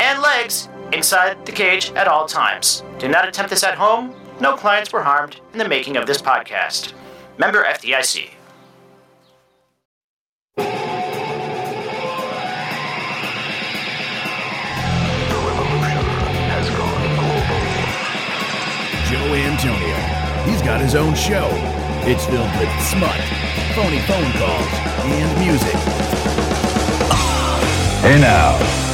and legs inside the cage at all times. Do not attempt this at home. No clients were harmed in the making of this podcast. Member FDIC. The revolution has gone over. Joe Antonio. He's got his own show. It's filled with smut, phony phone calls, and music. Hey now.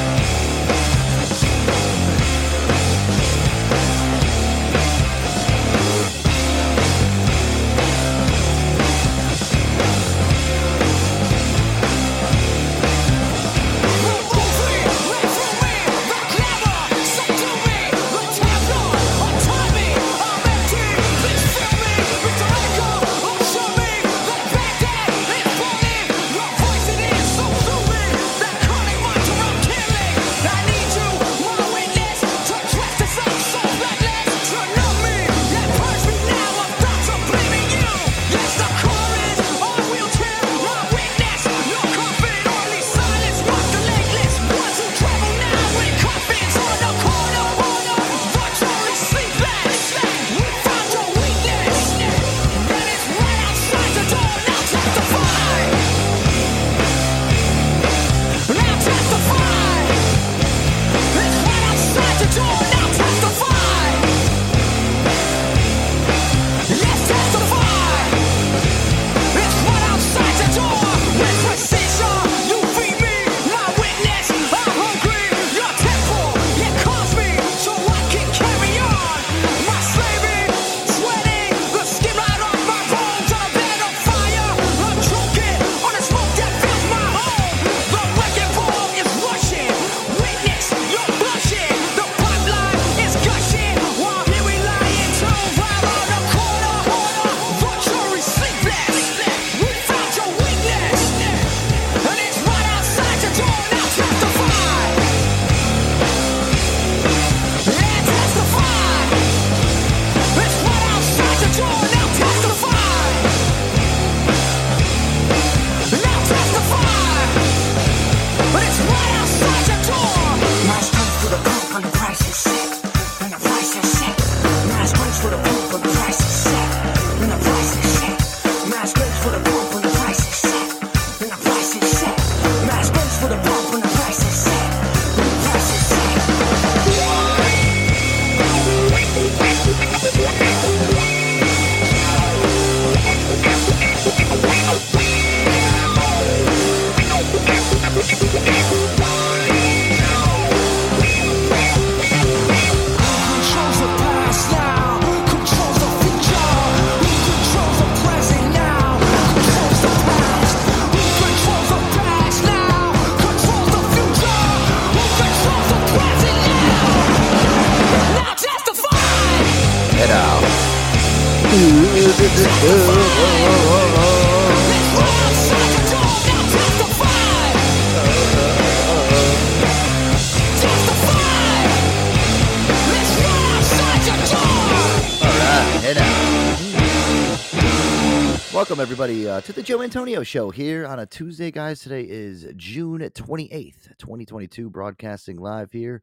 Everybody, uh, to the Joe Antonio Show here on a Tuesday, guys. Today is June 28th, 2022, broadcasting live here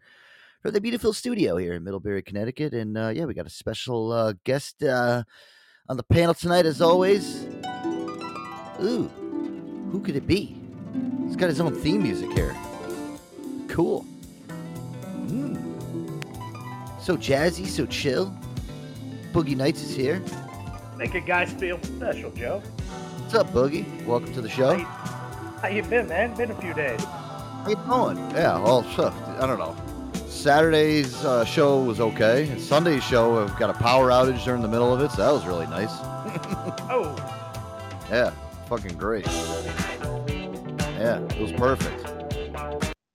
from the beautiful studio here in Middlebury, Connecticut. And uh, yeah, we got a special uh, guest uh, on the panel tonight, as always. Ooh, who could it be? He's got his own theme music here. Cool. Mm. So jazzy, so chill. Boogie Nights is here. Make a guy feel special, Joe. What's up, Boogie? Welcome to the show. How, how you been, man? Been a few days. How you doing? Yeah, well, so, I don't know. Saturday's uh, show was okay. And Sunday's show, I've got a power outage during the middle of it, so that was really nice. Oh, Yeah, fucking great. Yeah, it was perfect.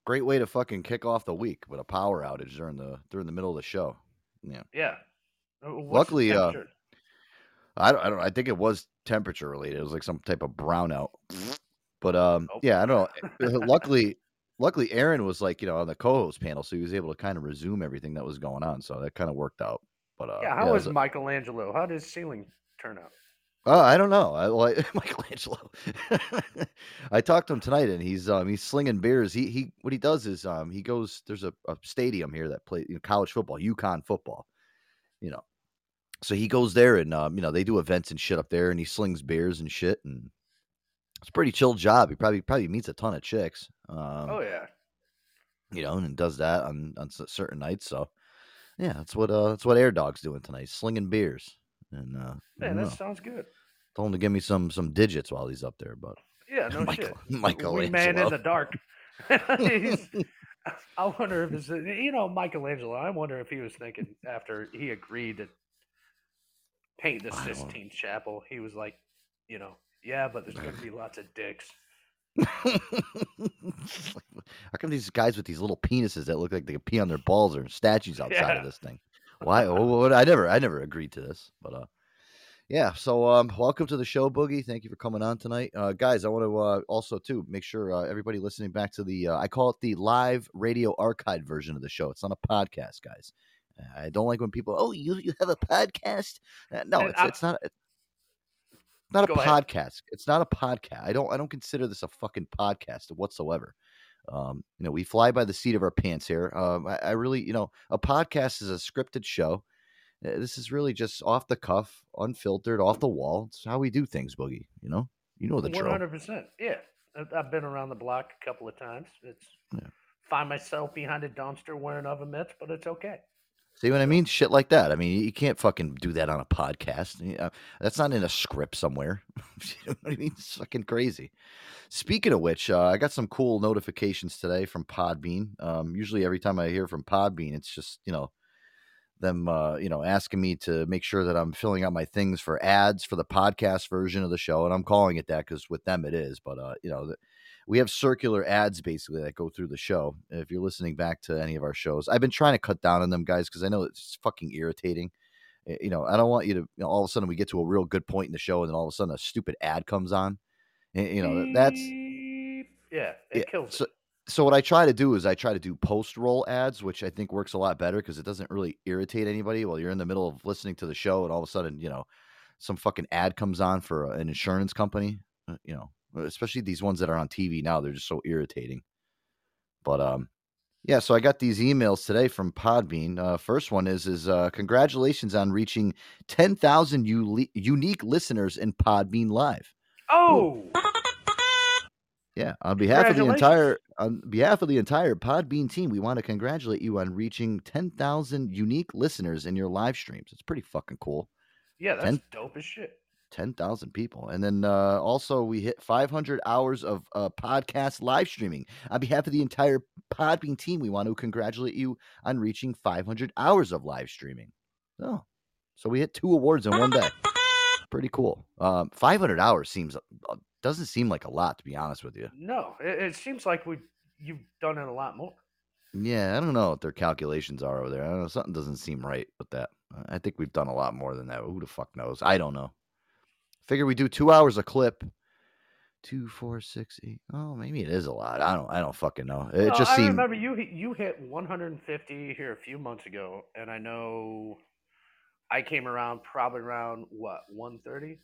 Great way to fucking kick off the week with a power outage during the during the middle of the show. Yeah, yeah. Uh, what's Luckily, uh? I don't, I don't. I think it was temperature related. It was like some type of brownout. But um, Oh. yeah, I don't know. luckily, luckily, Aaron was like you know on the co-host panel, so he was able to kind of resume everything that was going on. So that kind of worked out. But uh, yeah, how it was was- Michelangelo? How did his ceiling turn out? Oh, I don't know. I like Michelangelo. I talked to him tonight, and he's um he's slinging beers. He he what he does is um he goes. There's a, a stadium here that plays you know, college football, UConn football. You know, so he goes there, and um you know they do events and shit up there, and he slings beers and shit, and it's a pretty chill job. He probably probably meets a ton of chicks. Um, oh yeah. you know, and does that on on certain nights. So yeah, that's what uh that's what Air Dog's doing tonight, slinging beers. And uh, Man, that know. sounds good. Told him to give me some some digits while he's up there, but Yeah, no Michael- shit. Wee man in the dark. I wonder if it's you know Michelangelo. I wonder if he was thinking after he agreed to paint the Sistine Chapel, he was like, you know, yeah, but there's going to be lots of dicks. How come these guys with these little penises that look like they can pee on their balls are statues outside Yeah. of this thing? Why? I never, I never agreed to this, but uh, yeah. So um, welcome to the show, Boogie. Thank you for coming on tonight, uh, guys. I want to uh, also too make sure uh, everybody listening back to the, uh, I call it the live radio archive version of the show. It's not a podcast, guys. I don't like when people, oh, you you have a podcast? Uh, no, it's it's not. It's not a Go ahead. podcast. It's not a podcast. I don't. I don't consider this a fucking podcast whatsoever. Um, you know, we fly by the seat of our pants here. Um, I, I really, you know, a podcast is a scripted show. Uh, This is really just off the cuff, unfiltered, off the wall. It's how we do things, Boogie. You know, you know the One drill. hundred percent. Yeah, I've- I've been around the block a couple of times. It's Yeah. find myself behind a dumpster wearing oven mitts, but it's okay. See what I mean? Shit like that. I mean, you can't fucking do that on a podcast. Yeah, that's not in a script somewhere. you know I mean? It's fucking crazy. Speaking of which, uh, I got some cool notifications today from Podbean. Um, usually, every time I hear from Podbean, it's just you know them uh, you know asking me to make sure that I'm filling out my things for ads for the podcast version of the show, and I'm calling it that because with them it is. But uh, you know, the, we have circular ads basically that go through the show. If you're listening back to any of our shows, I've been trying to cut down on them guys because I know it's fucking irritating. Eh, You know, I don't want you to. You know, all of a sudden we get to a real good point in the show, and then all of a sudden a stupid ad comes on. Eh, You know, that's yeah, it yeah, kills so, it. so what I try to do is I try to do post roll ads, which I think works a lot better because it doesn't really irritate anybody while you're in the middle of listening to the show and all of a sudden, you know, some fucking ad comes on for an insurance company, uh, you know, especially these ones that are on TV now, they're just so irritating. But um yeah, so I got these emails today from Podbean. Uh, first one is is uh, congratulations on reaching 10,000 uli- unique listeners in Podbean Live. Oh, Yeah, on behalf of the entire on behalf of the entire Podbean team, we want to congratulate you on reaching 10,000 unique listeners in your live streams. It's pretty fucking cool. yeah, that's Ten- dope as shit. 10,000 people. And then uh, also we hit 500 hours of uh, podcast live streaming. On behalf of the entire Podbean team, we want to congratulate you on reaching 500 hours of live streaming. Oh. So we hit two awards in one day. Pretty cool. Um, 500 hours seems uh, doesn't seem like a lot to be honest with you. No, it, it seems like we you've done it a lot more. Yeah, I don't know what their calculations are over there. I don't know. Something doesn't seem right with that. Uh, I think we've done a lot more than that. Who the fuck knows? I don't know. Figure we do two hours a clip. Two, four, six, eight. Oh, maybe it is a lot. I don't. I don't fucking know. It No, just I seemed. remember you hit- you hit 150 here a few months ago, and I know I came around probably around what 130.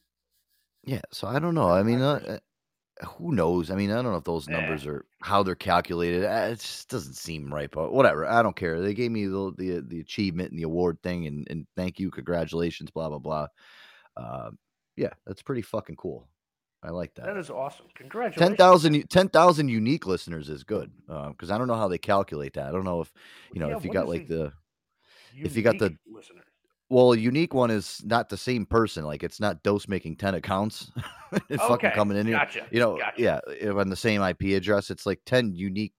Yeah. So I don't know. I mean, uh, uh, who knows? I mean, I don't know if those Yeah. numbers are how they're calculated. Uh, It just doesn't seem right. But whatever. I don't care. They gave me the the, the achievement and the award thing, and and thank you, congratulations, blah blah blah. Uh, yeah, that's pretty fucking cool. I like that. That is awesome. Congratulations. 10,000 u- 10,000 unique listeners is good um, because I don't know how they calculate that. I don't know if you know Yeah, if you got like the If you got the- listener. Well, a unique one is not the same person. Like it's not Dose making ten accounts and fucking coming in here. Gotcha. You know, gotcha. yeah, if on the same IP address. It's like ten unique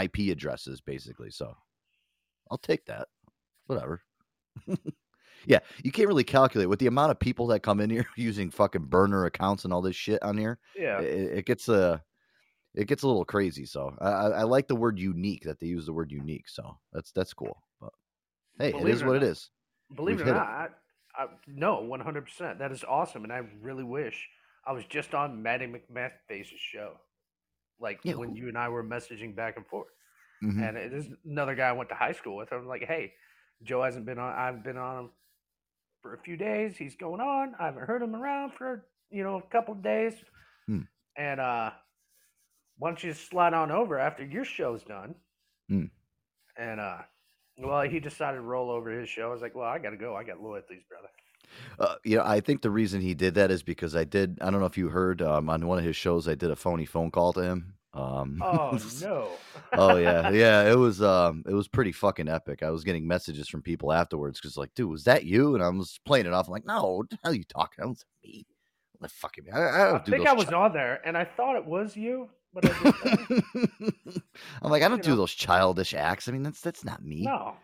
IP addresses basically. So I'll take that. Whatever. yeah, you can't really calculate with the amount of people that come in here using fucking burner accounts and all this shit on here. Yeah. It, it gets a it gets a little crazy. So I, I like the word unique that they use the word unique. So that's that's cool. But hey, it Believe is it what it not. is. Believe We've it or not, I, I, no, one hundred percent. That is awesome, and I really wish I was just on Maddie McMathface's show, like Yeah, when you and I were messaging back and forth. Mhm. And there's another guy I went to high school with. I'm like, hey, Joe hasn't been on. I've been on him for a few days. He's going on. I haven't heard him around for you know a couple of days. Hmm. And uh, why don't you slide on over after your show's done? Hmm. And uh, well, he decided to roll over his show. I was like, well, I got to go. I got loyalties, brother. Uh, you know, I think the reason he did that is because I did. I don't know if you heard um, on one of his shows. I did a phony phone call to him. Um, Oh no. oh yeah, yeah. It was um, it was pretty fucking epic. I was getting messages from people afterwards because like, dude, was that you? And I was playing it off. I'm like, no, what the hell are you talking? That was me. What the fucking I, I I do think I was chi- on there, and I thought it was you, but I I'm like, I don't you do know. those childish acts. I mean, that's that's not me. no,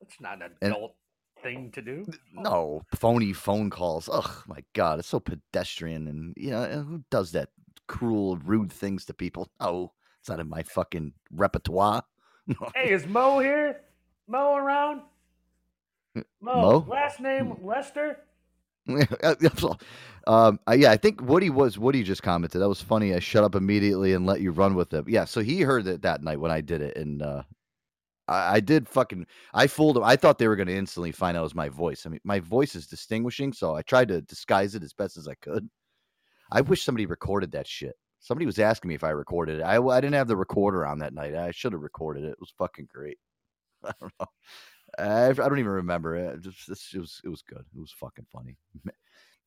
it's not an And- adult thing to do. No, phony phone calls. Oh my god, it's so pedestrian, and you know who does that cruel, rude things to people? No, it's not in my fucking repertoire. Hey, is Mo here? Mo around? Mo, Mo? last name Lester. um, uh, yeah, I think Woody was Woody just commented that was funny. I shut up immediately and let you run with it. Yeah, so he heard it that night when I did it, and uh, I, I did fucking I fooled him. I thought they were going to instantly find out it was my voice. I mean, my voice is distinguishing, so I tried to disguise it as best as I could. I wish somebody recorded that shit. Somebody was asking me if I recorded it. I, I didn't have the recorder on that night. I should have recorded it. It was fucking great. I don't know. I, I don't even remember it. Just, it was it was good. It was fucking funny.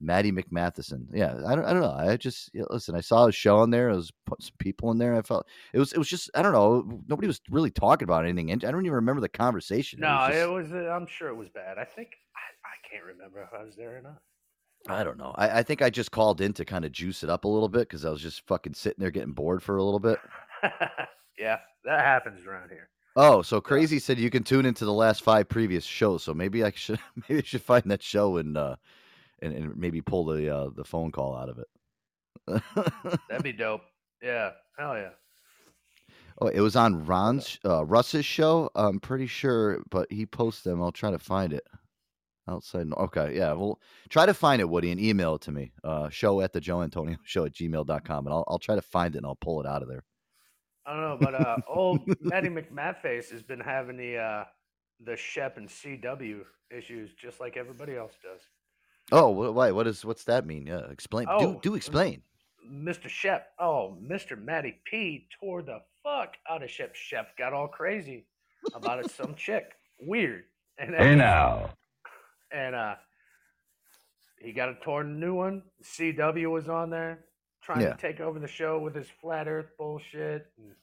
Maddie McMatheson. Yeah, I don't, I don't know. I just yeah, listen. I saw his show in there. It was put some people in there. I felt it was it was just I don't know. Nobody was really talking about anything. I don't even remember the conversation. No, was just- it was. I'm sure it was bad. I think I, I can't remember if I was there or not. I don't know. I, I think I just called in to kind of juice it up a little bit because I was just fucking sitting there getting bored for a little bit. yeah, that happens around here. Oh, so crazy said you can tune into the last five previous shows. So maybe I should maybe I should find that show and uh and, and maybe pull the uh the phone call out of it. That'd be dope. Yeah, hell yeah. oh, it was on Ron's uh Russ's show. I'm pretty sure, but he posted them. I'll try to find it. Outside. Okay, yeah. Well, try to find it, Woody, and email it to me. Uh, show at the Joe Antonio show at gmail.com, and I'll I'll try to find it and I'll pull it out of there. I don't know, but uh, old Maddie McMathface has been having the uh, the Shep and CW issues just like everybody else does. Oh, wh- why? What is what's that mean? Yeah, explain. Oh, do do explain. Mr. Shep, oh, Mr. Matty P tore the fuck out of Shep. Shep got all crazy about it. Some chick, weird, and Hey now. And uh, he got a torn new one. CW was on there trying Yeah. to take over the show with his flat Earth bullshit. and-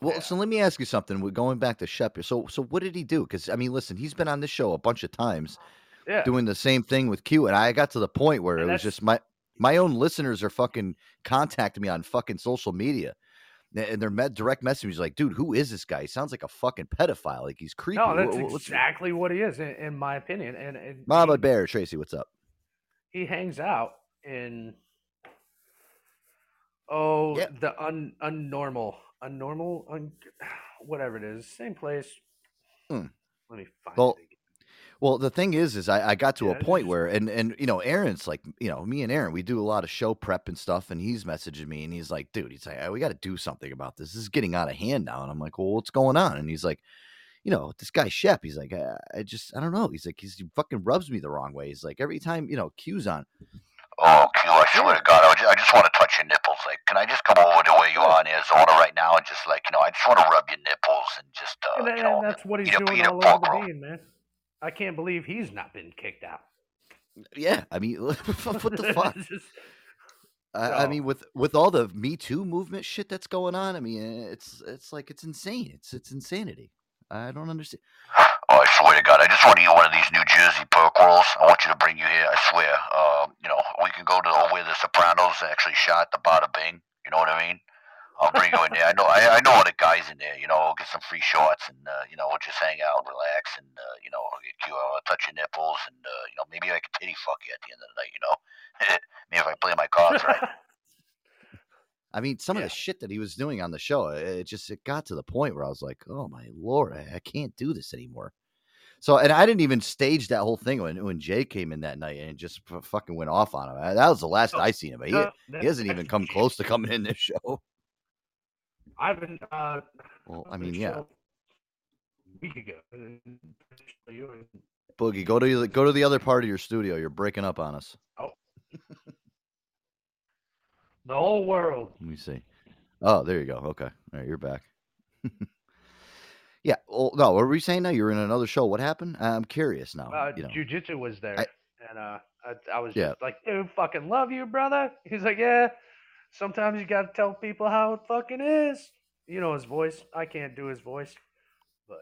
Well, Yeah. so let me ask you something. We're going back to Shep. So, so what did he do? Because I mean, listen, he's been on this show a bunch of times, Yeah, doing the same thing with Q, and I got to the point where And it was just my my own listeners are fucking contacting me on fucking social media, and they're met direct messages like, "Dude, who is this guy? He sounds like a fucking pedophile. Like he's creepy." no, that's Wha- wha- exactly what he is, in, in my opinion. And, and Mama he- Bear, Tracy, what's up? he hangs out in oh Yeah. the un unnormal unnormal un, whatever it is same place Hmm. let me find Well, it. Well, the thing is, is I, I got to Yeah, a point where, and and you know, Aaron's like, you know, me and Aaron, we do a lot of show prep and stuff, and he's messaging me, and he's like, dude, he's like, "Ah, we got to do something about this. This is getting out of hand now, and I'm like, well, what's going on? And he's like, you know, this guy Shep, he's like, I, I just, I don't know. He's like, he's, he fucking rubs me the wrong way. He's like, every time, you know, Q's on, Oh, Q, I swear to God, I, would ju- I just want to touch your nipples. Like, can I just come over to where you are in Arizona right now and just, like, you know, I just want to rub your nipples and just, uh, and, you and know, that's what he's eat a, doing eat all pork over the bean man i can't believe he's not been kicked out yeah, I mean, what the fuck? Just- I, I mean, with with all the Me Too movement shit that's going on, I mean, it's it's like it's insane. It's it's insanity. I don't understand. Oh, I swear to God, I just want to eat one of these New Jersey pork rolls. I want you to bring you here. I swear. Uh, you know, we can go to where the Sopranos actually shot the Bada Bing. You know what I mean? I'll bring you in there. I know, I, I know all the guys in there. You know, we'll get some free shots, and uh, you know, we'll just hang out, relax, and uh, you know, I'll get you, I'll touch your nipples, and uh, you know, maybe I can titty fuck you at the end of the night. You know, maybe if I play my cards right. I mean, some of the shit that he was doing on the show, it just it got to the point where I was like, "Oh my lord, I, I can't do this anymore." So, and I didn't even stage that whole thing when when Jay came in that night and just f- fucking went off on him. That was the last No, I seen him. But he, No, he hasn't even come close to coming in this show. I've been. Uh, Well, I mean, yeah, Week ago. and you and- Boogie, go to the, go to the other part of your studio. You're breaking up on us. Oh. the whole world. Let me see. Oh, there you go. Okay, all right, you're back. yeah. Well, no, what were we saying now? you're in another show. What happened? I'm curious now. Uh, you know. Jiu-Jitsu was there, I- and uh, I, I was Yeah. just like, "Dude, fucking love you, brother." He's like, "Yeah." Sometimes you gotta tell people how it fucking is. You know his voice. I can't do his voice. But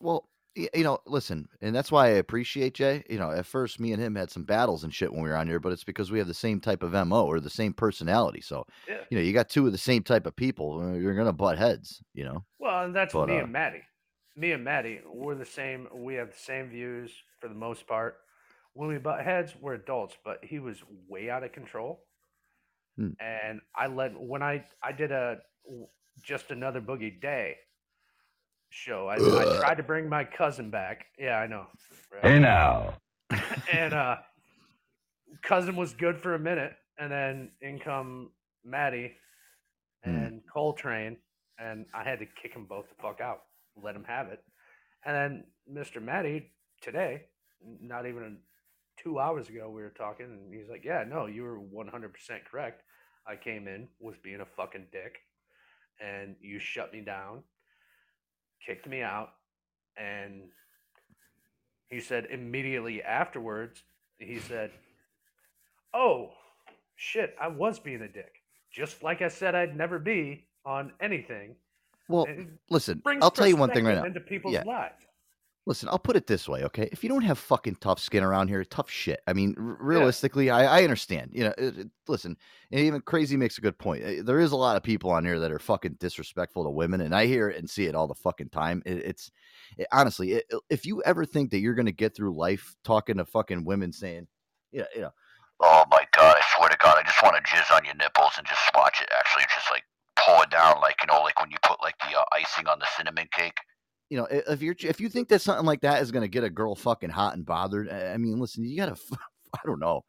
well, you know, listen, and that's why I appreciate Jay. You know, at first, me and him had some battles and shit when we were on here, but it's because we have the same type of mo or the same personality. So, Yeah. you know, you got two of the same type of people, uh, you're gonna butt heads. You know. Well, and that's But, me uh, and Maddie. Me and Maddie, we're the same. We have the same views for the most part. When we butt heads, we're adults, but he was way out of control. Hmm. And I let when I I did a just another boogie day show. I, I tried to bring my cousin back. Yeah, I know. right? now. and uh cousin was good for a minute and then in come maddie Hmm. and coltrane and i had to kick them both the fuck out let them have it and then mr maddie today not even two hours ago we were talking and he's like yeah no you were 100% correct i came in was being a fucking dick and you shut me down kicked me out and he said immediately afterwards, he said, Oh, shit, I was being a dick. Just like I said I'd never be on anything. Well, listen, I'll tell you one thing right now. Into people's Yeah. lives. Listen, I'll put it this way, okay? If you don't have fucking tough skin around here, tough shit. I mean, r- realistically, I, I understand. You know, it, it- listen, and even crazy makes a good point. Uh, There is a lot of people on here that are fucking disrespectful to women, and I hear it and see it all the fucking time. It, it's it, honestly, if you ever think that you're gonna get through life talking to fucking women saying, yeah, you know, Oh my God, I swear to God, I just want to jizz on your nipples and just swatch it actually just like pour it down, like you know, like when you put like the uh, icing on the cinnamon cake. You know, if you're if you think that something like that is gonna get a girl fucking hot and bothered, I mean, listen, you gotta, I don't know,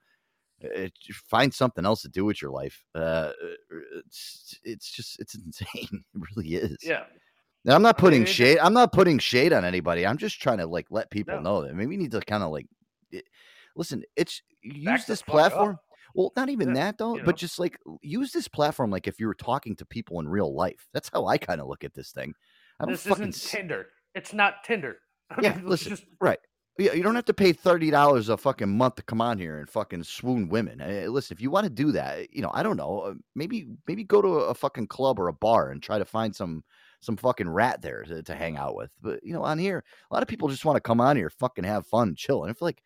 it, find something else to do with your life. Uh, it's it's just it's insane. It really is. Yeah. Now, I'm not I mean, putting shade. I'm not putting shade on anybody. I'm just trying to like let people No. know that maybe we need to kind of like it, listen. It's use this fuck up. platform. Well, not even Yeah, that though, you but just like use this platform like if you were talking to people in real life. That's how I kind of look at this thing. I This fucking isn't s- Tinder. It's not Tinder. Yeah, listen, just- right. Yeah, you don't have to pay thirty dollars a fucking month to come on here and fucking swoon women. Eh, listen, if you want to do that, you know, I don't know, uh, maybe maybe go to a fucking club or a bar and try to find some some fucking rat there to, to hang out with. But you know, on here, a lot of people just want to come on here, fucking have fun, chill, and I feel like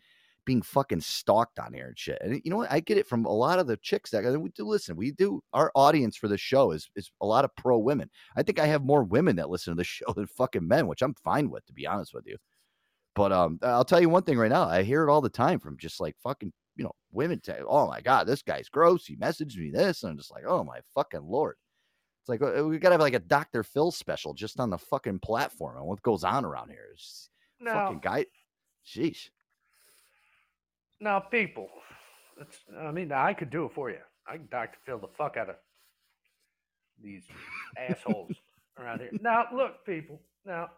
being fucking stalked on here and shit. And you know what? I get it from a lot of the chicks that we do listen. We do our audience for the show is is a lot of pro women. I think I have more women that listen to the show than fucking men, which I'm fine with, to be honest with you. But um, I'll tell you one thing right now. I hear it all the time from just like fucking, you know, women. Say, "Oh my god, this guy's gross." He messaged me this, and I'm just like, "Oh my fucking lord!" It's like uh, we gotta have like a Dr. Phil special just on the fucking platform and what goes on around here. It's now, fucking guy. Sheesh. Now, people. I mean, I could do it for you. I can Dr. Phil the fuck out of these assholes around here. Now, look, people. Now,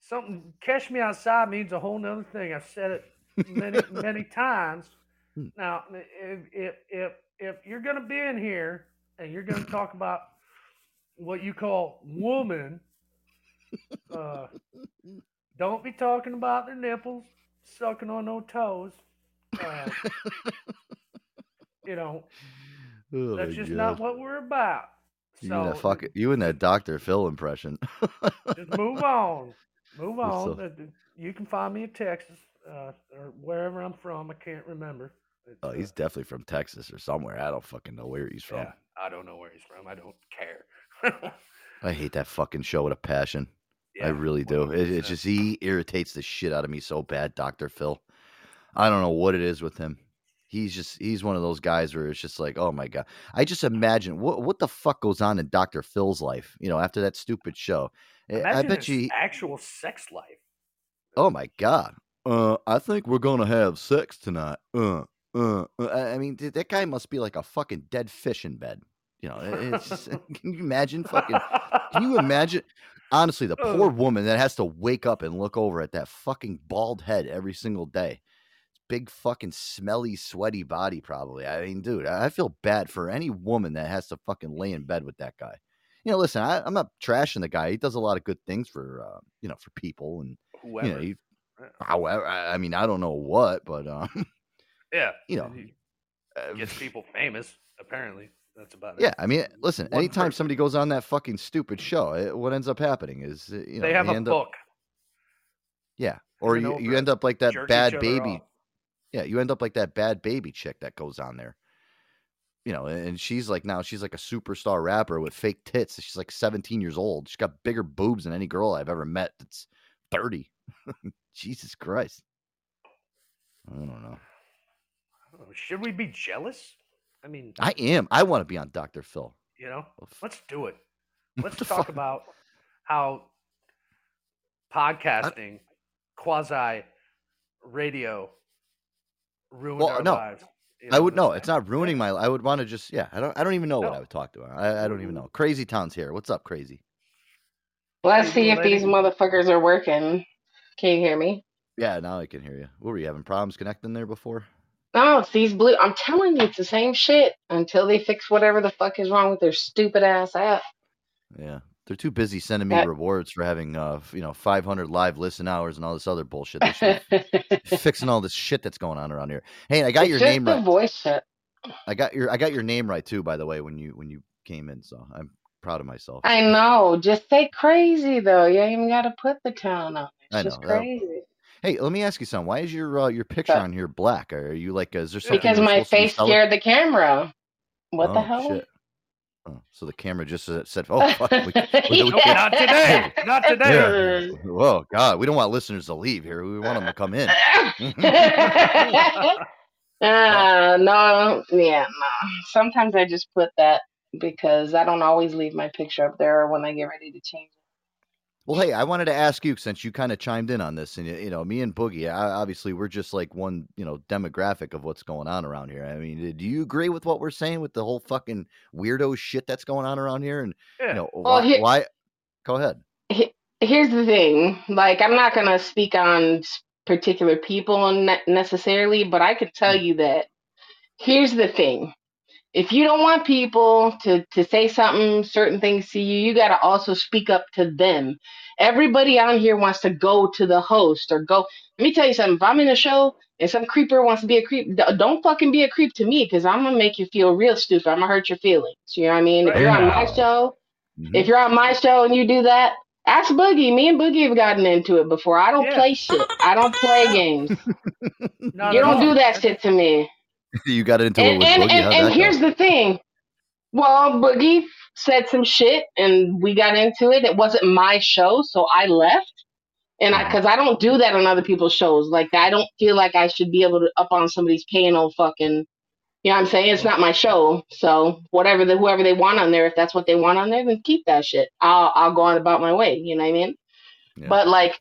something catch me outside means a whole nother thing. I've said it many, many times. Hmm. Now, if if if if you're gonna be in here and you're gonna talk about what you call woman, uh, don't be talking about their nipples, sucking on no toes. Uh, you know, Oh that's just God. not what we're about. you and that fucking you and that Dr. Phil impression. just move on. Move on. Uh, You can find me in Texas uh, or wherever I'm from. I can't remember. It's, Oh, uh, he's definitely from Texas or somewhere. I don't fucking know where he's from. yeah. I don't know where he's from. I don't care. I hate that fucking show with a passion. I really do. It, it 100%. just he irritates the shit out of me so bad, Doctor Phil. I don't know what it is with him. He's just he's one of those guys where it's just like, oh my god. I just imagine what what the fuck goes on in Doctor Phil's life. You know, after that stupid show. I- I bet his you. actual sex life. Oh my god. Uh, I think we're gonna have sex tonight. Uh, uh. uh, I mean, dude, that guy must be like a fucking dead fish in bed. You know, it's just, can you imagine fucking? Can you imagine? Honestly, the poor woman that has to wake up and look over at that fucking bald head every single day. Big fucking smelly, sweaty body, probably. I mean, dude, I feel bad for any woman that has to fucking lay in bed with that guy. You know, listen, I, I'm not trashing the guy. He does a lot of good things for, uh, you know, for people, and Whoever. you know, he, however, I I mean, I don't know what, but um, yeah. you know, he uh, gets people famous. Apparently, that's about it. yeah. I mean, listen, One anytime person. somebody goes on that fucking stupid show, it, what ends up happening is, uh, you know, they have a end up, book. yeah, or you, you end up like that bad baby. Yeah, you end up like that bad baby chick that goes on there. You know, and she's like now she's like a superstar rapper with fake tits. She's like 17 years old. She's got bigger boobs than any girl I've ever met that's 30. Jesus Christ. I don't know. I don't know, Should we be jealous? I mean, I am. I want to be on Dr. Phil. you know, Well, let's do it. Let's talk fuck? about how podcasting, quasi radio, ruined Well, our no, lives. you I would know, know. It's not ruining my. I would want to just. Yeah. I don't. I don't even know what I would talk to. I, I don't even know. Crazy Town's here. What's up, Crazy? Let's see little if these motherfuckers are working. Can you hear me? Yeah. Now I can hear you. What were you having problems connecting there before? No, it's these blue. I'm telling you, it's the same shit until they fix whatever the fuck is wrong with their stupid ass app. Yeah. They're too busy sending me That- rewards for having, uh, f- you know, 500 live listen hours and all this other bullshit. They should be fixing all this shit that's going on around here. Hey, I got It's your just name the right. voice shit. I got your I got your name right too. By the way, when you when you came in, so I'm proud of myself. I know. Just say crazy though. You ain't even got to put the town on. It's I just know, that- crazy. Hey, let me ask you something. Why is your uh, your picture But- on here black? Are you like? Is there something? Because my supposed be face scared the camera. What the Oh, hell? shit. Oh, so the camera just uh, said, "Oh fuck." We, we- Nope, not today. Not today. yeah. Whoa, God, we don't want listeners to leave here. We want them to come in. uh, no, yeah, no. Sometimes I just put that because I don't always leave my picture up there when I get ready to change it. Well, hey, I wanted to ask you since you kind of chimed in on this, and you know, me and Boogie, I, obviously, we're just like one, you know, demographic of what's going on around here. I mean, uh, do you agree with what we're saying with the whole fucking weirdo shit that's going on around here? And Yeah. you know, Well, why, here- why? Go ahead. He- Here's the thing, like I'm not gonna speak on particular people necessarily, but I could tell hmm. you that here's the thing. If you don't want people to, to say something, certain things to you, you got to also speak up to them. Everybody on here wants to go to the host or go. Let me tell you something. If I'm in a show and some creeper wants to be a creep, d- don't fucking be a creep to me because I'm going to make you feel real stupid. I'm going to hurt your feelings. You know what I mean? If you're on my Wow. show, Mhm. if you're on my show and you do that, ask Boogie. Me and Boogie have gotten into it before. I don't Yeah. play shit. I don't play games. Not you at don't all. do that shit to me. you got into it And with and, Boogie. and, and go? here's the thing. Well, Boogie said some shit and we got into it. It wasn't my show, so I left. And I, Mhm. cause I don't do that on other people's shows. Like I don't feel like I should be able to up on somebody's panel fucking, you know what I'm saying? It's not my show. So whatever the, whoever they want on there, if that's what they want on there, then keep that shit. I'll, I'll go on about my way. You know what I mean? Yeah. But like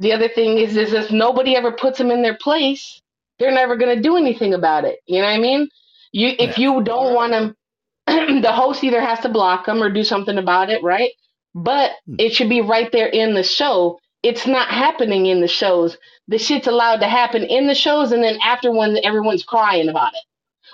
the other thing is, is if nobody ever puts them in their place, they're never gonna do anything about it. You know what I mean? You if you don't want them, the host either has to block them or do something about it, right? But Hmm. it should be right there in the show. It's not happening in the shows. The shit's allowed to happen in the shows, and then after when everyone's crying about it.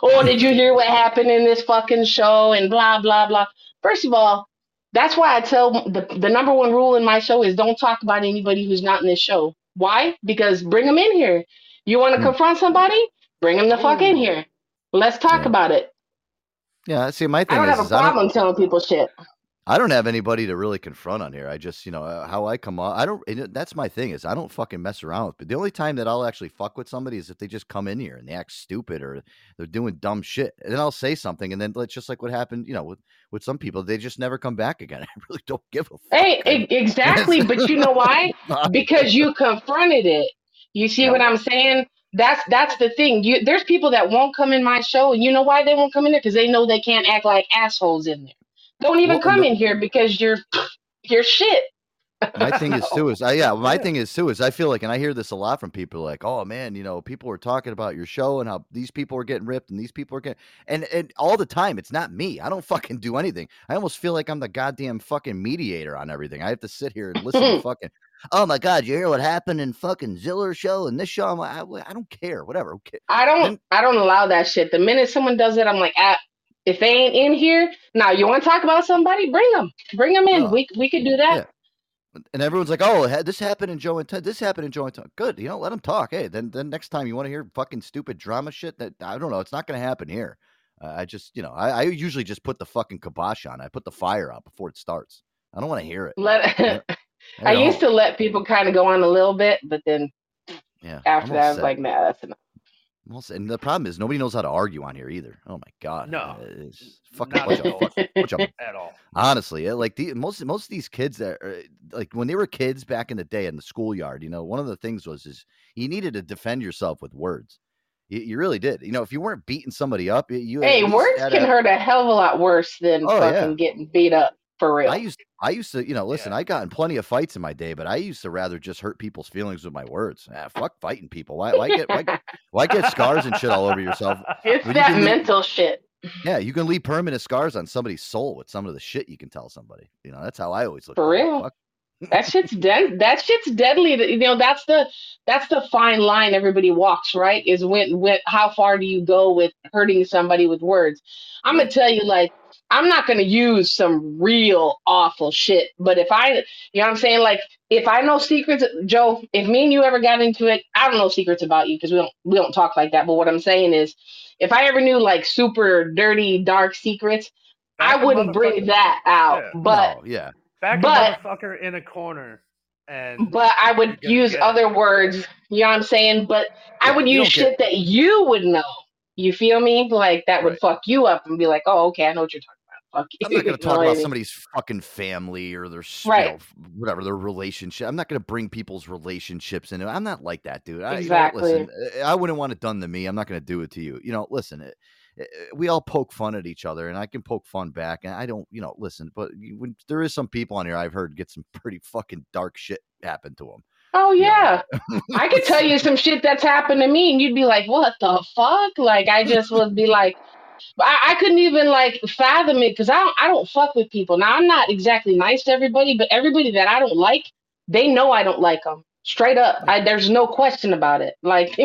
Oh, did you hear what happened in this fucking show? And blah blah blah. First of all, that's why I tell the the number one rule in my show is don't talk about anybody who's not in this show. Why? Because bring them in here. You want to Hmm. confront somebody? Bring them the fuck in here. Let's talk Yeah. about it. yeah. See, my thing. I don't is, have a is I don't, problem telling people shit. I don't have anybody to really confront on here. I just, you know, uh, how I come off. I don't. and That's my thing is I don't fucking mess around with. But the only time that I'll actually fuck with somebody is if they just come in here and they act stupid or they're doing dumb shit, and then I'll say something, and then it's just like what happened, you know, with with some people, they just never come back again. I really don't give a fuck. Hey, I- exactly. but you know why? Because you confronted it. You see what I'm saying? That's that's the thing. You there's people that won't come in my show, and you know why they won't come in there? Because they know they can't act like assholes in there. Don't even Well, come the- in here because you're you're shit. my thing is too is I yeah my Yeah. thing is too is I feel like and I hear this a lot from people like oh man you know people are talking about your show and how these people are getting ripped and these people are getting and and all the time it's not me I don't fucking do anything I almost feel like I'm the goddamn fucking mediator on everything I have to sit here and listen to fucking oh my god you hear what happened in fucking Ziller show and this show I'm like I, I don't care whatever okay I don't I don't allow that shit. The minute someone does it, I'm like, ah, if they ain't in here, now you want to talk about somebody, bring them, bring them in. No. We we could do that. Yeah. and everyone's like, "Oh, this happened in Joe and Ted. This happened in Joe and Ted. Good, you know, let them talk. Hey, then then next time you want to hear fucking stupid drama shit, that I don't know, it's not going to happen here. Uh, I just, you know, I, I usually just put the fucking kibosh on. I put the fire out before it starts. I don't want to hear it. Let Yeah. I used to let people kind of go on a little bit, but then yeah. after that, I was set. like, nah, that's enough. I'm and the problem is nobody knows how to argue on here either. Oh my god, No. Uh, it's fucking Not bunch at of all. fuck, bunch of at all. Honestly, like the most most of these kids that are, like when they were kids back in the day in the schoolyard, you know, one of the things was is you needed to defend yourself with words. You, you really did. You know, if you weren't beating somebody up, you- you Hey, words can a- hurt a hell of a lot worse than Oh, fucking yeah. getting beat up for real. I used I used to, you know, listen, Yeah. I got in plenty of fights in my day, but I used to rather just hurt people's feelings with my words. Ah, fuck fighting people. Why why get why, why get scars and shit all over yourself? it's when you that leave- mental shit. Yeah, you can leave permanent scars on somebody's soul with some of the shit you can tell somebody. You know, that's how I always look. For real. Fuck That shit's dead. That shit's deadly. You know, that's the that's the fine line everybody walks. Right? Is when when how far do you go with hurting somebody with words? I'm gonna tell you, like, I'm not gonna use some real awful shit. But if I, you know, what I'm saying, like, if I know secrets, Joe, if me and you ever got into it, I don't know secrets about you because we don't we don't talk like that. But what I'm saying is, if I ever knew like super dirty, dark secrets, I, I a wouldn't bring that out. Yeah. But no, yeah. Back but- a motherfucker in a corner and but I would use get it. other words. You know what I'm saying? But I would use don't get- shit that you would know. You feel me? Like that would Right. fuck you up and be like, oh, okay, I know what you're talking about. Fuck you. I'm not gonna talk about somebody's fucking family or their, Right. you know, whatever their relationship. I'm not going to bring people's relationships into. it. I'm not like that, dude. I, you know listen, uh, I wouldn't want it done to me. I'm not going to do it to you. You know, listen. It, uh, Eh, eh, we all poke fun at each other, and I can poke fun back. And I don't, you know, listen. But when there is some people on here I've heard get some pretty fucking dark shit happen to them. Oh yeah, I could tell you some shit that's happened to me, and you'd be like, "What the fuck?" Like I just would be like, I, I couldn't even like fathom it because I don't, I don't fuck with people. Now I'm not exactly nice to everybody, but everybody that I don't like, they know I don't like them. Straight up, I, there's no question about it. Like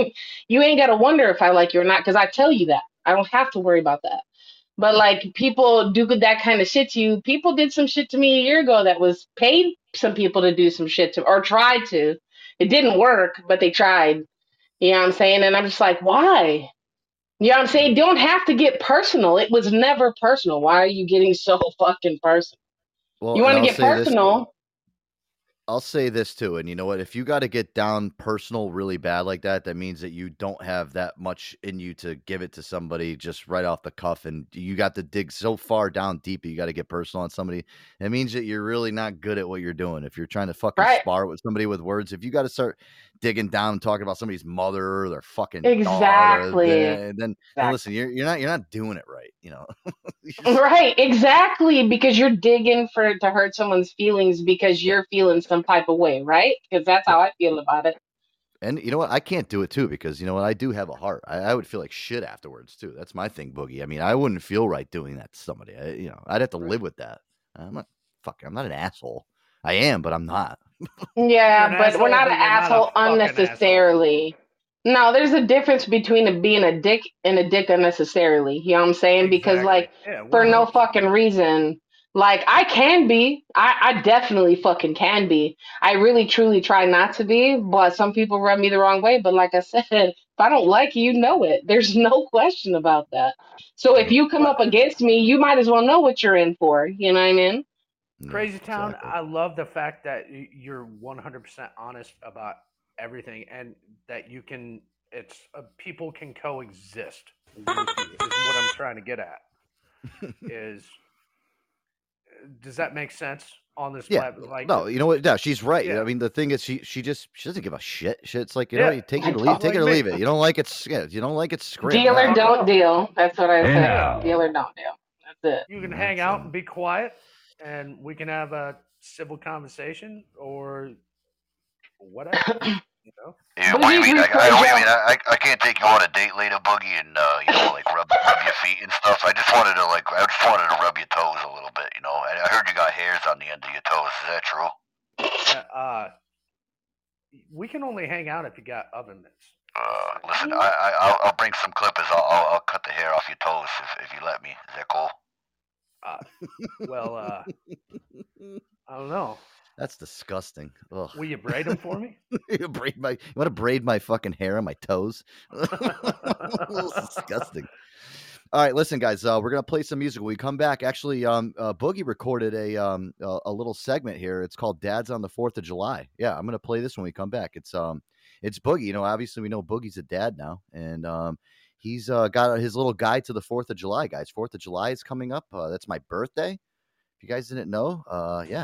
you ain't gotta wonder if I like you or not because I tell you that. I don't have to worry about that. But like people do that kind of shit to you. People did some shit to me a year ago that was paid some people to do some shit to or tried to. It didn't work, but they tried. You know what I'm saying? And I'm just like, why? You know what I'm saying? Don't have to get personal. It was never personal. Why are you getting so fucking personal? Well, You want to get personal? I'll say this too, and you know what? If you got to get down personal really bad like that, that means that you don't have that much in you to give it to somebody just right off the cuff, and you got to dig so far down deep. You got to get personal on somebody. It means that you're really not good at what you're doing. If you're trying to fucking Right. spar with somebody with words, if you got to start digging down and talking about somebody's mother or their fucking daughter, Exactly. then, then Exactly. listen, you're you're not you're not doing it right. You know. Just- Right, exactly. Because you're digging for to hurt someone's feelings because you're feeling some type of way, right? Because that's how I feel about it. And you know what? I can't do it too because you know what? I do have a heart. I, I would feel like shit afterwards too. That's my thing, Boogie. I mean, I wouldn't feel right doing that to somebody. I, you know, I'd have to live with that. I'm not fucking. I'm not an asshole. I am, but I'm not. Yeah, but asshole, we're not an you're not a asshole unnecessarily. No, there's a difference between a, being a dick and a dick unnecessarily. You know what I'm saying? Because like Yeah, for no fucking reason. Like I can be. I, I definitely fucking can be. I really truly try not to be, but some people rub me the wrong way. But like I said, if I don't like you, you know it. There's no question about that. So if you come up against me, you might as well know what you're in for. You know what I mean? Yeah, Crazy Town, exactly. I love the fact that you're 100% honest about everything and that you can, it's, uh, people can coexist with you, is what I'm trying to get at. Is, does that make sense on this Yeah, platform? Like, no, you know what? No, she's right. Yeah. I mean, the thing is, she she just she doesn't give a shit. Shit's like you know, you take it or leave, don't take it or leave it. You don't like it, yeah. You don't like it, scream. Deal or don't deal. That's what I Hey say. now. Deal or don't deal. That's it. you can Yeah, hang out and be quiet and we can have a civil conversation or whatever, you know? Yeah, what do you you mean? I, I, what do you mean? I, I I can't take you on a date later, Boogie, and uh, you know, like rub rub your feet and stuff. I just wanted to like, I just wanted to rub your toes a little bit, you know. And I heard you got hairs on the end of your toes. Is that true? Uh, uh, we can only hang out if you got oven mitts. Uh, listen, I, I I'll, I'll bring some clippers. I'll, I'll I'll cut the hair off your toes if if you let me. Is that cool? Well, uh, I don't know. That's disgusting. Ugh. Will you braid them for me? you braid my. You want to braid my fucking hair on my toes? Disgusting. All right, listen, guys. Uh, we're gonna play some music. When we come back, actually, um, uh, Boogie recorded a um a, a little segment here. It's called "Dad's on the Fourth of July." Yeah, I'm gonna play this when we come back. It's um, it's Boogie. You know, obviously we know Boogie's a dad now, and um, he's uh, got his little guide to the Fourth of July, guys. Fourth of July is coming up. Uh, that's my birthday. If you guys didn't know, uh, yeah,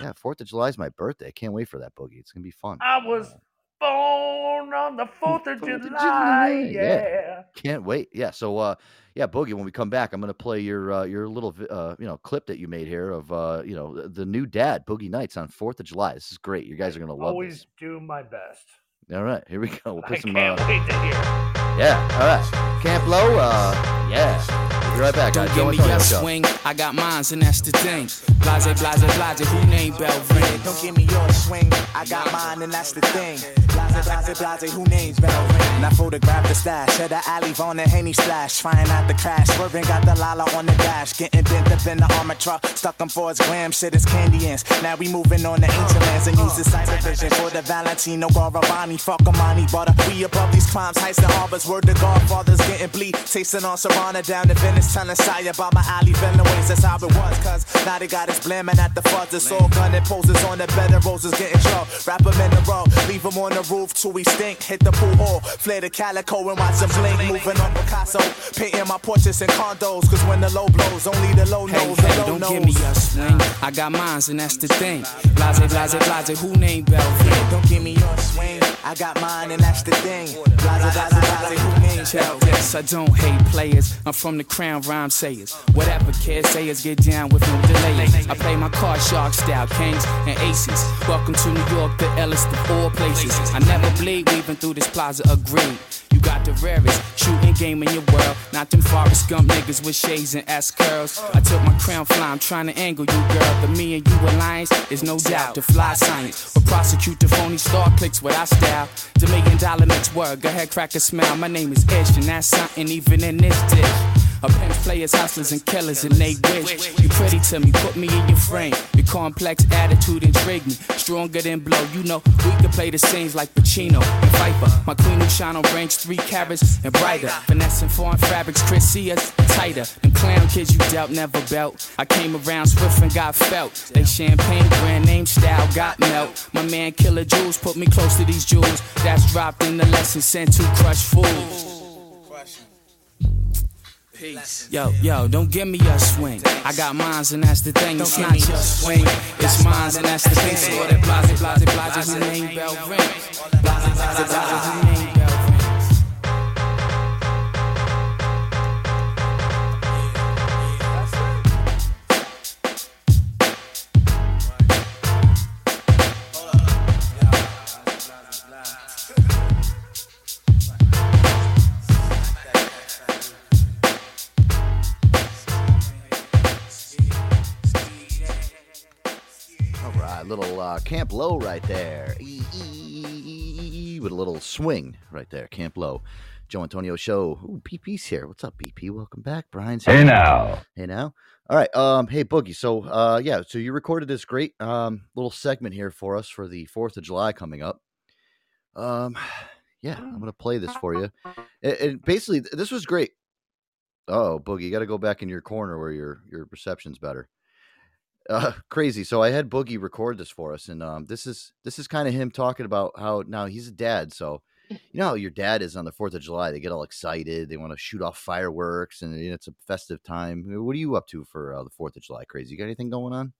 yeah, Fourth of July is my birthday. Can't wait for that, Boogie. It's gonna be fun. I was born on the 4th of of July. Yeah. Yeah. Can't wait. Yeah. So, uh, yeah, Boogie. When we come back, I'm gonna play your uh, your little uh, you know clip that you made here of uh, you know the, new dad Boogie Nights on Fourth of July. This is great. You guys are gonna love it. Always do my best. All right, here we go. We'll I put some. can't Uh, wait to hear. Yeah. All right. Camp Lo. Uh, yeah. We'll be right back, guys. Don't give me your swing, I got mines, and that's the thing. Blase, blase, blase, who named Bell ring? Don't give me your swing, I got mine and that's the thing. Blase, blase, blase, who names bell ring? Now photograph the stash, at the alley on the Henny slash. Trying out the crash, swerving, got the Lala on the dash. Getting bent up in the armor truck, stuck them for his glam, shit is candy ants. Now we moving on the ancient lands and use the cyber vision for the Valentino Garavani. Fuck Amani, butter. We above these crimes, heists and harbors. Word to Godfathers getting bleed. Tasting on Serrana down to Venice, telling Saya about my alley ways. That's how it was, cuz now they got us blamming at the fuzz. It's all gun and poses on the bed of roses getting drunk. Wrap 'em in the rug, leave 'em on the roof till we stink. Hit the pool hall, flare the calico and watch 'em blink. Moving on Picasso, painting my portraits in condos. Cause when the low blows, only the low Hey, knows, the hey, low don't give me knows. a swing, I got mines, and that's the thing. Blase, blase, blase, who named Bell ring? Don't give me your swing, I got mine and that's the thing. Blase, blase, blase, who names Tell Yes, I don't hate players. I'm from the crown rhyme sayers. Whatever kids sayers get down with no delay. I play my card shark style, kings and aces. Welcome to New York, the illest the four places. I never bleed weaving through this plaza, agreed. You got the rarest shooting game in your world. Not them Forrest Gump niggas with shades and S curls. I took my crown fly, I'm trying to angle you, girl. The me and you alliance is no doubt the fly science. But prosecute the phony star clicks with our style. The million dollar mix word, go ahead, crack a smile. My name is Ish, and that's something even in this dish. A pimps, players, hustlers, and killers, and they wish you pretty to me. Put me in your frame. Your complex attitude intrigue me. Stronger than blow. You know we could play the scenes like Pacino and Viper. My queen who shine on range three carats and brighter. Finessing foreign fabrics, Chrissia's tighter. Them clown kids you dealt never belt. I came around swift and got felt. They champagne brand name style got melt. My man Killer Jules put me close to these jewels. That's dropped in the lesson sent to crush fools. Yo, yo, don't give me a swing. I got mines and that's the thing. It's not your swing. It's mines and that's the thing. So that blase, blase, blase, who name bell rings. Blase, blase, blase, who name Camp Lo right there. E- With a little swing right there. Camp Lo. Joe Antonio Show. Ooh, BP's here. What's up, BP? Welcome back. Brian's here. Hey now. Hey now. All right. Um, hey Boogie. So uh yeah, so you recorded this great um little segment here for us for the fourth of July coming up. Um yeah, I'm gonna play this for you. And, and basically th- this was great. Oh, Boogie, you gotta go back in your corner where your your reception's better. Uh, crazy. So I had Boogie record this for us, and um, this is this is kind of him talking about how now he's a dad. So you know how your dad is on the Fourth of July. They get all excited. They want to shoot off fireworks, and you know, it's a festive time. What are you up to for uh, the Fourth of July? Crazy. You got anything going on?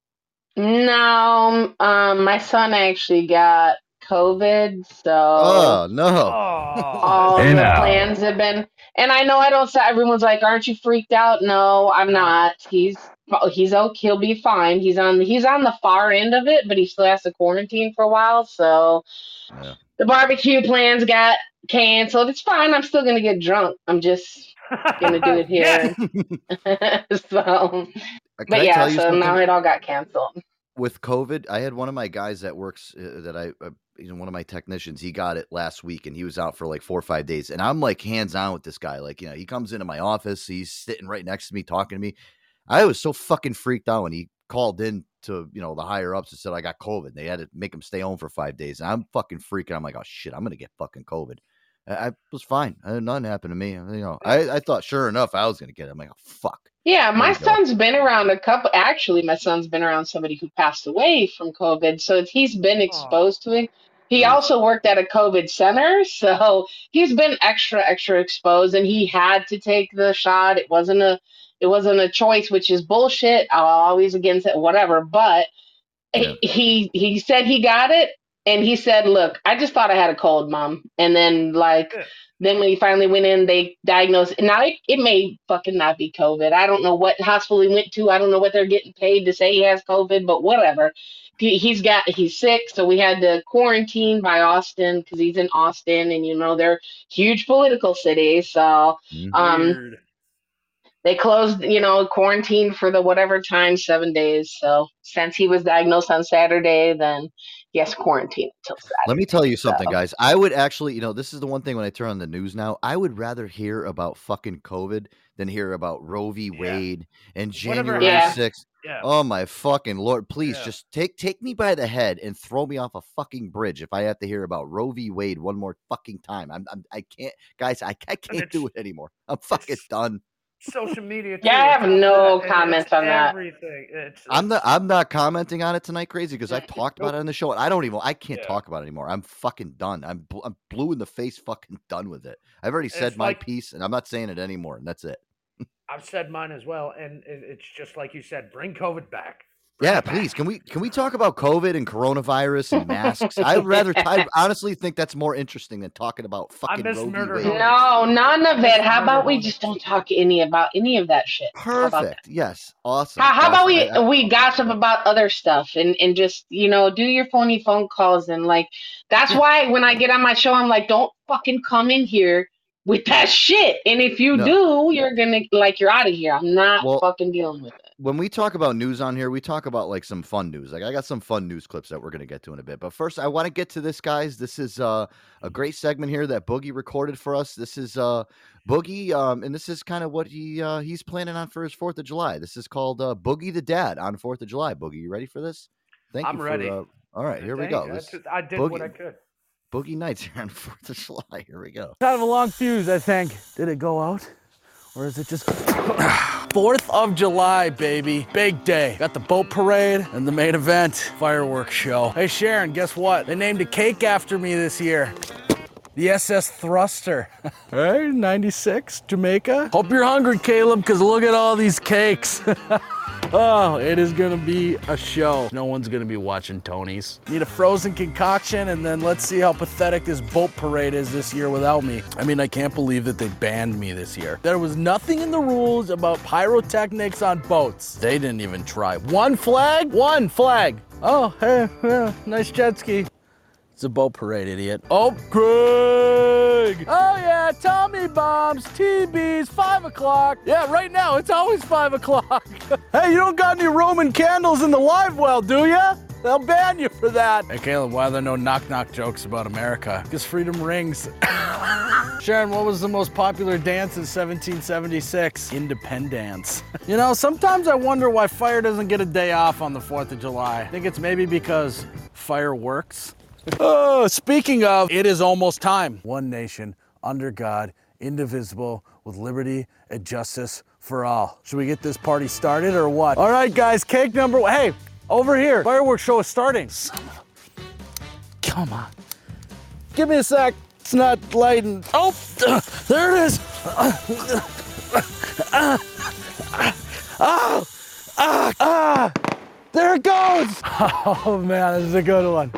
No, um, my son actually got COVID, so Oh no! all Hey the now. plans have been. And I know I don't say everyone's like, "Aren't you freaked out?" No, I'm not. He's he's okay. He'll be fine. He's on he's on the far end of it, but he still has to quarantine for a while. So Yeah. the barbecue plans got canceled. It's fine. I'm still gonna get drunk. I'm just gonna do it here. so, Can but I yeah, so something? now it all got canceled. with COVID, I had one of my guys that works uh, that I, uh, you know, one of my technicians. He got it last week, and he was out for like four or five days. And I'm like hands on with this guy. Like, you know, he comes into my office, he's sitting right next to me, talking to me. I was so fucking freaked out when he called in to you know the higher ups and said I got COVID. They had to make him stay home for five days. And I'm fucking freaking. I'm like, oh shit, I'm gonna get fucking COVID. I, I was fine. Uh, Nothing happened to me. You know, I, I thought sure enough I was gonna get it. I'm like, oh fuck. Yeah, my you go. son's been around a couple. Actually, my son's been around somebody who passed away from COVID, so it's- he's been exposed to it. He also worked at a COVID center, so he's been extra, extra exposed, and he had to take the shot. It wasn't a, it wasn't a choice, which is bullshit. I'm always against it, whatever. But Yeah. he he said he got it, and he said, "Look, I just thought I had a cold, mom," and then like. Yeah. Then when he finally went in, they diagnosed. Now it, it may fucking not be COVID. I don't know what hospital he went to. I don't know what they're getting paid to say he has COVID, but whatever. He, he's got he's sick, so we had to quarantine by Austin because he's in Austin, and you know they're huge political cities. So Mhm. um, Weird. they closed, you know, quarantine for the whatever time, seven days. So since he was diagnosed on Saturday, then he has quarantine until Saturday. Let me tell you something, So- guys. I would actually, you know, this is the one thing when I turn on the news now, I would rather hear about fucking COVID than hear about Roe v. Yeah. Wade and January Yeah. 6th. Yeah. Oh my fucking lord! Please Yeah. just take take me by the head and throw me off a fucking bridge if I have to hear about Roe v. Wade one more fucking time. I'm, I'm I can't, guys. I, I can't do it anymore. I'm fucking done. Social media. Yeah, I have no that, and comments it's on that. Everything. It's, I'm not. I'm not commenting on it tonight, crazy, because I've talked about it on the show, and I don't even. I can't Yeah. talk about it anymore. I'm fucking done. I'm bl- I'm blue in the face, fucking done with it. I've already It's said my like- piece, and I'm not saying it anymore, and that's it. I've said mine as well, and it's just like you said, bring COVID back. Bring Yeah, back. please. Can we can we talk about COVID and coronavirus and masks? I'd rather. I honestly think that's more interesting than talking about fucking miss Roe murder Wade. No, none of it. How about we just don't talk any about any of that shit? How about that? Perfect. Yes. Awesome. How, how about we I- I- we gossip about other stuff and and just you know do your phony phone calls and like that's why when I get on my show I'm like don't fucking come in here with that shit and if you No. do you're gonna like you're out of here I'm not Well- fucking dealing with it. When we talk about news on here, we talk about like some fun news. Like I got some fun news clips that we're gonna get to in a bit. But first, I want to get to this, guys. This is uh, a great segment here that Boogie recorded for us. This is uh, Boogie, um, and this is kind of what he uh, he's planning on for his Fourth of July. This is called uh, Boogie the Dad on Fourth of July. Boogie, you ready for this? Thank I'm you. ready. Uh, all right, here we go. you. I This t- I did what I could. Boogie Nights here on Fourth of July. Here we go. Kind of a long fuse, I think. Did it go out? Or is it just. Fourth of July, baby. Big day. Got the boat parade and the main event fireworks show. Hey, Sharon, guess what? They named a cake after me this year. The SS Thruster. hey, 96, Jamaica. Hope you're hungry, Caleb, because look at all these cakes. Oh, it is gonna be a show. No one's gonna be watching Tony's. Need a frozen concoction, and then let's see how pathetic this boat parade is this year without me. I mean, I can't believe that they banned me this year. There was nothing in the rules about pyrotechnics on boats. They didn't even try. One flag? One flag. Oh, hey, yeah, nice jet ski. It's a boat parade, idiot. Oh, Craig! Oh, yeah, Tommy bombs, TBs, 5 o'clock. Yeah, right now, it's always 5 o'clock. hey, you don't got any Roman candles in the live well, do ya? They'll ban you for that. Hey, Caleb, why are there no knock knock jokes about America? Because freedom rings. Sharon, what was the most popular dance in 1776? Independence. You know, sometimes I wonder why fire doesn't get a day off on the 4th of July. I think it's maybe because fire works. Oh, speaking of, it is almost time. One nation, under God, indivisible, with liberty and justice for all. Should we get this party started or what? All right, guys, cake number one. Hey, over here. Fireworks show is starting. Son of a- Come on. Give me a sec. It's not lighting. Oh, there it is. Ah, ah, ah. There it goes. Oh, man, this is a good one.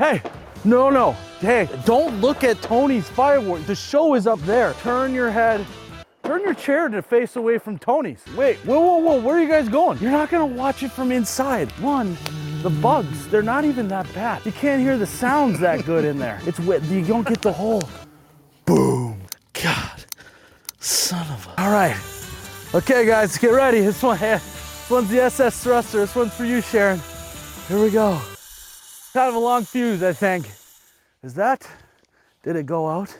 Hey, no, no. Hey, don't look at Tony's fireworks. The show is up there. Turn your head. Turn your chair to face away from Tony's. Wait, whoa, whoa, whoa, where are you guys going? You're not gonna watch it from inside. One, the bugs, they're not even that bad. You can't hear the sounds that good in there. It's wet, you don't get the whole boom. God, son of a. All right, okay, guys, get ready. This one, this one's the SS Thruster. This one's for you, Sharon. Here we go. Kind of a long fuse, I think. Is that, did it go out?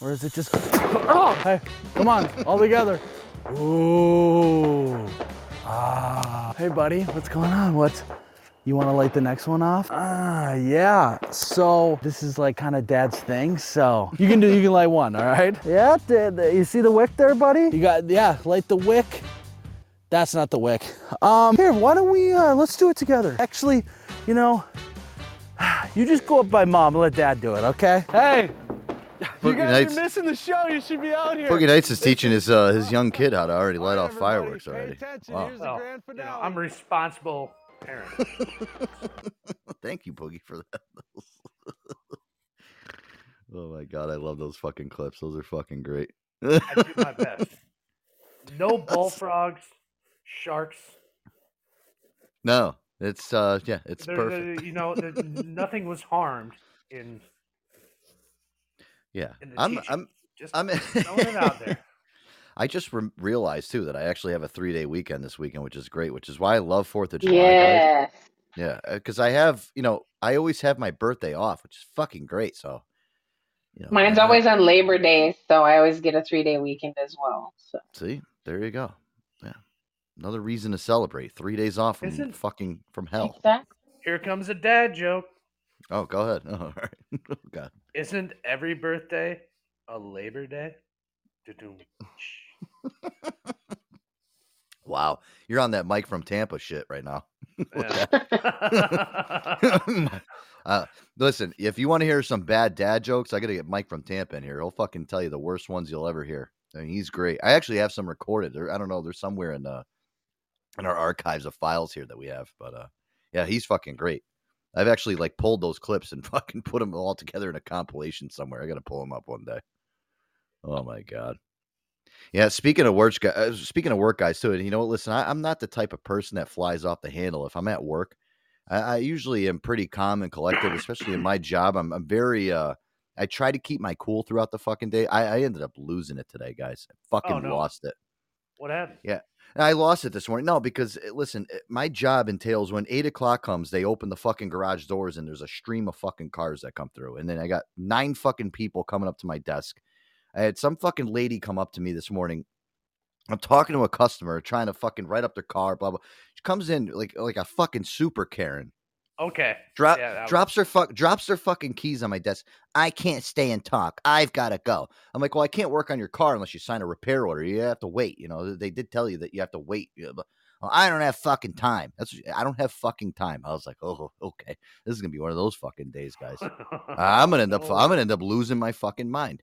Or is it just, oh, hey, come on, all together. Ooh. Ah. Hey, buddy, what's going on? What? You want to light the next one off? Ah, yeah. So this is like kind of dad's thing. So you can do, you can light one, all right? Yeah. the- the- you see the wick there, buddy? You got, yeah. Light the wick. That's not the wick. Um, here, why don't we? Uh, let's do it together. Actually, you know, you just go up by mom and let dad do it, okay? Hey. You Boogie guys Nights- are missing the show. You should be out here. Boogie Nights is teaching his uh, his young kid how to already light off fireworks already. Wow. Here's the Well, you know. I'm a responsible parent. Thank you, Boogie, for that. oh my god, I love those fucking clips. Those are fucking great. I do my best. No bullfrogs, sharks. no, it's uh yeah, it's There- perfect. there- you know, there, nothing was harmed in yeah, in I'm teaching. I'm just I'm throwing it out there. I just re- realized too that I actually have a three day weekend this weekend, which is great. Which is why I love Fourth of July. guys. Yeah, because I have you know I always have my birthday off, which is fucking great. So, you know, Mine's always on Labor Day, so I always get a three day weekend as well. So see there you go. Yeah, another reason to celebrate. Three days off from Isn't- fucking from hell. exactly. Here comes a dad joke. Oh, go ahead. Oh, all right. oh, God. Isn't every birthday a Labor Day? Wow, you're on that Mike from Tampa shit right now. Yeah. uh, listen, if you want to hear some bad dad jokes, I got to get Mike from Tampa in here. He'll fucking tell you the worst ones you'll ever hear. I mean, he's great. I actually have some recorded. There, I don't know. There's somewhere in uh in our archives of files here that we have, but uh, yeah, he's fucking great. I've actually like pulled those clips and fucking put them all together in a compilation somewhere. I got to pull them up one day. Oh my god. Yeah, speaking of work, gu- uh, speaking of work, guys, too. And you know what? Listen, I, I'm not the type of person that flies off the handle. If I'm at work, I, I usually am pretty calm and collected, especially in my job. I'm, I'm very. uh I try to keep my cool throughout the fucking day. I, I ended up losing it today, guys. I fucking no. lost it. what happened? And I lost it this morning. No, because uh, listen, uh, my job entails when eight o'clock comes, they open the fucking garage doors and there's a stream of fucking cars that come through. And then I got nine fucking people coming up to my desk. I had some fucking lady come up to me this morning. I'm talking to a customer trying to fucking write up their car, blah blah. She comes in like like a fucking super Karen. Okay. Drop Yeah, drops her fuck drops their fucking keys on my desk. I can't stay and talk. I've got to go. I'm like, well, I can't work on your car unless you sign a repair order. You have to wait. You know, they did tell you that you have to wait. But I don't have fucking time. That's I don't have fucking time. I was like, oh, okay. This is gonna be one of those fucking days, guys. I'm gonna end up. Oh. I'm gonna end up losing my fucking mind.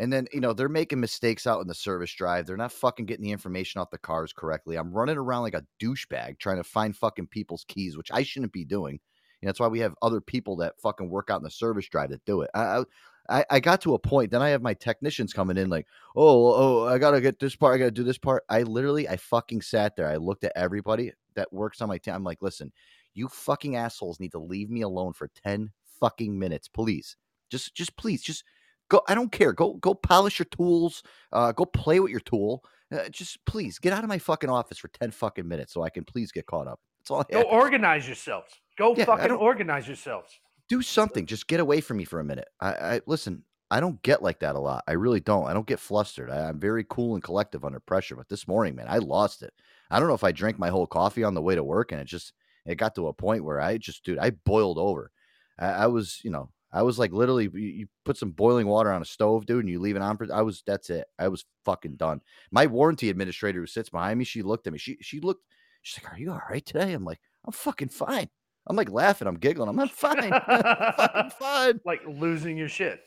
And then you know they're making mistakes out in the service drive. They're not fucking getting the information off the cars correctly. I'm running around like a douchebag trying to find fucking people's keys, which I shouldn't be doing. Know, that's why we have other people that fucking work out in the service drive that do it. I, I I got to a point. Then I have my technicians coming in like, oh, oh, I gotta get this part. I gotta do this part. I literally, I fucking sat there. I looked at everybody that works on my team. I'm like, listen, you fucking assholes need to leave me alone for ten fucking minutes, please. Just, just please, just go. I don't care. Go, go polish your tools. Uh, go play with your tool. Uh, just please get out of my fucking office for ten fucking minutes so I can please get caught up. That's all I Go organize yourselves. Go Yeah, fucking organize yourselves. do something. Just get away from me for a minute. I, I listen. I don't get like that a lot. I really don't. I don't get flustered. I, I'm very cool and collective under pressure. But this morning, man, I lost it. I don't know if I drank my whole coffee on the way to work, and it just it got to a point where I just, dude, I boiled over. I, I was, you know, I was like literally, you, put some boiling water on a stove, dude, and you leave it on for. I was that's it. I was fucking done. My warranty administrator who sits behind me, she looked at me. She she looked. She's like, "Are you all right today?" I'm like, "I'm fucking fine." I'm like laughing. I'm giggling. I'm not fine. I'm fucking fine. like losing your shit.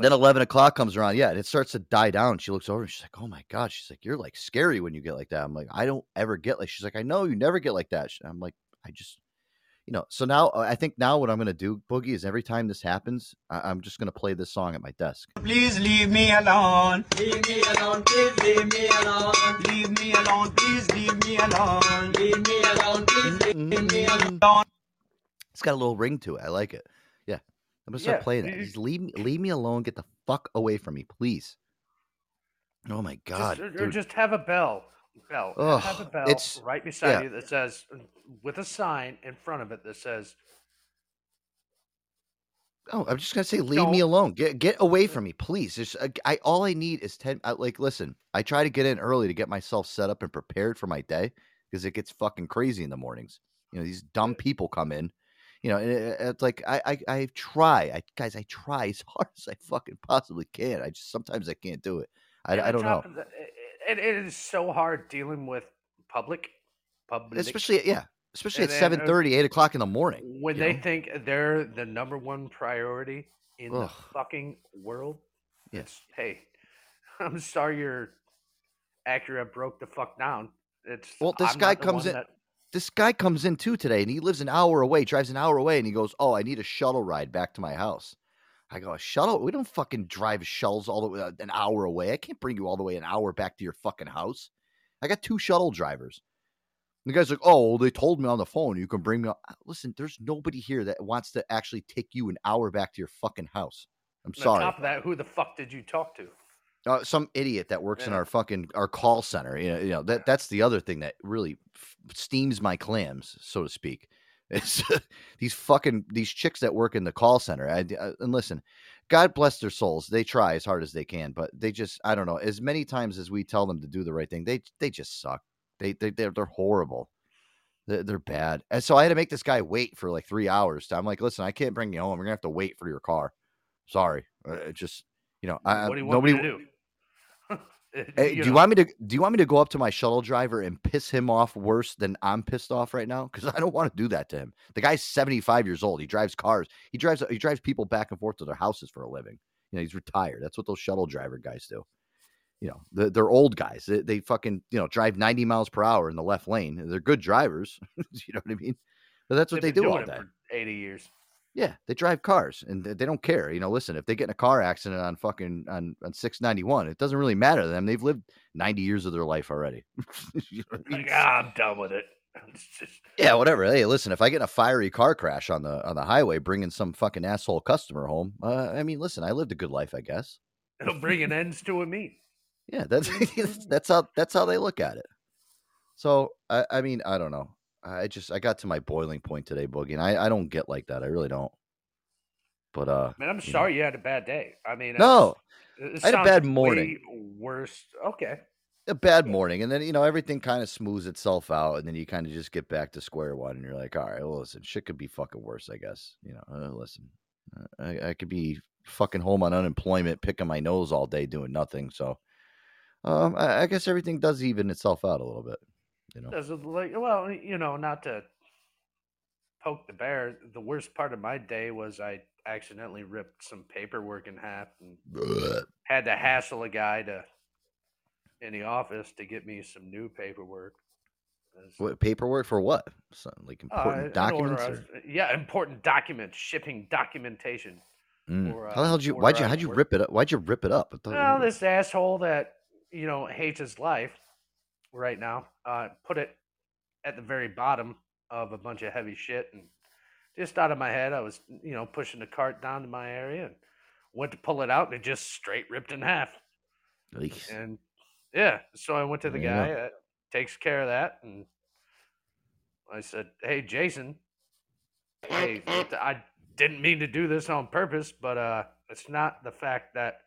Then eleven o'clock comes around. Yeah, and it starts to die down. She looks over and she's like, "Oh my god." She's like, "You're like scary when you get like that." I'm like, "I don't ever get like." She's like, "I know you never get like that." I'm like, "I just." You know, so now I think now what I'm gonna do, Boogie, is every time this happens, I- I'm just gonna play this song at my desk. Please leave me alone. Leave me alone. Please leave me alone. Leave me alone. Please leave me alone. Leave me alone. Please leave me alone. Mm-hmm. It's got a little ring to it. I like it. Yeah, I'm gonna start Yeah, playing it. you- Just leave me, leave me alone. Get the fuck away from me, please. Oh my god, just, or- or dude. just have a bell. Bell. Ugh, have a bell it's- right beside yeah. you that says, with a sign in front of it that says, Oh, I'm just gonna say, leave me Don't- alone. Get get away from me, please. Just, uh, I all I need is ten. I, like, listen, I try to get in early to get myself set up and prepared for my day because it gets fucking crazy in the mornings. You know, these dumb people come in. You know, and it- it's like I I, I try, I guys, I try as hard as I fucking possibly can. I just sometimes I can't do it. I, I don't know. of it, it is so hard dealing with public, public, Especially yeah, especially And at then, seven uh, thirty, eight o'clock in the morning. when they know? think they're the number one priority in Ugh. the fucking world. Yes. Hey, I'm sorry your Acura broke the fuck down. It's Well, this I'm guy comes in- that- this guy comes in too today and he lives an hour away, drives an hour away, and he goes, Oh, I need a shuttle ride back to my house. I go, A shuttle? We don't fucking drive shuttles all the way uh, an hour away. I can't bring you all the way an hour back to your fucking house. I got two shuttle drivers. And the guy's like, Oh, well, they told me on the phone you can bring me. up." Listen, there's nobody here that wants to actually take you an hour back to your fucking house. I'm sorry. On top of that, who the fuck did you talk to? Uh, some idiot that works in our fucking our call center. You know, you know that that's the other thing that really f- steams my clams, so to speak. It's these fucking these chicks that work in the call center. I, I- and listen, God bless their souls. They try as hard as they can, but they just I don't know. As many times as we tell them to do the right thing, they they just suck. They they they're, they're horrible. They're, they're bad. And so I had to make this guy wait for like three hours. I'm like, listen, I can't bring you home. You're gonna have to wait for your car. Sorry, Uh, it just you know, I, what do you want nobody. Me to do? Hey, do you want me to do you want me to go up to my shuttle driver and piss him off worse than I'm pissed off right now? Because I don't want to do that to him. The guy's 75 years old. He drives cars. He drives he drives people back and forth to their houses for a living. You know, he's retired. That's what those shuttle driver guys do. You know, they're, they're old guys. They, they fucking you know drive 90 miles per hour in the left lane. They're good drivers. you know what I mean? But that's what they've they do all day. 80 years. Yeah, they drive cars and they don't care. You know, listen, if they get in a car accident on fucking on, on 691, it doesn't really matter to them. They've lived 90 years of their life already. You know I mean? Like, ah, I'm done with it. Just, Yeah, whatever. Hey, listen, if I get in a fiery car crash on the on the highway bringing some fucking asshole customer home, uh, I mean, listen, I lived a good life, I guess. it'll bring an end to a meet. Yeah, that's that's how that's how they look at it. So, I I mean, I don't know. I just I got to my boiling point today, Boogie, and I I don't get like that. I really don't. But uh Man, I'm you know. sorry you had a bad day. I mean, No, I had a bad morning. Worst. Okay. a bad morning and then you know everything kind of smooths itself out and then you kind of just get back to square one and you're like all right well listen shit could be fucking worse i guess you know uh, listen I, I could be fucking home on unemployment picking my nose all day doing nothing so um I, I guess everything does even itself out a little bit you know it like well, you know, not to poke the bear. The worst part of my day was I accidentally ripped some paperwork in half and had to hassle a guy to in the office to get me some new paperwork. What paperwork for what Something like uh, important an documents or- yeah, important documents, shipping documentation. Mm. for, how the uh, hell did you why'd you how'd you rip it up why'd you rip it up Well, this asshole that you know hates his life right now uh, put it at the very bottom of a bunch of heavy shit, and just out of my head, I was you know pushing the cart down to my area and went to pull it out, and it just straight ripped in half. And yeah, so I went to the you guy that takes care of that, and I said, "Hey, Jason, hey, I didn't mean to do this on purpose, but uh, it's not the fact that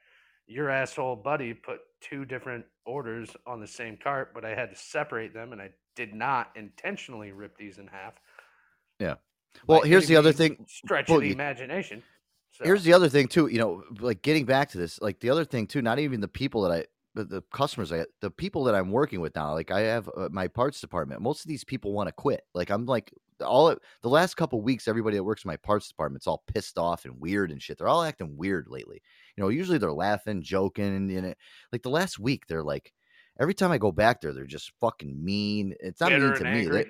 your asshole buddy put two different orders on the same cart, but I had to separate them, and I did not intentionally rip these in half. yeah well here's the other thing Stretch of the imagination. So, Here's the other thing too. You know, like getting back to this, like the other thing too. Not even the people that I, but the customers I, the people that I'm working with now. Like I have uh, my parts department. Most of these people want to quit. Like I'm like all the last couple weeks, everybody that works in my parts department's all pissed off and weird and shit. They're all acting weird lately. You know, usually they're laughing, joking, and you know, like the last week they're like. Every time I go back there, they're just fucking mean. It's not bitter mean to me. They,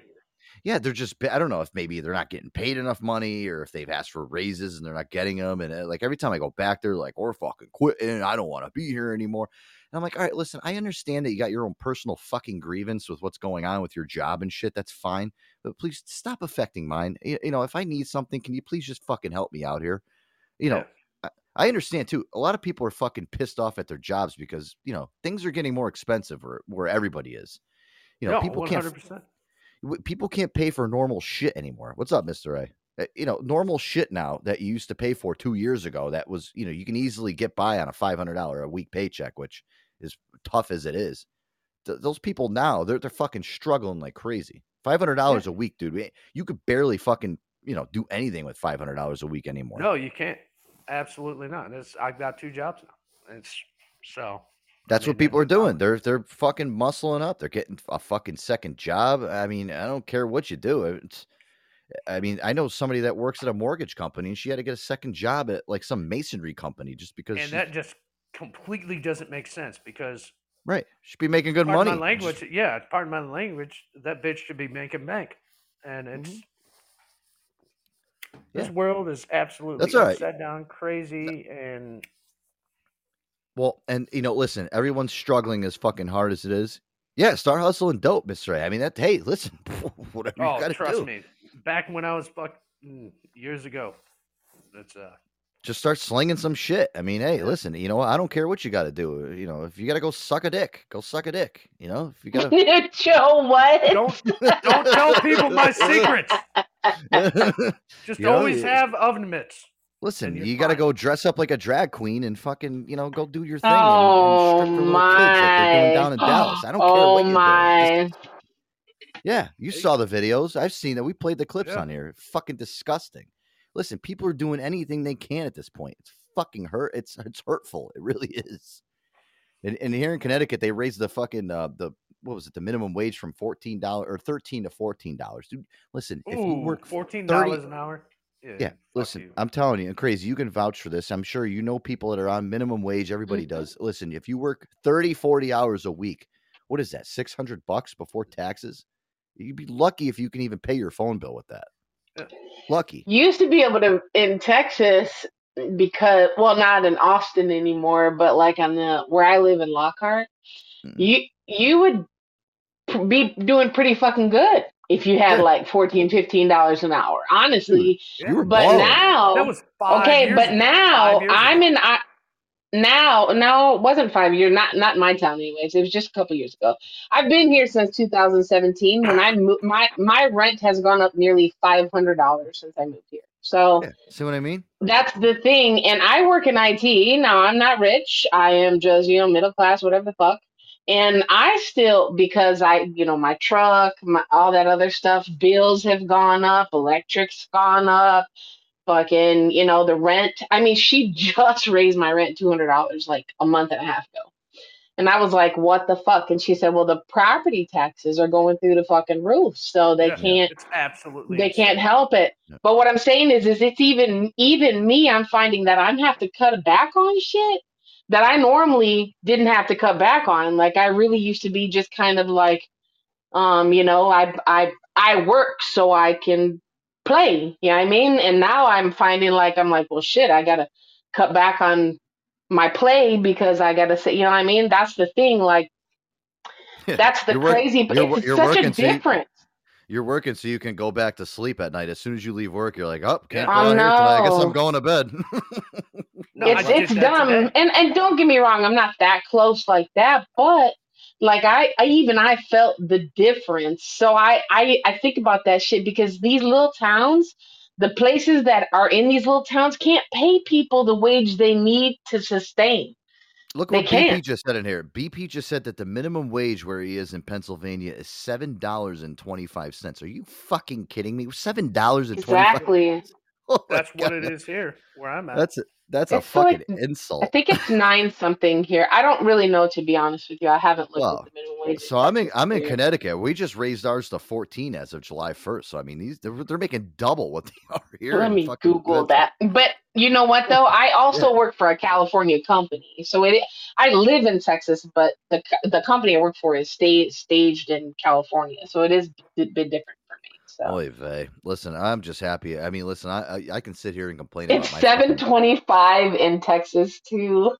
yeah, they're just. I don't know if maybe they're not getting paid enough money, or if they've asked for raises and they're not getting them. And uh, like every time I go back there, like we're fucking quitting. I don't want to be here anymore. And I'm like, all right, listen, I understand that you got your own personal fucking grievance with what's going on with your job and shit. That's fine, but please stop affecting mine. You, you know, if I need something, can you please just fucking help me out here? You know, Yeah. I, understand too. A lot of people are fucking pissed off at their jobs because you know things are getting more expensive where where everybody is. You know, no, people can't 100%. w- people can't pay for normal shit anymore. What's up, Mister A? Uh, You know, normal shit now that you used to pay for two years ago. That was, you know, you can easily get by on a five hundred dollar a week paycheck, which is tough as it is. Th- those people now, they're they're fucking struggling like crazy. Five hundred dollars a week, dude. You could barely fucking, you know, do anything with five hundred dollars a week anymore. No, you can't. Absolutely not. This, I've got two jobs now. It's so. That's mean, what people are doing. They're they're fucking muscling up. They're getting a fucking second job. I mean, I don't care what you do. It's, I mean, I know somebody that works at a mortgage company, and she had to get a second job at like some masonry company just because. And she, that just completely doesn't make sense because right, should be making good money. my Just- language. Yeah, pardon my language. That bitch should be making bank, and Mm-hmm. This Yeah. world is absolutely That's all right. upside down, crazy, and Well, and you know, listen, everyone's struggling as fucking hard as it is. Yeah, start hustling dope, Mister A. I mean, that. Hey, listen, whatever you oh, gotta trust do, me, back when I was fuck mm, years ago, that's uh, just start slinging some shit. I mean, hey, listen, you know, what? I don't care what you got to do. You know, if you got to go suck a dick, go suck a dick. You know, if you got to. Joe, what? don't don't tell people my secrets. Just You know, always you- have oven mitts. Listen, you're got to go dress up like a drag queen and fucking, you know, go do your thing. Oh and, and strip oh for little kids like they're doing my! down in Dallas. I don't care oh what you do. Just- my! yeah, you saw the videos. I've seen it. We played the clips Yeah. on here. Fucking disgusting. Listen, people are doing anything they can at this point. It's fucking hurt. It's it's hurtful. It really is. And, and here in Connecticut, they raised the fucking uh, the what was it the minimum wage from fourteen dollars or thirteen to fourteen dollars. Dude, listen, if you work fourteen 30 dollars an hour. Yeah, Yeah, listen, you. I'm telling you, crazy. You can vouch for this. I'm sure you know people that are on minimum wage. Everybody Mm-hmm. does. Listen, if you work 30, 40 hours a week, what is that? 600 bucks before taxes? You'd be lucky if you can even pay your phone bill with that. Yeah. Lucky. You used to be able to in Texas because well, not in Austin anymore, but like on the where I live in Lockhart, Mm. you you would be doing pretty fucking good if you had Yeah. like 14 15 dollars an hour honestly You were but balling. now That was five okay years but ago. now Five years i'm ago. in I, now no it wasn't five years not not my town anyways it was just a couple years ago i've been here since 2017 when i moved my my rent has gone up nearly $500 since i moved here so Yeah. See what I mean? that's the thing. And I work in IT. Now I'm not rich. I am just, you know, middle class, whatever the fuck. And I still, because I, you know, my truck, my, all that other stuff, bills have gone up, electric's gone up, fucking, you know, the rent. I mean, she just raised my rent $200 like a month and a half ago. And I was like, what the fuck? And she said, well, the property taxes are going through the fucking roof. So they Yeah, can't It's absolutely. they insane. can't help it. Yeah. But what I'm saying is, is it's even even me. I'm finding that I'm have to cut back on shit that I normally didn't have to cut back on. Like I really used to be just kind of like, um, you know, I I I work so I can play. You know what I mean? And now I'm finding like I'm like, well, shit, I gotta cut back on my play because I gotta say, you know what I mean? That's the thing. Like that's the You're work- crazy. you're it's you're such a working, so you- difference. You're working so you can go back to sleep at night. As soon as you leave work, you're like, oh, can't Yeah. go I out here tonight. I guess. I'm going to bed. No, it's it's dumb today. and and don't get me wrong i'm not that close like that but like I, I even i felt the difference so I, I i think about that shit because these little towns the places that are in these little towns can't pay people the wage they need to sustain Look They what BP can't. just said in here. BP just said that the minimum wage where he is in Pennsylvania is seven dollars and twenty five cents. Are you fucking kidding me? Seven dollars and twenty five. exactly Oh my That's what it God. is here where I'm at. That's a, that's a fucking like- fucking I think it's nine something here. I don't really know to be honest with you. I haven't looked Well, at the minimum wage. So I'm in I'm in here. Connecticut. We just raised ours to 14 as of July 1st. So I mean, these they're, they're making double what they are here. Let in me Google Connecticut. that. But you know what though? I also work for a California company, so it. I live in Texas, but the the company I work for is sta- staged in California, so it is a bit different for me. Oh, so Oy vey. Listen, I'm just happy. I mean, listen, I I, I can sit here and complain it's about my seven fucking- twenty five in Texas too.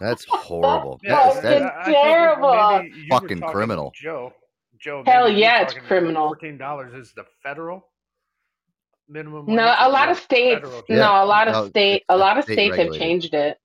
That's horrible. Yeah, That is- fucking that- I- I terrible. maybe you were Fucking to criminal. Joe. Joe. Hell maybe you were yeah, it's criminal. Fourteen dollars is the federal minimum. No, a lot of states. No, a lot of state. A lot of states have changed it.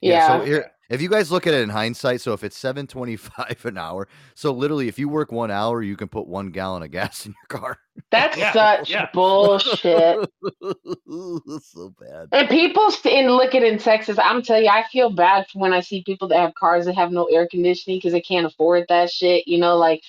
Yeah. Yeah. So here, if you guys look at it in hindsight, so if it's 7.25 an hour, so literally, if you work one hour, you can put one gallon of gas in your car. That's Yeah, such yeah. bullshit. That's so bad. And people in and look at in Texas. I'm telling you, I feel bad when I see people that have cars that have no air conditioning because they can't afford that shit. You know, like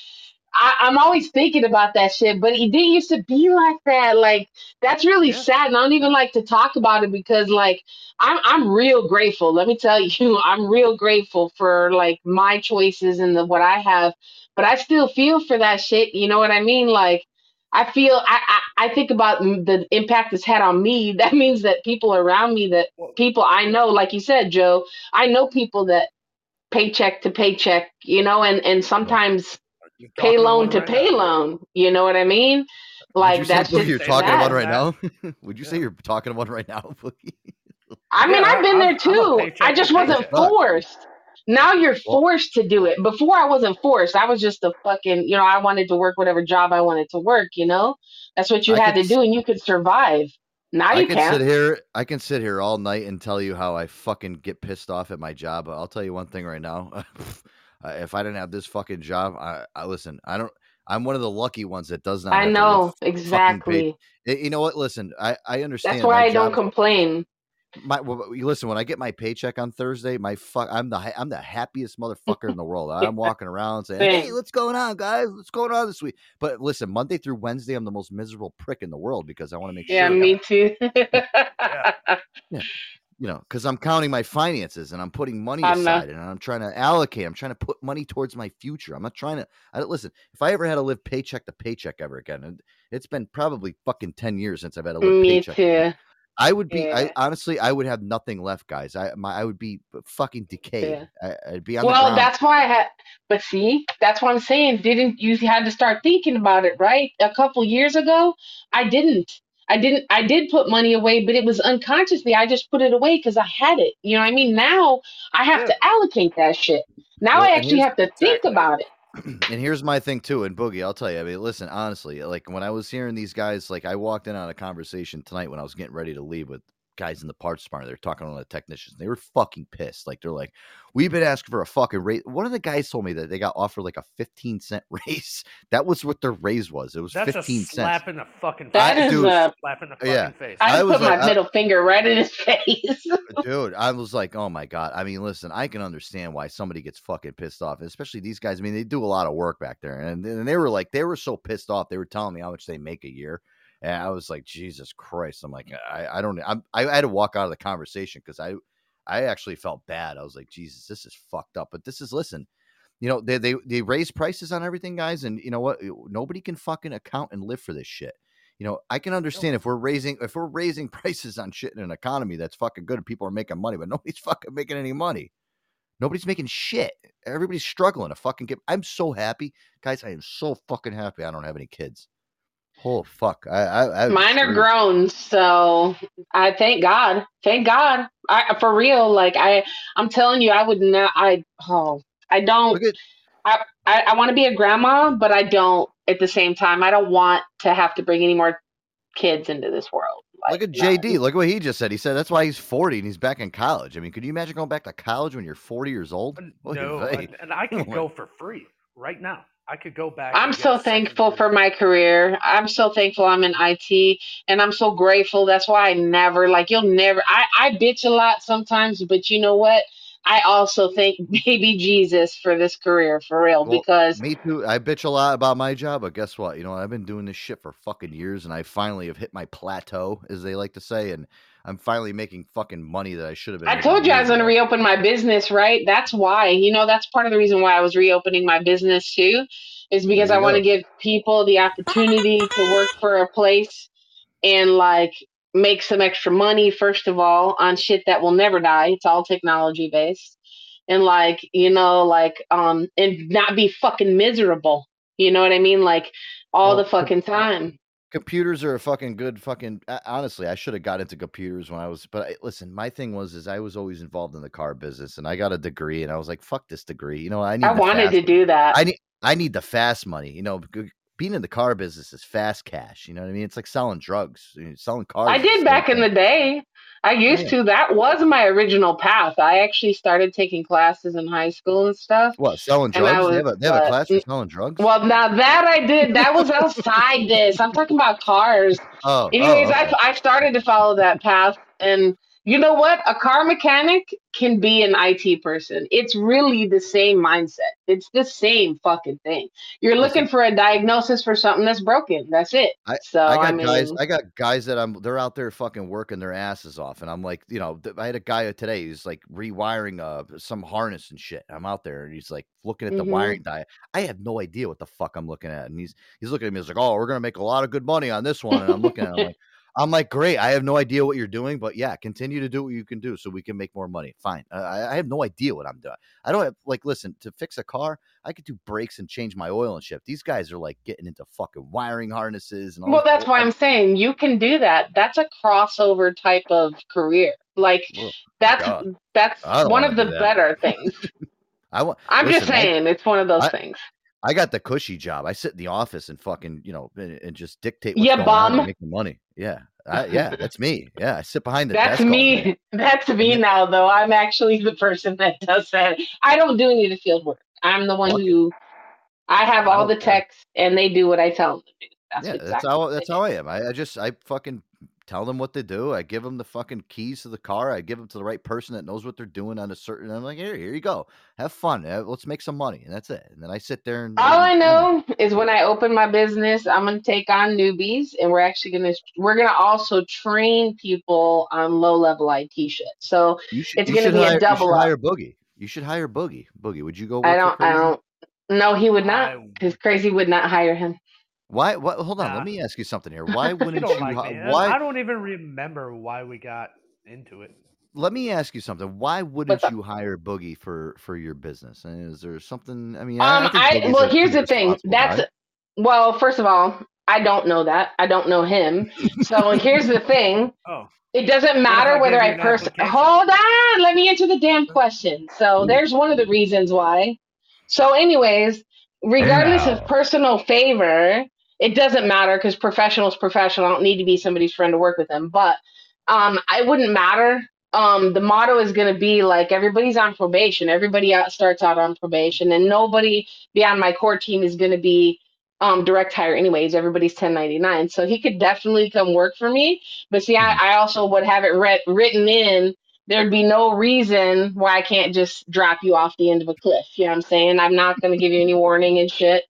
I, I'm always thinking about that shit, but it didn't used to be like that. Like that's really Yeah. sad, and I don't even like to talk about it because, like, I'm I'm real grateful. Let me tell you, I'm real grateful for like my choices and the what I have. But I still feel for that shit. You know what I mean? Like. I feel I, I, I think about m- the impact it's had on me. That means that people around me, that Well- people I know, like you said, Joe, I know people that paycheck to paycheck, you know, and and sometimes pay loan to right pay now. loan. You know what I mean? Like you that's Boogie, just you're talking sad. about it right now? Would you say you're talking about right now, Boogie? I mean, Yeah, I've been I'm- there too. paycheck I to just wasn't paycheck. Fuck. forced. Now you're Well- forced to do it. Before I wasn't forced. I was just a fucking, you know, I wanted to work whatever job I wanted to work, you know? That's what you I had could to do and you could survive. Now I you can can't. sit here. I can sit here all night and tell you how I fucking get pissed off at my job. But I'll tell you one thing right now: uh, if I didn't have this fucking job, I, I listen. I don't. I'm one of the lucky ones that does not. I have to live know, exactly. Y- You know what? Listen, I I understand. That's why I don't complain. my well, listen when I get my paycheck on Thursday, my fuck, I'm the I'm the happiest motherfucker in the world. I'm walking around saying, "Hey, what's going on, guys? What's going on this week?" But listen, Monday through Wednesday, I'm the most miserable prick in the world because I want to make sure. Yeah, sure, me too. you know, because I'm counting my finances and I'm putting money I know. aside and I'm trying to allocate. I'm trying to put money towards my future. I'm not trying to. I don't listen. If I ever had to live paycheck to paycheck ever again, and it's been probably fucking ten years since I've had to live me paycheck. too. I would be. I honestly, I would have nothing left, guys. I my, I would be fucking decayed. I, I'd be on Well, that's why I had. But see, that's what I'm saying. Didn't you had to start thinking about it, right? A couple years ago, I didn't. I didn't. I did put money away, but it was unconsciously. I just put it away because I had it. You know what I mean? Now I have Yeah. to allocate that shit. Now Well, I and actually here's- have to think Exactly. about it. and here's my thing too, and Boogie, I'll tell you. I mean, listen, honestly, like when I was hearing these guys, like I walked in on a conversation tonight when I was getting ready to leave with guys in the parts department. They're talking to the technicians. They were fucking pissed. Like they're like, "We've been asking for a fucking raise." One of the guys told me that they got offered like a 15 cent raise. That was what their raise was. It was That's 15 a cents. slap in the fucking That I- is dude, a. slap in the fucking Yeah. face. I, I was put my I- middle finger right in his face. dude i was like oh my god i mean listen i can understand why somebody gets fucking pissed off especially these guys i mean they do a lot of work back there and, and they were like they were so pissed off they were telling me how much they make a year and i was like jesus christ i'm like mm. i, I don't I'm, i had to walk out of the conversation because i i actually felt bad i was like jesus this is fucked up but this is listen you know they they they raise prices on everything guys and you know what nobody can fucking account and live for this shit you know, I can understand if we're raising if we're raising prices on shit in an economy that's fucking good and people are making money, but nobody's fucking making any money. Nobody's making shit. Everybody's struggling to fucking get. I'm so happy, guys. I am so fucking happy. I don't have any kids. Oh fuck! I, I, I Mine are grown, so I thank God. Thank God. I for real. Like I, I'm telling you, I would not. I oh, I don't. At I, I, I want to be a grandma, but I don't at the same time. I don't want to have to bring any more kids into this world. look Like, at no. JD. Look what he just said. He said that's why he's 40 and he's back in college. I mean, could you imagine going back to college when you're 40 years old? Oy no, vey. and, and I oh can go for free right now. I could go back. I'm so thankful for my career. I'm so thankful I'm in IT and I'm so grateful. That's why I never like you'll never I, I bitch a lot sometimes, but you know what? I also thank baby Jesus for this career for real Well, because me too. I bitch a lot about my job, but guess what? You know, I've been doing this shit for fucking years, and I finally have hit my plateau, as they like to say, and I'm finally making fucking money that I should have been. I told you I was going to reopen my business, right? That's why. You know, that's part of the reason why I was reopening my business too, is because I want to give people the opportunity to work for a place and like make some extra money, first of all, on shit that will never die. It's all technology based. And like, you know, like, um, and not be fucking miserable. You know what I mean? Like all Well, the fucking time. Computers are a fucking good fucking honestly i should have got into computers when i was but I, listen my thing was is i was always involved in the car business and i got a degree and i was like fuck this degree you know i need I wanted fast to do that. i need i need the fast money you know being in the car business is fast cash you know what i mean it's like selling drugs selling cars I did back in the day. I used Yeah. to. That was my original path. I actually started taking classes in high school and stuff. what selling drugs they have a they have a class for mm, selling drugs well, now that I did, that was outside this. I'm talking about cars. oh Anyways, oh okay. I I started to follow that path, and you know what? A car mechanic can be an IT person. It's really the same mindset. It's the same fucking thing. You're looking for a diagnosis for something that's broken. That's it. I, So I I got guys I got guys that I'm they're out there fucking working their asses off and I'm like, you know, I had a guy today who's like rewiring uh some harness and shit. I'm out there and he's like looking at the hmm wiring die. I have no idea what the fuck I'm looking at. And he's he's looking at me, he's like, Oh, we're gonna make a lot of good money on this one. And I'm looking at him like I'm like, great. I have no idea what you're doing, but yeah, continue to do what you can do so we can make more money. Fine. I, I have no idea what I'm doing. I don't have like, listen, to fix a car, I could do brakes and change my oil and shit. These guys are like getting into fucking wiring harnesses and all Well, that's why I'm saying you can do that. That's a crossover type of career. Like that's God, that's one of the better things. I want. I'm just Listen, I, saying it's one of those I, things. I got the cushy job. I sit in the office and fucking, you know, and, and just dictate what's Yeah, going on and bum. make the money. Yeah, I, yeah, that's me. Yeah, I sit behind the That's desk all day. me. That's me now, though. I'm actually the person that does that. I don't do any of the field work. I'm the one who I have all the techs, and they do what I tell them to do. That's Yeah, that's how that's how I am. I, I just I fucking tell them what to do. I give them the fucking keys to the car. I give them to the right person that knows what they're doing on a certain. I'm like, here, here you go. Have fun. Uh, Let's make some money, and that's it. And then I sit there and All I know, know is when I open my business, I'm gonna take on newbies, and we're actually gonna we're gonna also train people on low level IT shit. So should it's gonna should be a hire you should double up. hire Boogie. You should hire Boogie. Boogie, would you go I work for don't. I don't. No, he would not, because Krazie would not hire him. Why? What? Hold on. nah. Let me ask you something here. Why wouldn't you? like Why? I don't even remember why we got into it. Let me ask you something. Why wouldn't you hire Boogie for for your business? And is there something? I mean, Um, I I well, here's the thing. That's guy. well, first of all, I don't know that. I don't know him. So here's the thing. Oh, It doesn't matter I whether I person. Hold on, let me answer the damn question. So there's one of the reasons why. So, anyways, regardless of personal favor, it doesn't matter because professional's professional. I don't need to be somebody's friend to work with them. But um, I wouldn't matter. Um, the motto is going to be like everybody's on probation. Everybody out starts out on probation, and nobody beyond my core team is going to be um, direct hire anyways. Everybody's 1099, so he could definitely come work for me. But see, I, Mhm. I also would have it read, written in. There'd be no reason why I can't just drop you off the end of a cliff. You know what I'm saying? I'm not going to give you any warning and shit.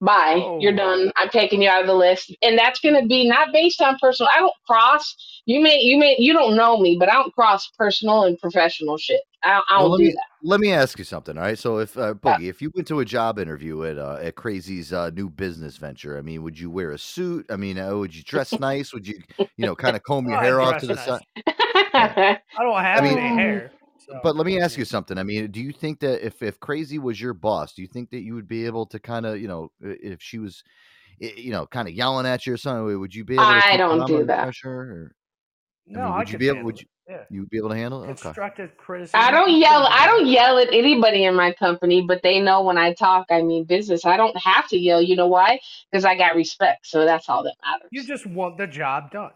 Bye. You're Oh, done. I'm taking you out of the list. And that's going to be not based on personal. I don't cross. You may, you may, you don't know me, but I don't cross personal and professional shit. I don't, I well, don't let do me that. let me ask you something. All right. So, if uh, Boogie, if you went to a job interview at uh, at Krazie's uh, new business venture, I mean, would you wear a suit? I mean, uh, would you dress nice? Would you, you know, kind of comb oh, your hair off to the nice. side? Yeah. I don't have any mean, Um, hair, but let me ask you something. I mean, do you think that if if Krazie was your boss, do you think that you would be able to kind of, you know, if she was, you know, kind of yelling at you or something, would you be able to I don't do that. pressure? Or I no, mean, I would you could be able? Would you Yeah, you would be able to handle it? Okay. constructive I criticism don't yell. I don't yell at anybody in my company, but they know when I talk, I mean business. I don't have to yell. You know why? Because I got respect. So that's all that matters. You just want the job done.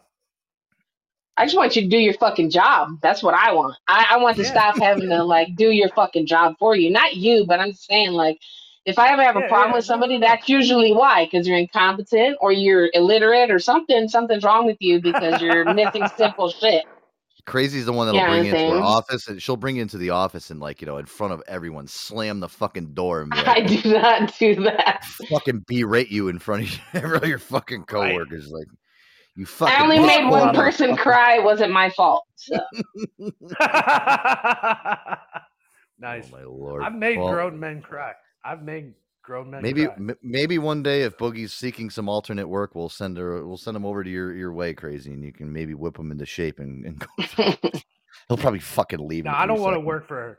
I just want you to do your fucking job. That's what I want. I, I want to Yeah, stop having to like do your fucking job for you. Not you, but I'm saying like if I ever have a yeah, problem yeah. with No, no, somebody, that's usually why, because you're incompetent or you're illiterate or something. Something's wrong with you because you're missing simple shit. Krazie's the one that'll Yeah, bring you into her same. office, and she'll bring you into the office and like you know in front of everyone, slam the fucking door and be I do not do that. fucking berate you in front of your fucking coworkers. Like you fucking. I only made poor one person cry. It wasn't my fault. So. nice. Oh my lord! I've made Well, grown men cry. I've made grown men Maybe cry. m- maybe one day if Boogie's seeking some alternate work, we'll send her. We'll send him over to your your way, Krazie, and you can maybe whip him into shape and, and go. He'll probably fucking leave. No, I don't want to work for her.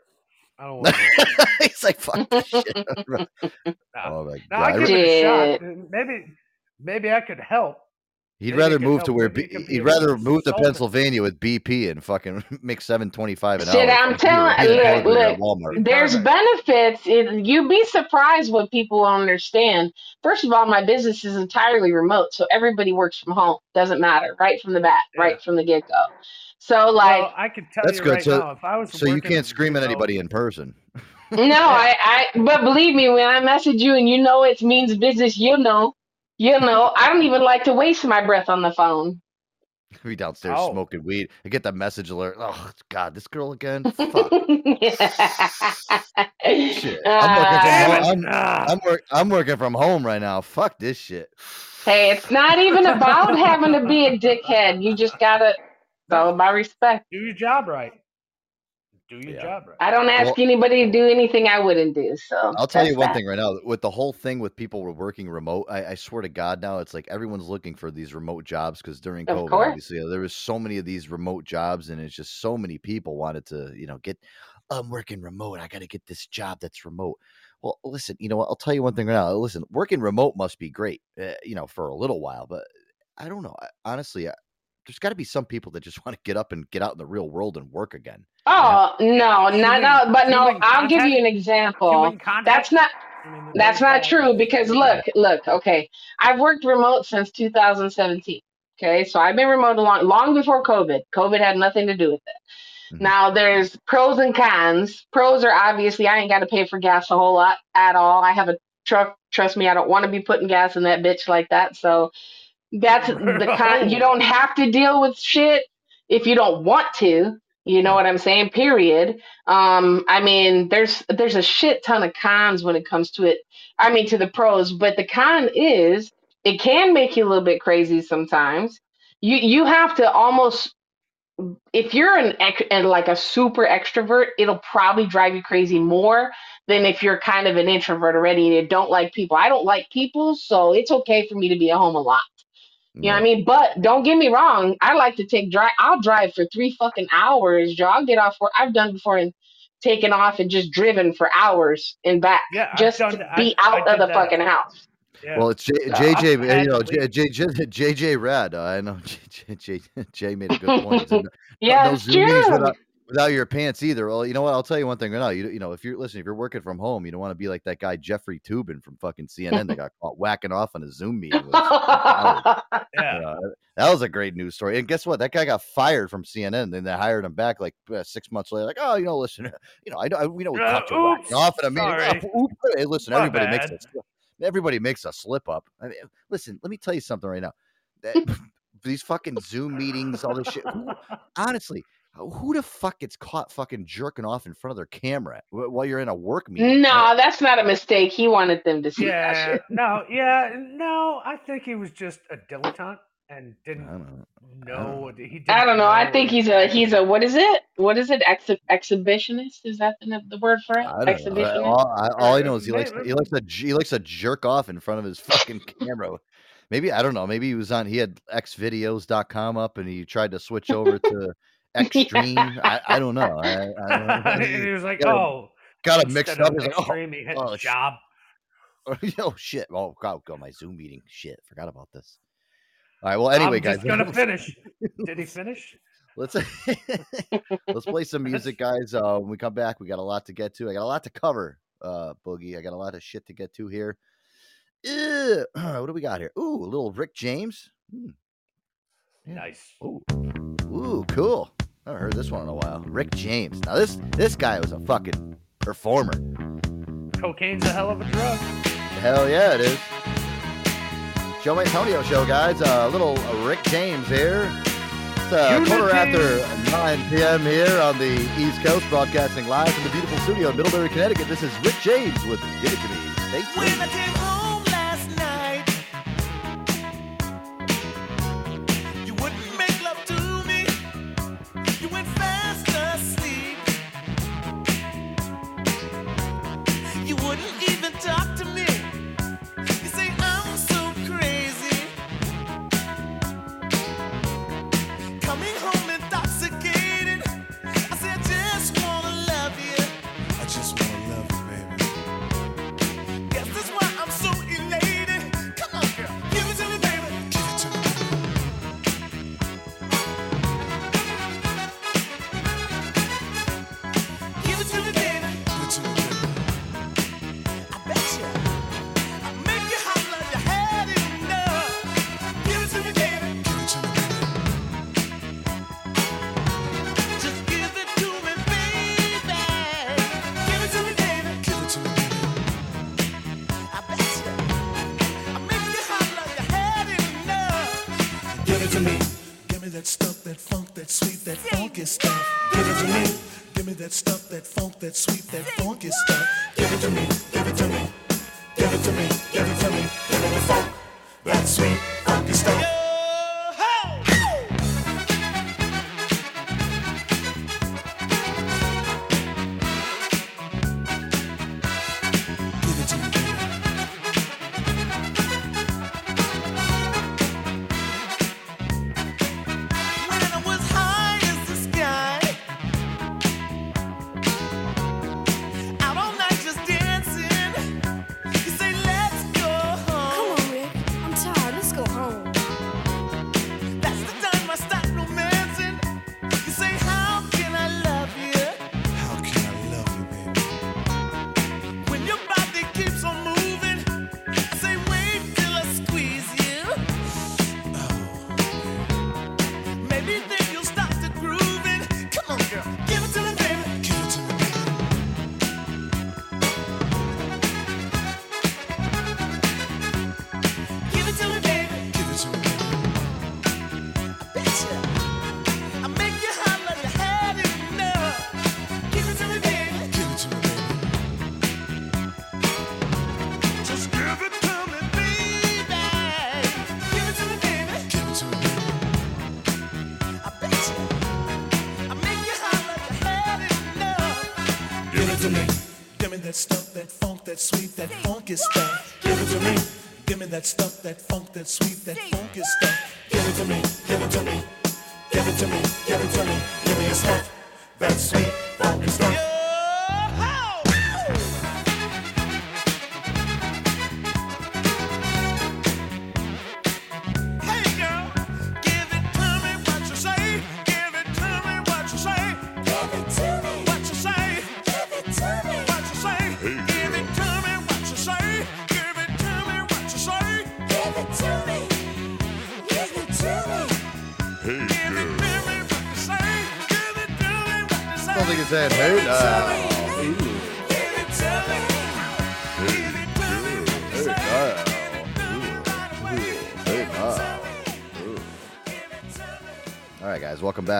I don't want to. He's like, fuck this shit. Nah. oh my No, I god! give it a shot. Maybe, maybe I could help. He'd maybe rather move to where B- he'd rather move to. Pennsylvania with BP and fucking make seven twenty five an Shit, hour. I'm Like, he would telling- look, look, Walmart. There's Perfect. benefits. It, you'd be surprised what people don't understand. First of all, my business is entirely remote, so everybody works from home. Doesn't matter, right from the bat, Yeah. right from the get go. So, like, well, I can tell That's you good. right So- now, if I was So you can't scream at anybody in person. no, I, I, but believe me, when I message you and you know it means business, you know, you know, I don't even like to waste my breath on the phone. Be downstairs Oh. smoking weed. I get the message alert. Oh God, this girl again. Fuck. Shit. I'm working from Damn home. I'm. I'm, work, I'm working from home right now. Fuck this shit. Hey, it's not even about having to be a dickhead. You just gotta. It's all about respect. do your job right. Do your Yeah. job right. I don't ask Well- anybody to do anything I wouldn't do. So I'll tell you one that. thing right now. With the whole thing with people were working remote, I, I swear to God, now it's like everyone's looking for these remote jobs because during Of COVID, course. obviously, there was so many of these remote jobs, and it's just so many people wanted to, you know, get. I'm working remote. I got to get this job that's remote. Well, listen, you know what? I'll tell you one thing right now. Listen, working remote must be great, uh, you know, for a little while, but I don't know. I, honestly, I, there's got to be some people that just want to get up and get out in the real world and work again. Oh no, not no, but no. human I'll give you an example. That's not. That's not true because look, look, okay. I've worked remote since 2017. Okay, so I've been remote long, long before COVID. COVID had nothing to do with it. Mhm. Now there's pros and cons. Pros are obviously I ain't got to pay for gas a whole lot at all. I have a truck. Trust me, I don't want to be putting gas in that bitch like that. So that's the con. You don't have to deal with shit if you don't want to. You know what I'm saying? Period. Um, I mean, there's there's a shit ton of cons when it comes to it. I mean, to the pros, but the con is it can make you a little bit crazy sometimes. You you have to almost if you're an ex- and like a super extrovert, it'll probably drive you crazy more than if you're kind of an introvert already and you don't like people. I don't like people, so it's okay for me to be at home a lot. You know what I mean? But don't get me wrong. I like to take drive. I'll drive for three fucking hours, Joe. I'll get off work. I've done before and taken off and just driven for hours and back Yeah, I've just done to that. be I- I out did of the that. fucking house. Yeah. Well, it's J, So, JJ, I had you know, to J, leave. J, J, JJ Rad. Uh, I know J, J, Jay made a good point. He said, "No- Yeah, no it's Zoom true. without, without your pants either. Well, you know what? I'll tell you one thing right now. You, you know, if you're listening, if you're working from home, you don't want to be like that guy Jeffrey Toobin from fucking CNN that got caught whacking off on a Zoom meeting. With his fucking colleagues. yeah. Yeah, that was a great news story. And guess what? That guy got fired from CNN. And then they hired him back like uh, six months later. Like, oh, you know, listen, you know, I, I we know we Uh, caught you whacking oops, off in a meeting. Oh. Hey, listen, My everybody makes bad. a slip- everybody makes a slip up. I mean, listen, let me tell you something right now. That, these fucking Zoom meetings, all this shit. Honestly, who the fuck gets caught fucking jerking off in front of their camera while you're in a work meeting? no, that's not a mistake. He wanted them to see that shit. No. Yeah. No. I think he was just a dilettante and didn't don't know. know. what- He didn't I don't know. I think he's a he's a what is it? What is it? Exhi- exhibitionist? Is that the, the word for it? I don't know. Exhibitionist. All, I, all I uh, know is he likes he likes to j- he likes to jerk off in front of his fucking camera. Maybe I don't know. Maybe he was on. He had xvideos.com up and he tried to switch over to Extreme. I, I don't know. I, I don't know. he was like, Got "Oh, got him mixed up. of He's like, oh, he hit oh, job." oh shit! Oh god, go my Zoom meeting. Shit, forgot about this. All right. Well, anyway, I'm guys, just gonna finish. Did he finish? let's let's play some music, guys. Uh, when we come back, we got a lot to get to. I got a lot to cover, uh, Boogie. I got a lot of shit to get to here. Ew, what do we got here? Ooh, a little Rick James. Hmm. Yeah. Nice. Ooh, ooh, cool. I haven't heard this one in a while. Rick James. Now this this guy was a fucking performer. Cocaine's a hell of a drug. Hell yeah, it is. Joe Antonio show, guys. A uh, little uh, Rick James here. It's a quarter after 9 p.m. here on the East Coast, broadcasting live from the beautiful studio in Middlebury, Connecticut. This is Rick James with Give It To Me. Stay tuned. That sweet, that funky stuff. That funky stuff. Give it to me. Give me that stuff, that funk, that sweet, that funky stuff. Give it to me. Give it to me. Give it to me. Give it to me. Give me a stuff,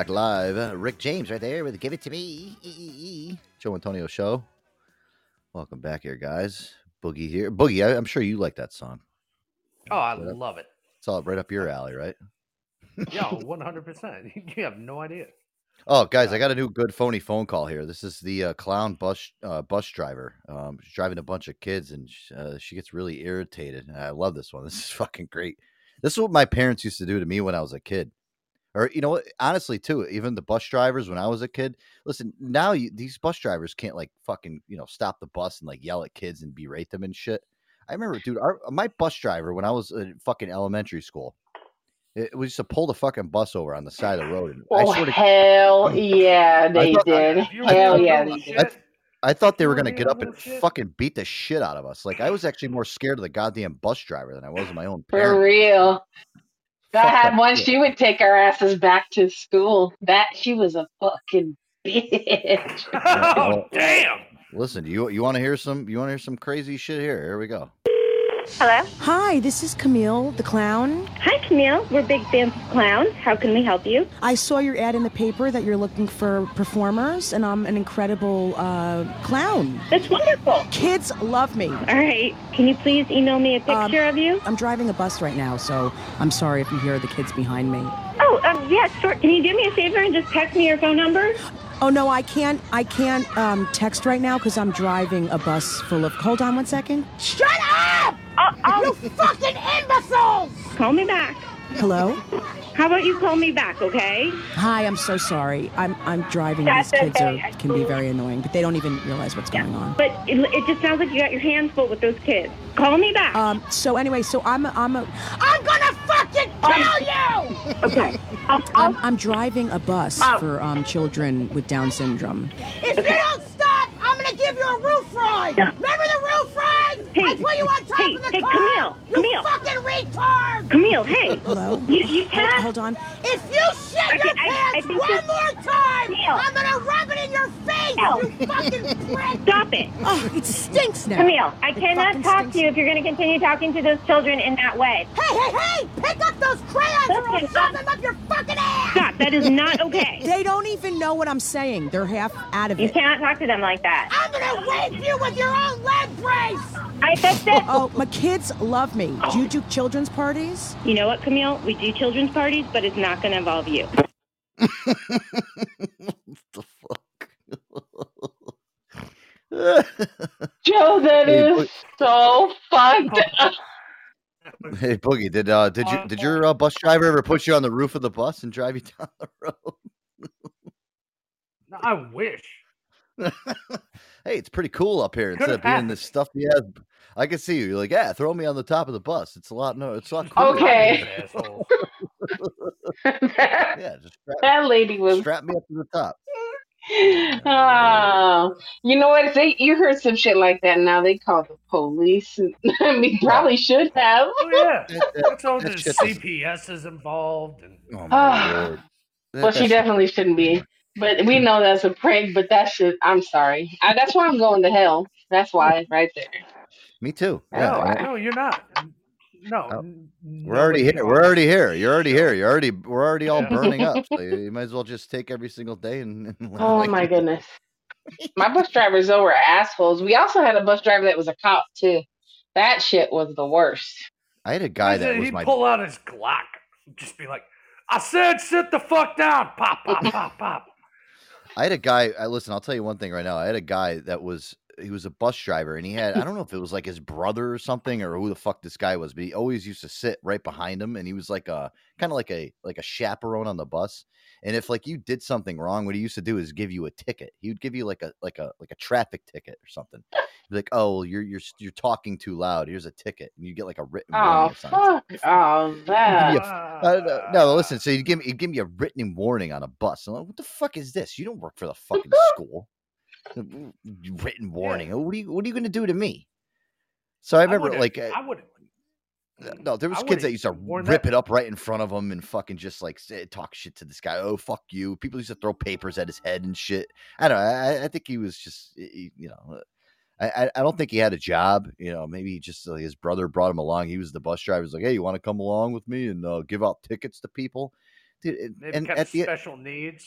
back live. Uh, Rick James right there with Give It To Me. Joe Antonio Show. Welcome back here, guys. Boogie here. Boogie, I, I'm sure you like that song. Oh, I Right up- love it. It's all right up your alley, right? Hundred percent. You have no idea. Oh, guys, I got a new good phony phone call here. This is the uh, clown bus uh, bus driver. Um, she's driving a bunch of kids, and sh- uh, she gets really irritated. And I love this one. This is fucking great. This is what my parents used to do to me when I was a kid. Or you know what? Honestly, too, even the bus drivers when I was a kid. Listen, now you, these bus drivers can't like fucking you know stop the bus and like yell at kids and berate them and shit. I remember, dude, our, my bus driver when I was in fucking elementary school. It, we used to pull the fucking bus over on the side of the road. And I Oh swear to hell yeah, they thought- did. I Hell thought- yeah, they did. I, I thought they were gonna get up and shit? fucking beat the shit out of us. Like I was actually more scared of the goddamn bus driver than I was of my own For real. I Fuck had one. shit. She would take our asses back to school. That she was a fucking bitch. Oh damn! Listen, you you want to hear some? You want to hear some crazy shit here? Here we go. Hello? Hi, this is Camille, the clown. Hi, Camille. We're big fans of clowns. How can we help you? I saw your ad in the paper that you're looking for performers, and I'm an incredible uh, clown. That's wonderful. Kids love me. All right. Can you please email me a picture of you? I'm driving a bus right now, so I'm sorry if you hear the kids behind me. Oh, um, yeah, sure. Can you do me a favor and just text me your phone number? Oh no, I can't. I can't um, text right now because I'm driving a bus full of. Hold on one second. Shut up! you fucking imbeciles! Call me back. Hello. How about you call me back, okay? Hi, I'm so sorry. I'm I'm driving. That's These kids okay. are can be very annoying, but they don't even realize what's going on. But it, it just sounds like you got your hands full with those kids. Call me back. Um. So anyway, so I'm a, I'm a I'm gonna fucking kill you! okay. I'm, I'm driving a bus Oh. for um children with Down syndrome. If you don't stop, I'm gonna give you a roof ride. Remember the roof ride? Hey, I put you on top hey, of the hey, car. Camille, you Camille. fucking retard. Camille, hey. Hello. You, you Hold, cannot. hold on. If you shit your Okay, I- I pants think one you're- more time, Camille. I'm gonna rub it in your face. No. You fucking prick. Stop it. Oh, it stinks now. Camille, I It cannot talk stinks. to you if you're going to continue talking to those children in that way. Hey, hey, hey! Pick up those crayons or I'll shove them up your fucking ass. Stop. That is not okay. They don't even know what I'm saying. They're half out of You it. You cannot talk to them like that. I'm gonna rape you with your own leg brace. I that's it. Oh, my kids love me. Do you do children's parties? You know what, Camille? We do children's parties, but it's not going to involve you. what the fuck? Joe, that Hey, is but- so fucked up. hey Boogie, did uh did you did your uh, bus driver ever put you on the roof of the bus and drive you down the road? No, I wish. Hey, it's pretty cool up here. Instead of being this stuff you have, I can see you. You're like, yeah, throw me on the top of the bus. It's a lot. No, it's a lot cooler. Okay. Yeah, just strap, that lady was. strap me up to the top. Oh, you know what? If they you heard some shit like that, now they call the police. I mean, probably should have. Oh yeah. That- that- That's all that the CPS is involved and Oh my ah. lord. That- Well, she definitely shouldn't be. But we know that's a prank. But that shit, I'm sorry. I, that's why I'm going to hell. That's why, right there. Me too. Oh, Yeah, no, I- no, you're not. No, Oh. we're already nobody here. We're already here. You're already here. You're already. We're already all Yeah. burning up. So you, you might as well just take every single day and. and Oh like my you- goodness. My bus drivers though were assholes. We also had a bus driver that was a cop too. That shit was the worst. I had a guy that He'd was my. pull out his Glock, and just be like, "I said, sit the fuck down." Pop, pop, pop, pop. I had a guy. I listen. I'll tell you one thing right now. I had a guy that was. He was a bus driver, and he had. I don't know if it was like his brother or something, or who the fuck this guy was, but he always used to sit right behind him, and he was like a kind of like a like a chaperone on the bus. And if like you did something wrong, what he used to do is give you a ticket. He would give you like a like a like a traffic ticket or something. He'd be like, "Oh, you're you're you're talking too loud. Here's a ticket," and you get like a written warning Oh or something. fuck! Oh that. Yeah. Uh, no, no, listen. So you give me, you give me a written warning on a bus. I'm like, what the fuck is this? You don't work for the fucking school. Written warning. What are you? What are you going to do to me? So I remember, would've- like, uh, I would. No, there was I kids that used to rip that- it up right in front of him and fucking just like say, talk shit to this guy. Oh fuck you! People used to throw papers at his head and shit. I don't know. I, I think he was just, you know. uh, I, I- don't think he had a job. You know, maybe he just like, his brother brought him along. He was the bus driver. He's like, "Hey, you want to come along with me and uh, give out tickets to people?" Dude, and- Maybe and at the special needs.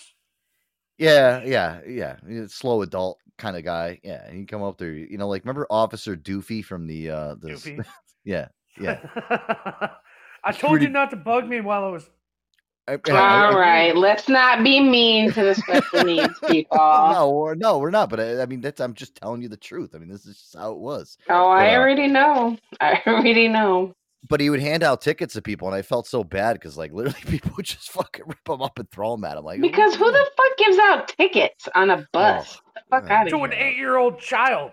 yeah, yeah, yeah. Slow adult kind of guy. Yeah, he come up there, you know, like remember Officer Doofy from the uh the Doofy. yeah, yeah. I told pretty- you not to bug me while I was. I- I- All I- right, let's not be mean to the special needs people. No, we're, no, we're not. But I, I mean, that's I'm just telling you the truth. I mean, this is just how it was. Oh, I But, uh, already know. I already know. But he would hand out tickets to people, and I felt so bad because, like, literally, people would just fucking rip them up and throw them at him. Like, Because who the fuck gives out tickets on a bus? Get the fuck out of To an eight-year-old child.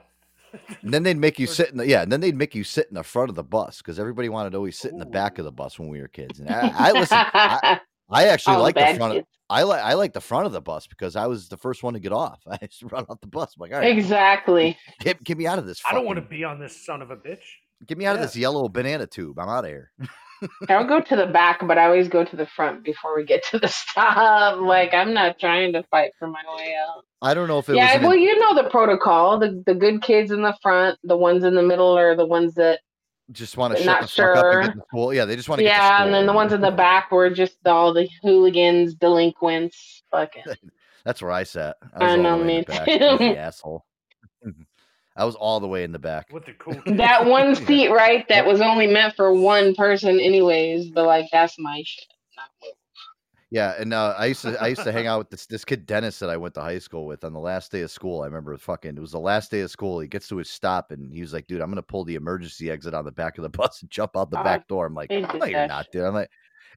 And then they'd make you sit in the yeah, and then they'd make you sit in the front of the bus because everybody wanted to always sit in the back of the bus when we were kids. And I, I listen, I, I actually like the front. Of. I like I like the front of the bus because I was the first one to get off. I just run off the bus. I'm like, all right, Exactly. get, get me out of this. I don't want to be on this son of a bitch. get me out of this yellow banana tube. I'm out of here. I don't go to the back, but I always go to the front before we get to the stop. Like I'm not trying to fight for my way out. I don't know if it yeah, was. an- well, you know the protocol. The the good kids in the front, the ones in the middle are the ones that just want to shut the fuck up and sure. get to school. Yeah, they just want to get Yeah, and then the ones in the back were just all the hooligans, delinquents, fucking. That's where I sat. I was I know, me in the back. too. Asshole. I was all the way in the back. With the cool. That one seat, right? That was only meant for one person, anyways. But like, that's my shit. Yeah, and uh, I used to I used to hang out with this this kid Dennis that I went to high school with on the last day of school. I remember fucking it was the last day of school. He gets to his stop and he was like, "Dude, I'm gonna pull the emergency exit on the back of the bus and jump out the Oh, back door." I'm like, they "No, did you're not, dude." I'm like,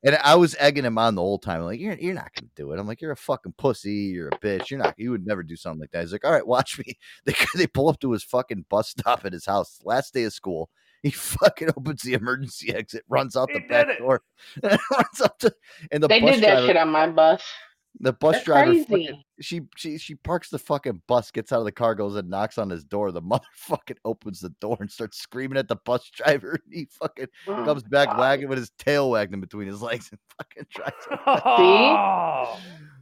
and I was egging him on the whole time. I'm like, "You're you're not gonna do it." I'm like, "You're a fucking pussy. You're a bitch. You're not. You would never do something like that." He's like, "All right, watch me." They they pull up to his fucking bus stop at his house. Last day of school. He fucking opens the emergency exit, runs out He the back it. door, runs up to, and the they bus did that driver, shit on my bus. The bus That's driver, crazy. fucking, she she she parks the fucking bus, gets out of the car, goes and knocks on his door. The motherfucking opens the door and starts screaming at the bus driver. And he fucking Oh, comes back God. wagging with his tail wagging between his legs and fucking drives. Oh,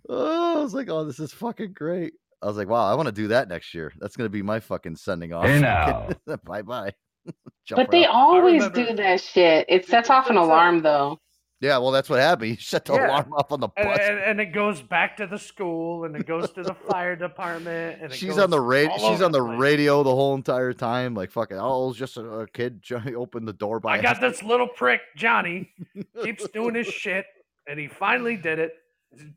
Oh, I was like, oh, this is fucking great. I was like, wow, I want to do that next year. That's gonna be my fucking sending off. Hey, now. bye bye. But they always do that shit. It sets off an alarm, though. Yeah, well, that's what happened. He shut the Yeah. alarm off on the and, bus. and, and it goes back to the school, and it goes to the fire department, and it She's on the radio. She's on the place. radio the whole entire time. Like fucking, oh, it was just a, a kid. Johnny opened the door by. I got this little prick, Johnny, keeps doing his shit, and he finally did it.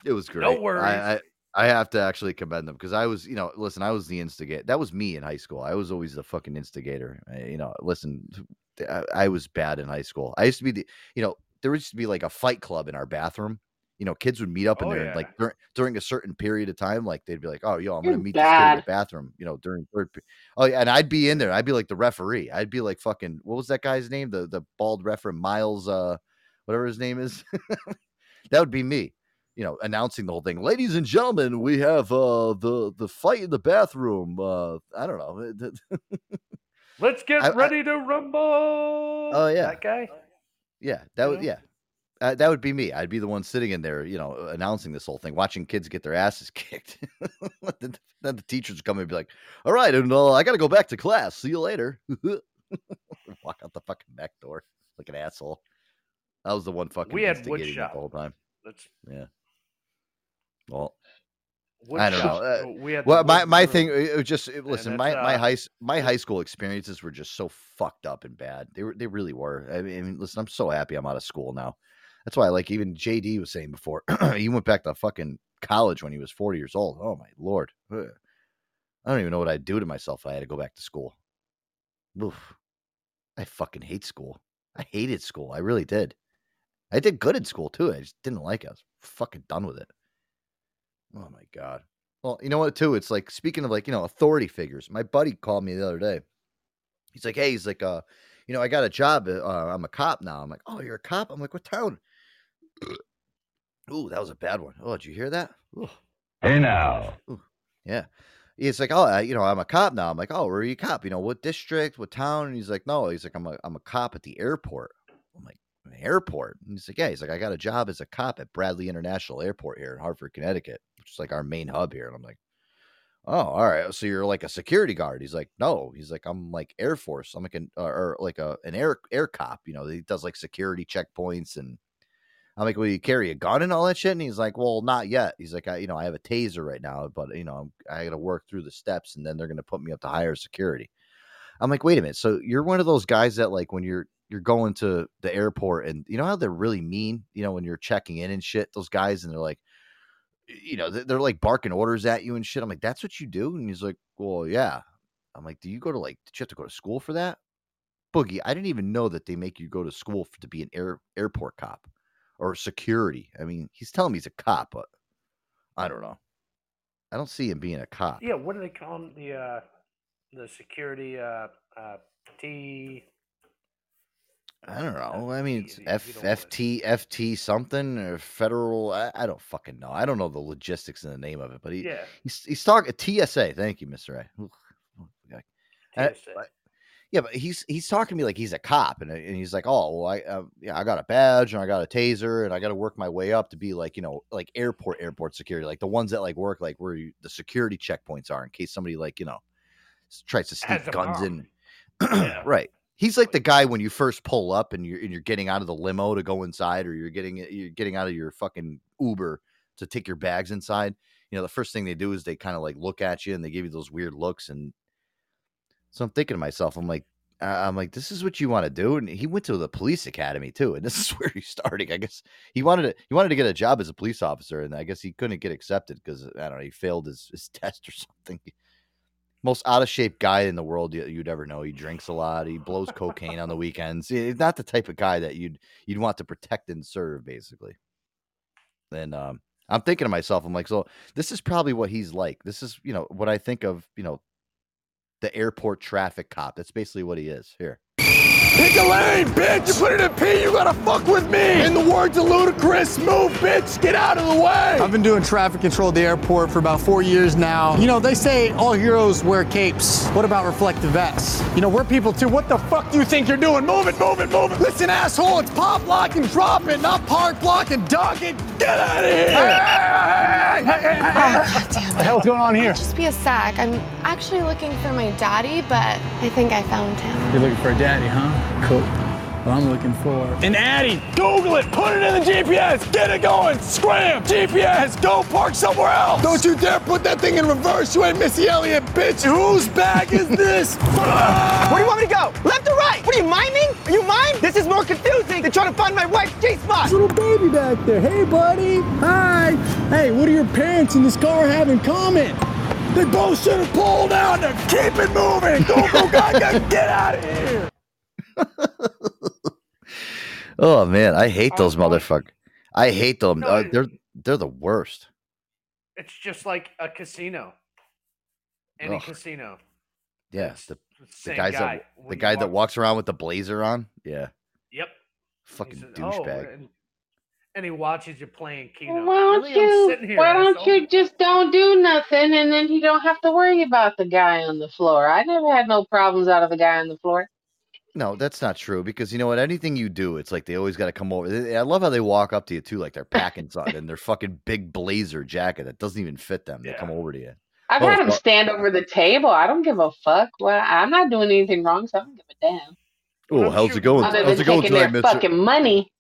It was great. No worries. I, I I have to actually commend them because I was, you know, listen, I was the instigator. That was me in high school. I was always the fucking instigator. I- you know, listen, I, I was bad in high school. I used to be the, you know, there used to be like a fight club in our bathroom. You know, kids would meet up in Oh, there yeah. like during, during a certain period of time, like they'd be like, "Oh, yo, I'm gonna meet this kid in the bathroom." You know, during third. pe- Oh, yeah, and I'd be in there. I'd be like the referee. I'd be like fucking. What was that guy's name? The the bald referee, Miles, uh, whatever his name is. that would be me you know, announcing the whole thing. Ladies and gentlemen, we have uh the the fight in the bathroom. Uh I don't know. Let's get I- I- ready to rumble. Oh, yeah. that guy. Yeah, that would yeah. Uh, that would be me. I'd be the one sitting in there, you know, announcing this whole thing, watching kids get their asses kicked. then, the teachers come and be like, "All right, and uh, I got to go back to class. See you later." Walk out the fucking back door like an asshole. I was the one fucking We had wood instigating shop. the whole time. That's Yeah. Well, wood I don't know. Uh, we had well, my my thing it was just it- listen. My my uh, high my high school experiences were just so fucked up and bad. They were they really were. I mean, I mean, listen, I'm so happy I'm out of school now. That's why, like, even JD was saying before, he went back to fucking college when he was 40 years old. Oh my lord, I don't even know what I'd do to myself if I had to go back to school. Oof. I fucking hate school. I hated school. I really did. I did good in school too. I just didn't like it. I was fucking done with it. Oh my god. Well, you know what too? It's like speaking of like, you know, authority figures. My buddy called me the other day. He's like, "Hey, he's like uh, you know, I got a job. Uh, I'm a cop now." I'm like, "Oh, you're a cop?" I'm like, "What town?" Ooh, that was a bad one. Oh, did you hear that? Ooh. Hey now. Yeah. He's like, oh, I, you know, I'm a cop now. I'm like, oh, where are you a cop? You know, what district, what town? And he's like, no. He's like, I'm a, I'm a cop at the airport. I'm like, "An airport? And he's like, yeah. He's like, I got a job as a cop at Bradley International Airport here in Hartford, Connecticut, which is like our main hub here. And I'm like, oh, all right. So you're like a security guard? He's like, no. He's like, I'm like Air Force. I'm like an, or, or like a an air air cop. You know, he does like security checkpoints and I'm like, well, you carry a gun and all that shit? And he's like, well, not yet. He's like, I, you know, I have a taser right now, but you know, I'm, I got to work through the steps, and then they're to put me up to higher security. I'm like, wait a minute. So you're one of those guys that like when you're you're going to the airport, and you know how they're really mean, you know, when you're checking in and shit. Those guys, and they're like, you know, they're, like barking orders at you and shit. I'm like, that's what you do? And he's like, well, yeah. I'm like, do you go to like, did you have to go to school for that? Boogie, I didn't even know that they make you go to school for, to be an air airport cop or security. I mean, he's telling me he's a cop, but I don't know. I don't see him being a cop. Yeah, what do they call them? The uh, the security uh, uh, T. I don't know. I mean, it's F, know what FT, FT something or federal. I, I don't fucking know. I don't know the logistics and the name of it, but he, Yeah. he's, he's talking TSA. Thank you, Mr. A. Ooh, ooh, okay. TSA. but- yeah, but he's he's talking to me like he's a cop, and, and he's like, oh, well, I uh, yeah, I got a badge and I got a taser, and I got to work my way up to be like, you know, like airport airport security, like the ones that like work like where you, the security checkpoints are in case somebody like you know tries to sneak guns in. right. He's like the guy when you first pull up and you're and you're getting out of the limo to go inside, or you're getting you're getting out of your fucking Uber to take your bags inside. You know, the first thing they do is they kind of like look at you and they give you those weird looks. And so I'm thinking to myself, I'm like, I'm like, this is what you want to do. And he went to the police academy too, and this is where he's starting. I guess he wanted to he wanted to get a job as a police officer, and I guess he couldn't get accepted because I don't know he failed his, his test or something. Most out of shape guy in the world you- you'd ever know. He drinks a lot. He blows cocaine on the weekends. He's not the type of guy that you'd you'd want to protect and serve, basically. And um, I'm thinking to myself, I'm like, so this is probably what he's like. This is you know what I think of, you know, the airport traffic cop. That's basically what he is. Here. Pick a lane, bitch! You put it in P, you gotta fuck with me! In the words of Ludacris, move, bitch! Get out of the way! I've been doing traffic control at the airport for about four years now. You know, they say all heroes wear capes. What about reflective vests? You know, we're people too. What the fuck do you think you're doing? Move it, move it, move it! Listen, asshole, it's pop, lock, and drop it, not park, block, and dog it! Get out of here! Hey, hey, hey, hey, hey. Oh, what the hell's going on here? Just be a sec. I'm actually looking for my daddy, but I think I found him. You're looking for a daddy, huh? Cool. Well, I'm looking for An Addy! Google it! Put it in the GPS! Get it going! Scram! GPS! Go park somewhere else! Don't you dare put that thing in reverse! You ain't Missy Elliott, bitch! Whose bag is this? Where do you want me to go? Left or right? What are you miming? Are you mime? This is more confusing than trying to find my wife's G spot. little baby back there. Hey, buddy. Hi. Hey, what do your parents in this car have in common? They both should have pulled out and keep it moving! Go, go, Gaga! Get out of here! Oh man, I hate those motherfuckers. I hate them. No, Uh, they're they're the worst. It's just like a casino. Any Ugh. casino. Yeah, the, the same guys guy. that When the you guy that walks around with the blazer on. Yeah, Yep. fucking says, "Oh," douchebag. and, and he watches you playing Keno. Why don't really, you? Why don't asshole. you just don't do nothing, and then you don't have to worry about the guy on the floor. I never had no problems out of the guy on the floor. No, that's not true because you know what? Anything you do, it's like they always got to come over. They- I love how they walk up to you too, like they're packing something in their fucking big blazer jacket that doesn't even fit them. They come over to you. I've had him fu- stand over the table. I don't give a fuck. Well, I'm not doing anything wrong, so I don't give a damn. Oh, how's it going? Other How's than it going taking tonight, their Mister? fucking money.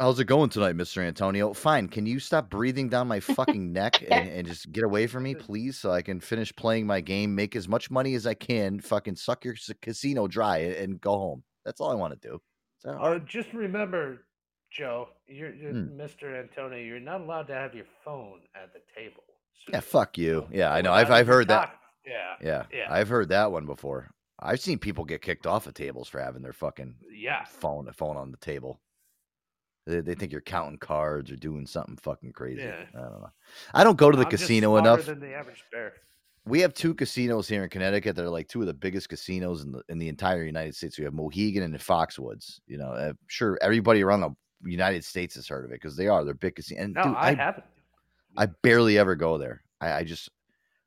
How's it going tonight, Mister Antonio? Fine. Can you stop breathing down my fucking neck and, and just get away from me, please, so I can finish playing my game, make as much money as I can, fucking suck your casino dry, and go home. That's all I want to do. Is that Uh, just remember, Joe, you're, you're Hmm. Mr. Antonio. You're not allowed to have your phone at the table. Yeah, fuck you. Yeah, I know. I've I've heard that. Yeah. Yeah, Yeah. I've heard that one before. I've seen people get kicked off of tables for having their fucking Yeah. phone phone on the table. They, they think you're counting cards or doing something fucking crazy. Yeah. I don't know. I don't go to the I'm casino enough. Than the average bear. We have two casinos here in Connecticut that are like two of the biggest casinos in the in the entire United States. We have Mohegan and Foxwoods. You know, I'm sure everybody around the United States has heard of it because they are. They're big casinos. And No, dude, I, haven't. I barely ever go there. I, I just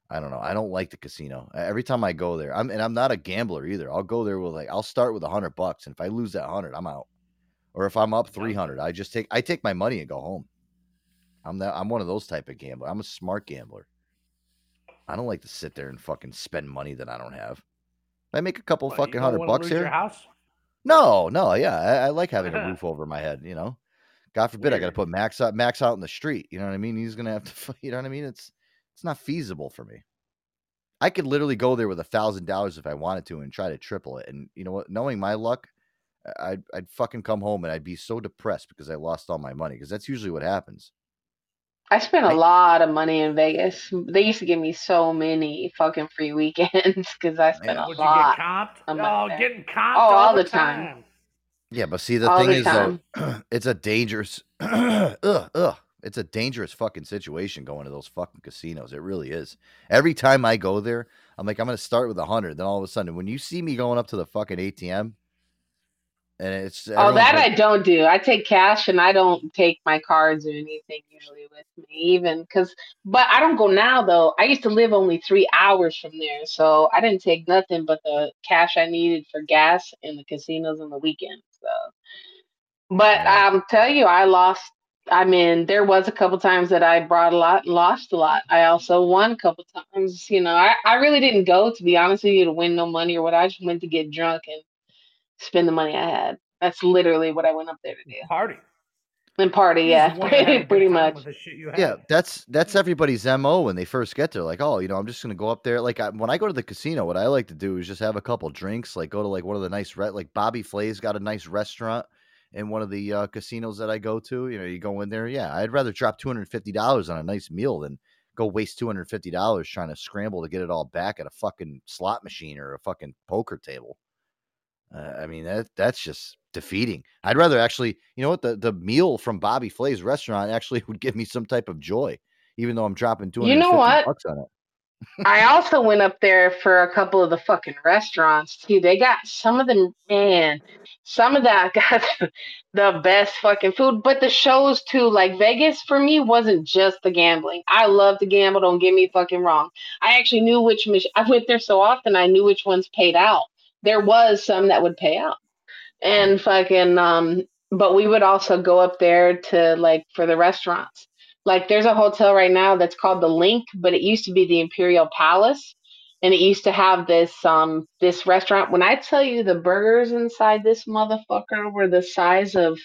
I don't know. I don't like the casino. Every time I go there, I'm and I'm not a gambler either. I'll go there with like I'll start with a hundred bucks, and if I lose that hundred, I'm out. Or if I'm up three hundred, I just take I take my money and go home. I'm that I'm one of those type of gambler. I'm a smart gambler. I don't like to sit there and fucking spend money that I don't have. I make a couple What, fucking hundred bucks here. House? No, no, yeah, I, I like having a roof over my head. You know, God forbid I got to put Max out, Max out in the street. You know what I mean? He's gonna have to, you know what I mean? It's it's not feasible for me. I could literally go there with a thousand dollars if I wanted to and try to triple it. And you know what? Knowing my luck, I'd I'd fucking come home and I'd be so depressed because I lost all my money because that's usually what happens. I spent a lot of money in Vegas. They used to give me so many fucking free weekends because I spent a Would you lot. get comped? on Oh, my- getting comped Oh, all, all the the time. time. Yeah, but see, the All thing the is, though, it's a dangerous, ugh, ugh, it's a dangerous fucking situation going to those fucking casinos. It really is. Every time I go there, I'm like, I'm gonna start with a hundred. Then all of a sudden, when you see me going up to the fucking ATM, and it's Oh, that I don't do. I take cash and I don't take my cards or anything usually with me, even because. But I don't go now though. I used to live only three hours from there, so I didn't take nothing but the cash I needed for gas in the casinos on the weekends. So, but I'll um, tell you, I lost. I mean, there was a couple times that I brought a lot and lost a lot. I also won a couple times. You know, I, I really didn't go to be honest with you to win no money or what. I just went to get drunk and spend the money I had. That's literally what I went up there to do. Party. And party, yeah, just wanna have a good pretty much. with the shit you have. Yeah, that's that's everybody's mo when they first get there. Like, oh, you know, I'm just gonna go up there. Like, I, when I go to the casino, what I like to do is just have a couple drinks. Like, go to like one of the nice, re- like Bobby Flay's got a nice restaurant in one of the uh, casinos that I go to. You know, you go in there. Yeah, I'd rather drop two hundred fifty dollars on a nice meal than go waste two hundred fifty dollars trying to scramble to get it all back at a fucking slot machine or a fucking poker table. Uh, I mean, that that's just defeating. I'd rather actually, you know what, the the meal from Bobby Flay's restaurant actually would give me some type of joy, even though I'm dropping two hundred You know what? bucks on it. I also went up there for a couple of the fucking restaurants too. They got some of them, man. Some of that got the best fucking food, but the shows too. Like Vegas for me wasn't just the gambling. I love to gamble. Don't get me fucking wrong. I actually knew which mach- I went there so often. I knew which ones paid out. There was some that would pay out, and fucking um. But we would also go up there to like for the restaurants. Like there's a hotel right now that's called the LINQ, but it used to be the Imperial Palace, and it used to have this um this restaurant. When I tell you the burgers inside this motherfucker were the size of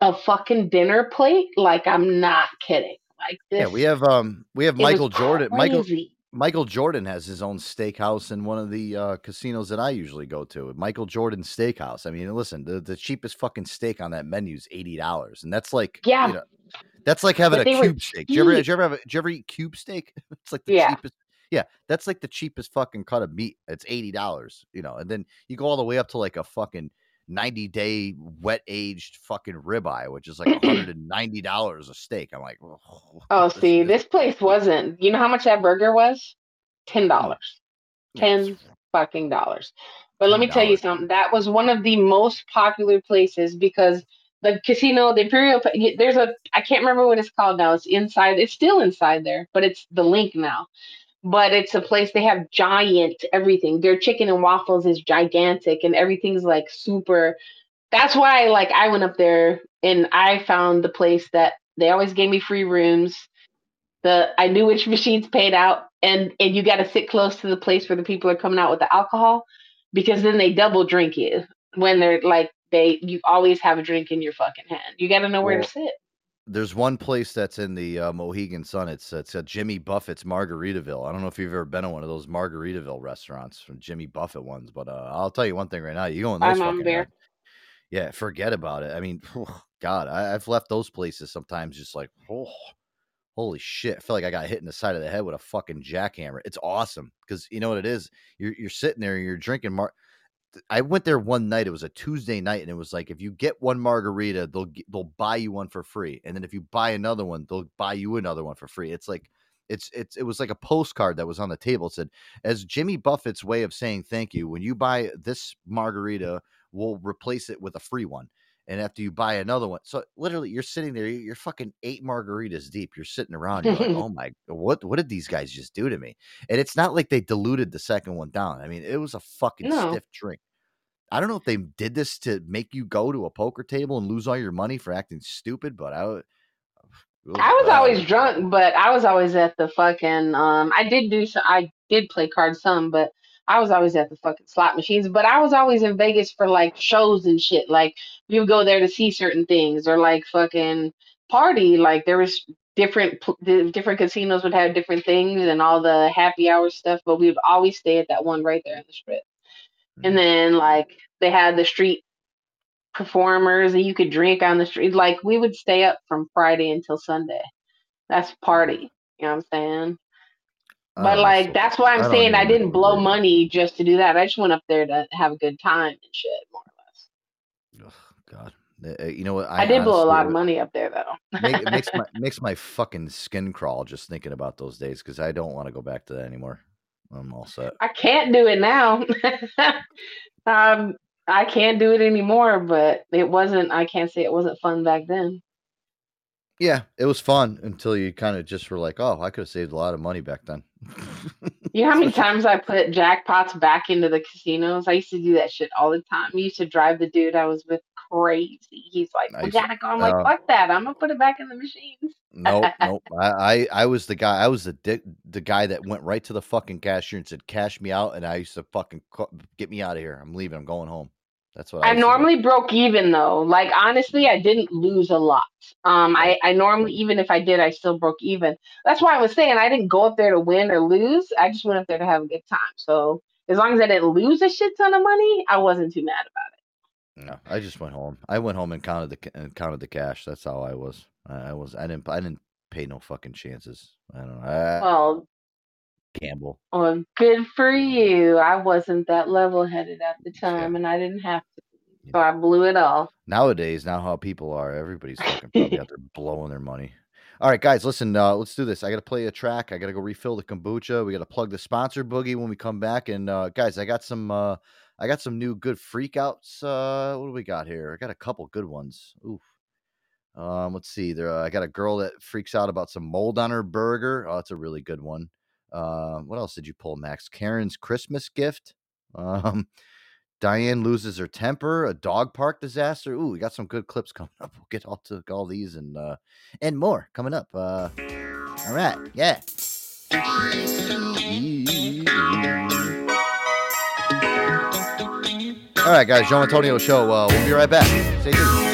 a fucking dinner plate, like I'm not kidding. Like this, Yeah, we have um we have Michael Jordan. Michael crazy. Michael Jordan has his own steakhouse in one of the uh, casinos that I usually go to. Michael Jordan Steakhouse. I mean, listen, the, the cheapest fucking steak on that menu is eighty dollars, and that's like Yeah. you know, that's like having But a cube steak. Do you ever, did you ever have? A, did you ever eat cube steak? It's like the Yeah. cheapest. Yeah, that's like the cheapest fucking cut of meat. It's eighty dollars, you know, and then you go all the way up to like a fucking ninety day wet aged fucking ribeye, which is like hundred and ninety dollars a steak. I'm like, Oh, see, this place wasn't. You know how much that burger was? Ten mm. dollars. Ten fucking dollars. But let me tell you something. That was one of the most popular places because the casino, the Imperial. There's a. I can't remember what it's called now. It's inside. It's still inside there, but it's the LINQ now. But it's a place they have giant everything. Their chicken and waffles is gigantic, and everything's like super. That's why, like, I went up there and I found the place that they always gave me free rooms the I knew which machines paid out, and and you got to sit close to the place where the people are coming out with the alcohol, because then they double drink you when they're like they you always have a drink in your fucking hand. You got to know where Well, to sit. There's one place that's in the uh, Mohegan Sun. It's it's a Jimmy Buffett's Margaritaville. I don't know if you've ever been to one of those Margaritaville restaurants from Jimmy Buffett ones, but uh, I'll tell you one thing right now: you go in those I'm fucking there. yeah, forget about it. I mean, God, I, I've left those places sometimes just like, oh, holy shit! I feel like I got hit in the side of the head with a fucking jackhammer. It's awesome because you know what it is. You're you're sitting there, and you're drinking mar. I went there one night. It was a Tuesday night, and it was like if you get one margarita, they'll they'll buy you one for free, and then if you buy another one, they'll buy you another one for free. It's like it's it's it was like a postcard that was on the table. It said, "As Jimmy Buffett's way of saying thank you, when you buy this margarita, we'll replace it with a free one." And after you buy another one, so literally you're sitting there, you're fucking eight margaritas deep. You're sitting around, you're like, oh my, what what did these guys just do to me? And it's not like they diluted the second one down. I mean, it was a fucking No. stiff drink. I don't know if they did this to make you go to a poker table and lose all your money for acting stupid, but I. I was always drunk, but I was always at the fucking. Um, I did do. I did play cards some, but I was always at the fucking slot machines. But I was always in Vegas for like shows and shit. Like we would go there to see certain things, or like fucking party. Like there was different pl- the different casinos would have different things and all the happy hour stuff. But we would always stay at that one right there in the strip. And mm-hmm. then like they had the street performers and you could drink on the street. Like we would stay up from Friday until Sunday. That's party. You know what I'm saying? I But don't like that's why I I'm don't saying I didn't blow remember. money just to do that. I just went up there to have a good time and shit. More. Or less. Oh, God, Uh, you know what? I, did blow a lot of money up there though. make, it makes my makes my fucking skin crawl just thinking about those days because I don't want to go back to that anymore. I'm all set. I can't do it now. um, I can't do it anymore. But it wasn't. I can't say it wasn't fun back then. Yeah, it was fun until you kind of just were like, "Oh, I could have saved a lot of money back then." You know how many times I put jackpots back into the casinos? I used to do that shit all the time. I used to drive the dude I was with crazy. He's like, I "We gotta go." I'm like, uh, "Fuck that! I'm gonna put it back in the machines." Nope, nope. I, I I was the guy. I was the dick, the guy that went right to the fucking cashier and said, "Cash me out," and I used to fucking get me out of here. I'm leaving. I'm going home. That's what I do. normally broke even though. Like honestly, I didn't lose a lot. Um, I, I normally even if I did, I still broke even. That's why I was saying I didn't go up there to win or lose. I just went up there to have a good time. So as long as I didn't lose a shit ton of money, I wasn't too mad about it. No, I just went home. I went home and counted the and counted the cash. That's how I was. I, I was. I didn't. I didn't pay no fucking chances. I don't know. I, Well, gamble. well, good for you. I wasn't that level headed at the time, and I didn't have to. So I blew it all. Nowadays, now how people are, everybody's fucking probably out there blowing their money. All right, guys, listen. Uh, let's do this. I got to play a track. I got to go refill the kombucha. We got to plug the sponsor boogie when we come back. And uh, guys, I got some. Uh, I got some new good freakouts. Uh, what do we got here? I got a couple good ones. Oof. Um, let's see. There, uh, I got a girl that freaks out about some mold on her burger. Oh, that's a really good one. Um, what else did you pull, Max? Karen's Christmas gift. Um, Diane loses her temper, a dog park disaster. Ooh, we got some good clips coming up. We'll get all to all these and uh and more coming up. Uh all right, yeah. All right, guys, Joe Antonio show. Uh, we'll be right back. Stay tuned.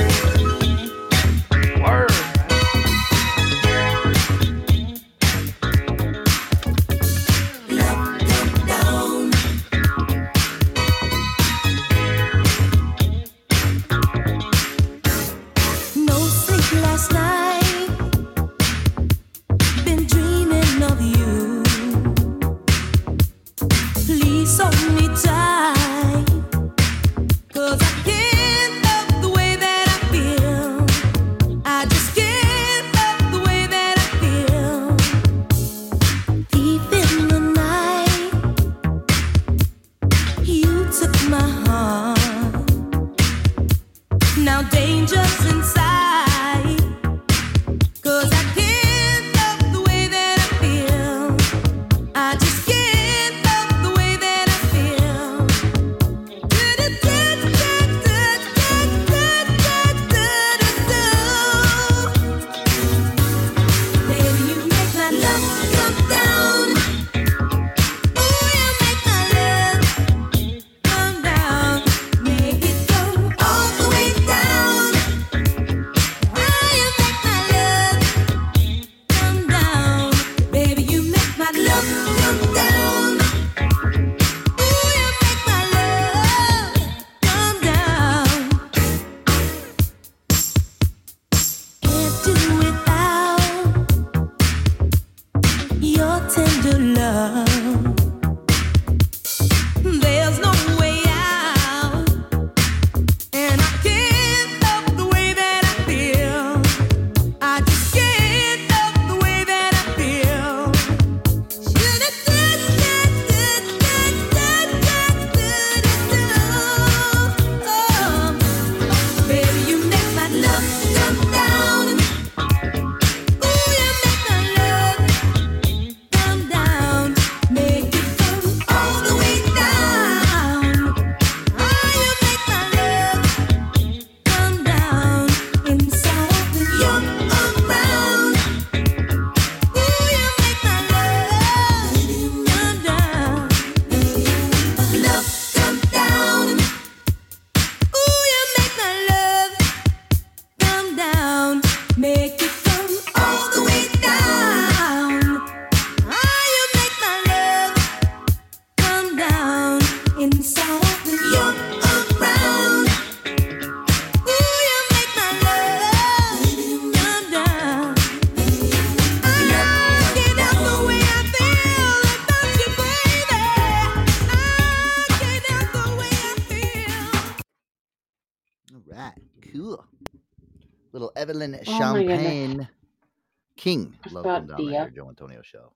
King. Love thought them down Dia. here, Joe Antonio show.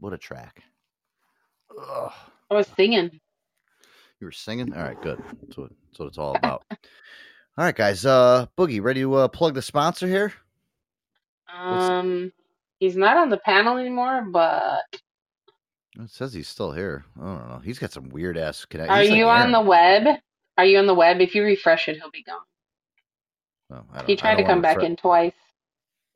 What a track. Ugh. I was singing. You were singing? All right, good. That's what, that's what it's all about. all right, guys. Uh, Boogie, ready to uh, plug the sponsor here? Um, he's not on the panel anymore, but It says he's still here. I don't know. He's got some weird ass connection. are you on the web? Are you on the web? If you refresh it, he'll be gone. Oh, I don't, He tried to come back in twice.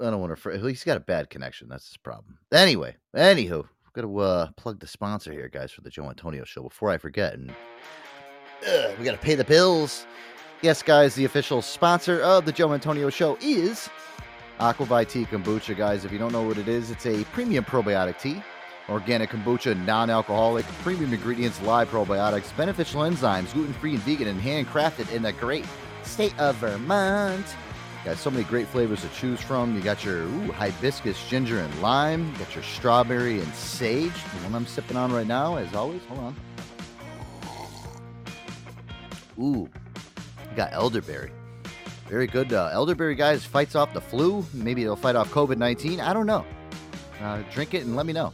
I don't want to. He's got a bad connection. That's his problem. Anyway, anywho, got to uh, plug the sponsor here, guys, for the Joe Antonio show before I forget. And Ugh, we got to pay the bills. Yes, guys, the official sponsor of the Joe Antonio Show is Aqua Vitea Kombucha, guys. If you don't know what it is, it's a premium probiotic tea. Organic kombucha, non alcoholic, premium ingredients, live probiotics, beneficial enzymes, gluten free and vegan, and handcrafted in the great state of Vermont. Got so many great flavors to choose from. You got your ooh, hibiscus, ginger, and lime. You got your strawberry and sage, the one I'm sipping on right now, as always. Hold on. Ooh, you got elderberry. Very good. Uh, elderberry, guys, fights off the flu. Maybe it'll fight off COVID 19. I don't know. Uh, drink it and let me know.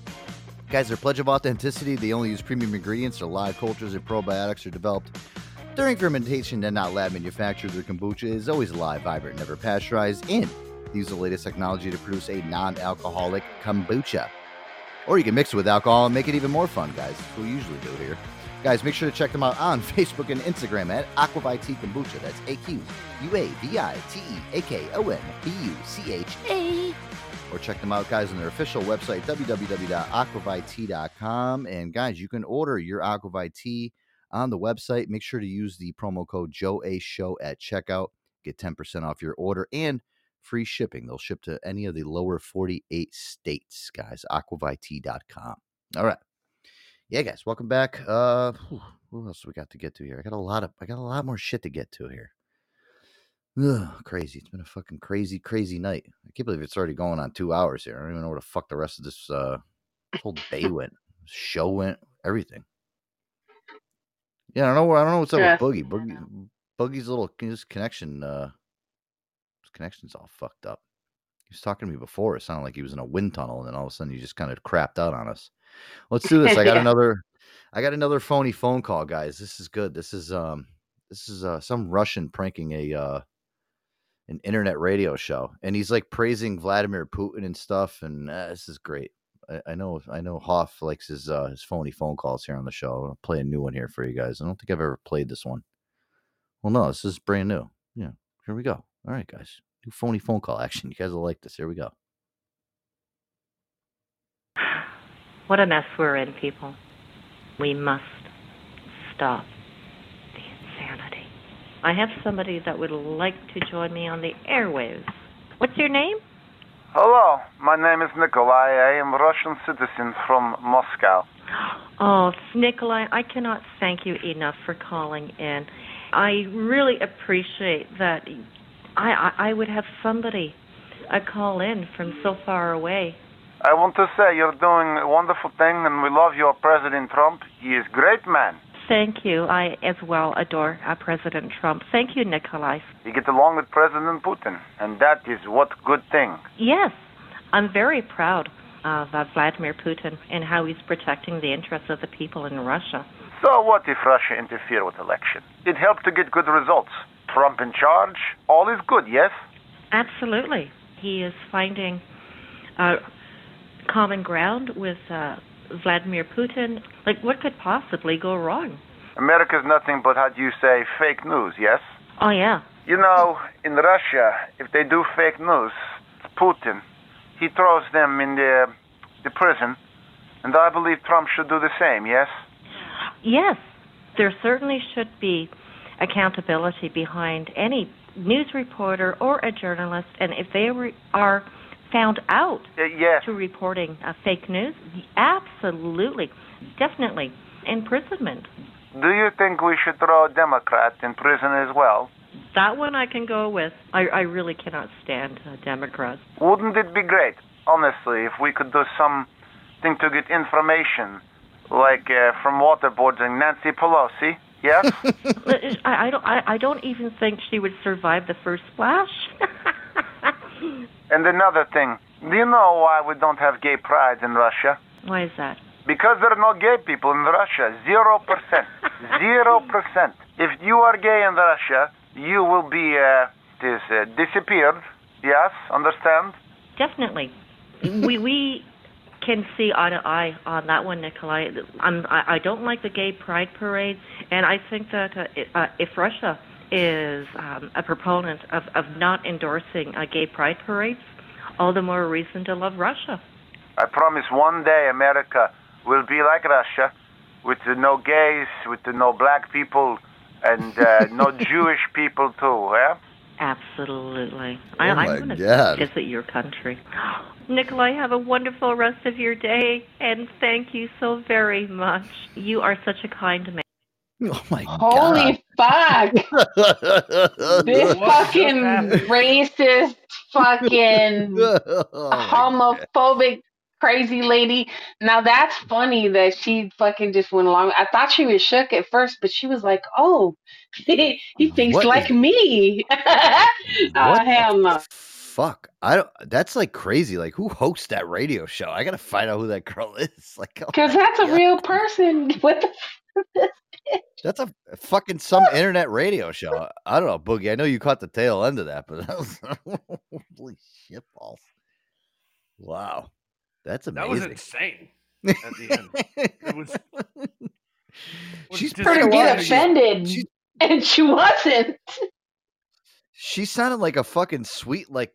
Guys, their pledge of authenticity, they only use premium ingredients. Their live cultures and probiotics are developed during fermentation and not lab manufactured. Their kombucha is always alive, vibrant, never pasteurized, and they use the latest technology to produce a non alcoholic kombucha. Or you can mix it with alcohol and make it even more fun, guys. That's what we usually do here. Guys, make sure to check them out on Facebook and Instagram at Aqua Vitea Kombucha. That's A Q U A V I T E A K O N B U C H A. Or check them out, guys, on their official website, www.aquavitea.com. And guys, you can order your Aqua Vitea on the website. Make sure to use the promo code Joe A Show at checkout. Get 10% off your order and free shipping. They'll ship to any of the lower 48 states, guys. Aquavitea.com. All right. Yeah, guys, welcome back. Uh whew, what else we got to get to here? I got a lot of I got a lot more shit to get to here. Ugh, crazy. It's been a fucking crazy, crazy night. I can't believe it's already going on two hours here. I don't even know where the fuck the rest of this uh whole day went. Show went, everything. Yeah, I don't know. I don't know what's up Yeah. with Boogie. Boogie, Boogie's little his connection. Uh, his connection's all fucked up. He was talking to me before. It sounded like he was in a wind tunnel, and then all of a sudden he just kind of crapped out on us. Let's do this. I got Yeah. another. I got another phony phone call, guys. This is good. This is um, this is uh, some Russian pranking a uh, an internet radio show, and he's like praising Vladimir Putin and stuff, and uh, this is great. I, I know, I know. Hoff likes his uh, his phony phone calls here on the show. I'll play a new one here for you guys. I don't think I've ever played this one. Well, no, this is brand new. Yeah, here we go. All right, guys, new phony phone call action. You guys will like this. Here we go. What a mess we're in, people. We must stop the insanity. I have somebody that would like to join me on the airwaves. What's your name? Hello, my name is Nikolai. I am a Russian citizen from Moscow. Oh, Nikolai, I cannot thank you enough for calling in. I really appreciate that. I, I, I would have somebody uh, call in from so far away. I want to say you're doing a wonderful thing, and we love your President Trump. He is a great man. Thank you. I as well adore uh, President Trump. Thank you, Nikolai. He gets along with President Putin, and that is what good thing. Yes, I'm very proud of uh, Vladimir Putin and how he's protecting the interests of the people in Russia. So what if Russia interfere with election? It helped to get good results. Trump in charge, all is good, yes? Absolutely. He is finding uh, common ground with uh, Vladimir Putin. Like, what could possibly go wrong? America is nothing but, how do you say, fake news, yes? Oh, yeah. You know, in Russia, if they do fake news, Putin, he throws them in the, the prison, and I believe Trump should do the same, yes? Yes, there certainly should be accountability behind any news reporter or a journalist, and if they re- are found out Uh, yes. to reporting uh, fake news, absolutely, definitely, imprisonment. Do you think we should throw a Democrat in prison as well? That one I can go with. I, I really cannot stand uh, Democrats. Wouldn't it be great, honestly, if we could do something to get information, like uh, from waterboarding Nancy Pelosi? Yes? I, I don't. I, I don't even think she would survive the first splash. and another thing, do you know why we don't have gay pride in Russia? Why is that? Because there are no gay people in Russia. Zero percent. Zero percent. If you are gay in Russia, you will be uh, dis- uh, disappeared. Yes, understand? Definitely. we we can see eye to eye on that one, Nikolai. I'm, I I don't like the gay pride parade, and I think that uh, uh, if Russia is um, a proponent of of not endorsing uh, gay pride parades, all the more reason to love Russia. I promise one day America will be like Russia, with the no gays, with the no black people, and uh, no Jewish people too. Yeah. Absolutely. Oh I, I'm going to visit your country. Nikolai, have a wonderful rest of your day, and thank you so very much. You are such a kind man. Oh my god. Holy fuck! this fucking racist, fucking oh homophobic, crazy lady. Now that's funny that she fucking just went along. I thought she was shook at first, but she was like, "Oh, he, he thinks What like is- me." oh hell no! Fuck. I don't that's like crazy. Like who hosts that radio show? I gotta find out who that girl is. Like oh Because my that's a real person. What the? That's a fucking some internet radio show. I don't know, Boogie. I know you caught the tail end of that, but that was holy shit balls. Wow. That's amazing. That was insane. At the end, it was. She's pretty get offended, and she wasn't. She sounded like a fucking sweet, like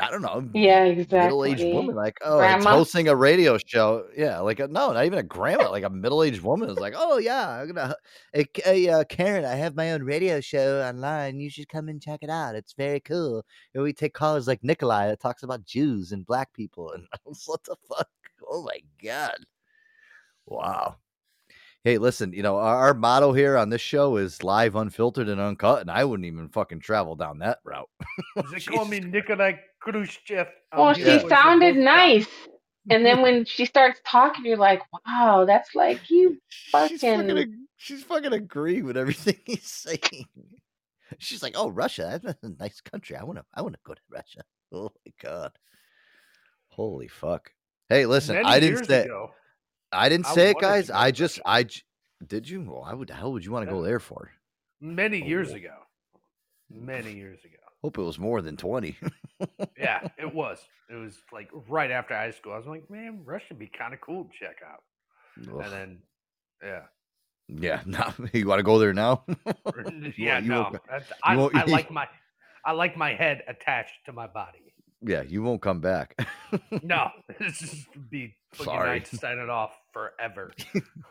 I don't know, Yeah, exactly. middle-aged woman. Like, oh, it's hosting a radio show. Yeah, like a, no, not even a grandma, like a middle-aged woman is like, oh yeah, I'm gonna, hey, hey uh, Karen, I have my own radio show online. You should come and check it out. It's very cool. And we take callers like Nikolai that talks about Jews and black people. And what the fuck? Oh my god! Wow. Hey, listen, you know, our, our motto here on this show is live, unfiltered, and uncut, and I wouldn't even fucking travel down that route. They call me Nikolai Khrushchev. Well, here she with sounded nice. And then when she starts talking, you're like, wow, that's like you fucking. fucking ag- she's fucking agreeing with everything he's saying. She's like, "Oh, Russia, that's a nice country. I want to, I want to go to Russia." Oh my god, holy fuck! Hey, listen, Many I didn't say, ago, I didn't I say it, guys. I just, I j- did you? Well, I would. How would you want to go there for? many oh, years Oh. ago. Many years ago. Hope it was more than twenty. Yeah, it was. It was like right after high school. I was like, man, Russia would be kind of cool to check out. Ugh. And then, yeah, yeah, now you want to go there now? Yeah, you no, won't- you I, I like my, I like my head attached to my body. yeah, you won't come back. No, this just be fucking Sorry. Einstein it off forever.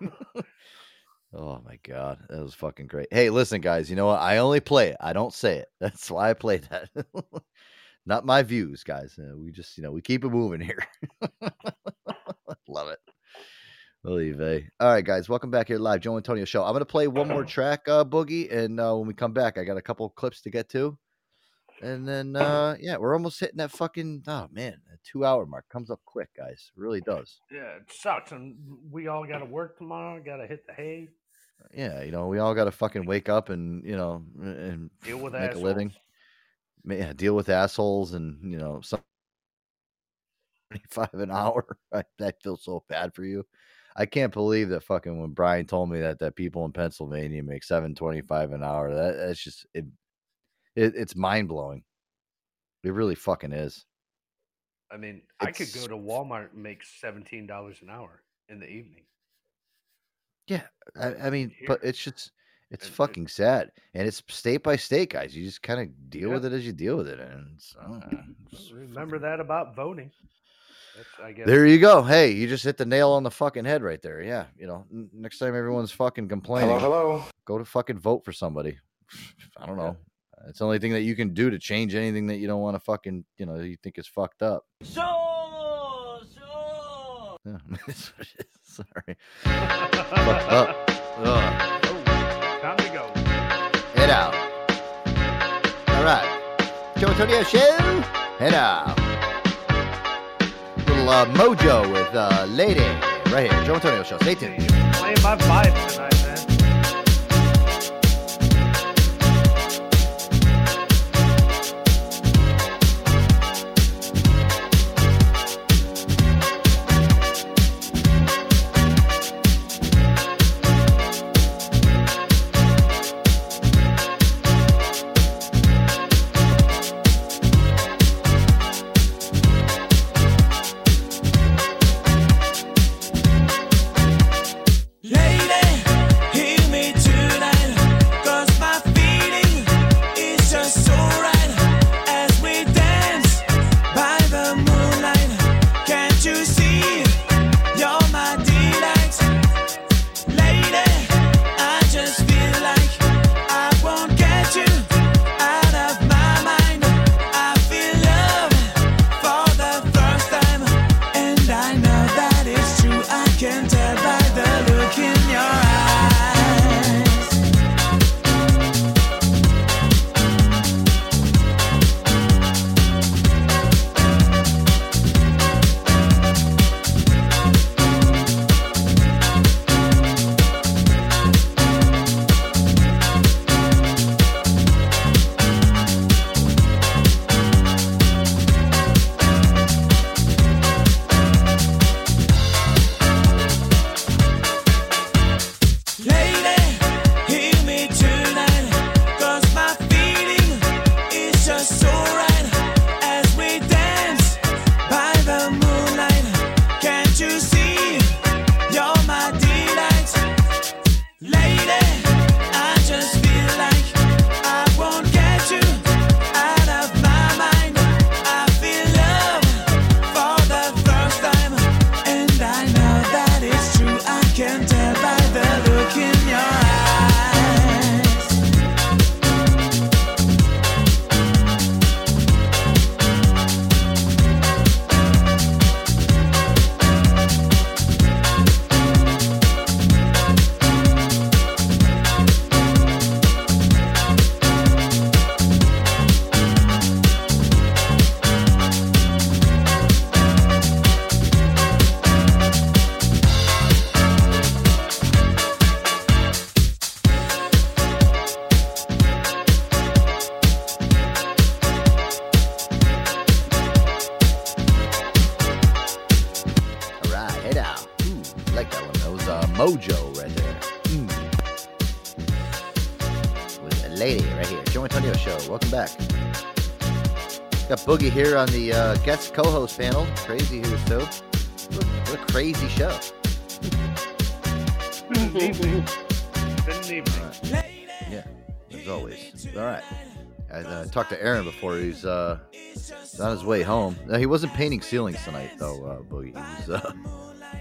Oh my god, that was fucking great. Hey, listen, guys, you know what? I only play it. I don't say it. That's why I play that. Not my views, guys. Uh, we just, you know, we keep it moving here. Love it. Oy vey. All right, guys, welcome back here live, Joe Antonio Show. I'm gonna play one more track, uh, Boogie, and uh, when we come back, I got a couple clips to get to, and then uh, yeah, we're almost hitting that fucking oh man, that two hour mark comes up quick, guys. It really does. Yeah, it sucks, and we all got to work tomorrow. Got to hit the hay. Yeah, you know, we all got to fucking wake up and you know and Deal with make a living. assholes. Yeah, deal with assholes and you know some five an hour. I, I feel so bad for you. I can't believe that fucking when Brian told me that that people in Pennsylvania make seven twenty five an hour. That that's just it, it it's mind blowing. It really fucking is. I mean, I could go to Walmart and make seventeen dollars an hour in the evening. Yeah, I, I mean, Here. but it's just it's fucking sad, and it's state by state, guys. You just kind of deal Yeah. with it as you deal with it, and it's, I don't know, it's Remember that about voting. I guess. There you go. Hey, you just hit the nail on the fucking head right there. Yeah, you know, next time everyone's fucking complaining, hello. go to fucking vote for somebody. I don't know. It's the only thing that you can do to change anything that you don't want to fucking, you know, you think is fucked up. Yeah, what it is. Sorry. fucked up. Ugh. Time to go. Head out. All right. Joe Antonio Show. Head out. Little uh, mojo with uh, Lady right here. Joe Antonio Show. Stay tuned. Playing my vibe tonight, Boogie here on the uh, guest co-host panel. Krazie here too. What, what a crazy show. Been an evening. Been an evening. Yeah, as always. All right. I uh, talked to Aaron before. He's uh, on his way home. No, he wasn't painting ceilings tonight, though. Uh, Boogie. He was uh,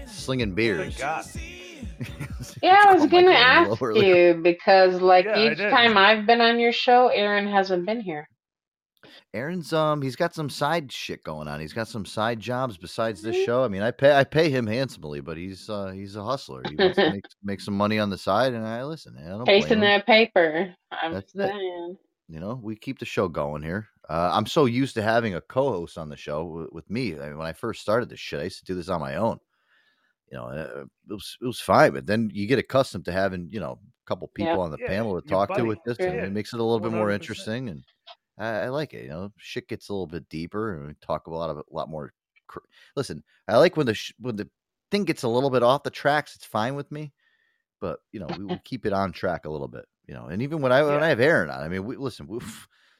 slinging beers. Thank God. Yeah, I was Oh gonna God, ask Lord. you because like Yeah, each time I've been on your show, Aaron hasn't been here. Aaron's um he's got some side shit going on. He's got some side jobs besides this show. I mean, I pay I pay him handsomely, but he's uh he's a hustler. He wants to make, make some money on the side, and I listen. I don't blame Chasing that paper. I'm That's it. saying. You know, we keep the show going here. Uh, I'm so used to having a co-host on the show w- with me. I mean, when I first started this shit, I used to do this on my own. You know, uh, it was it was fine, but then you get accustomed to having you know a couple people Yeah. on the Yeah, panel to your talk to with this, Sure. and Yeah, it makes it a little bit more interesting. And I, I like it. You know, shit gets a little bit deeper, and we talk a lot of a lot more. Cr- Listen, I like when the sh- when the thing gets a little bit off the tracks. It's fine with me, but you know, we, we keep it on track a little bit. You know, and even when I when Yeah. I have Aaron on, I mean, we listen. We,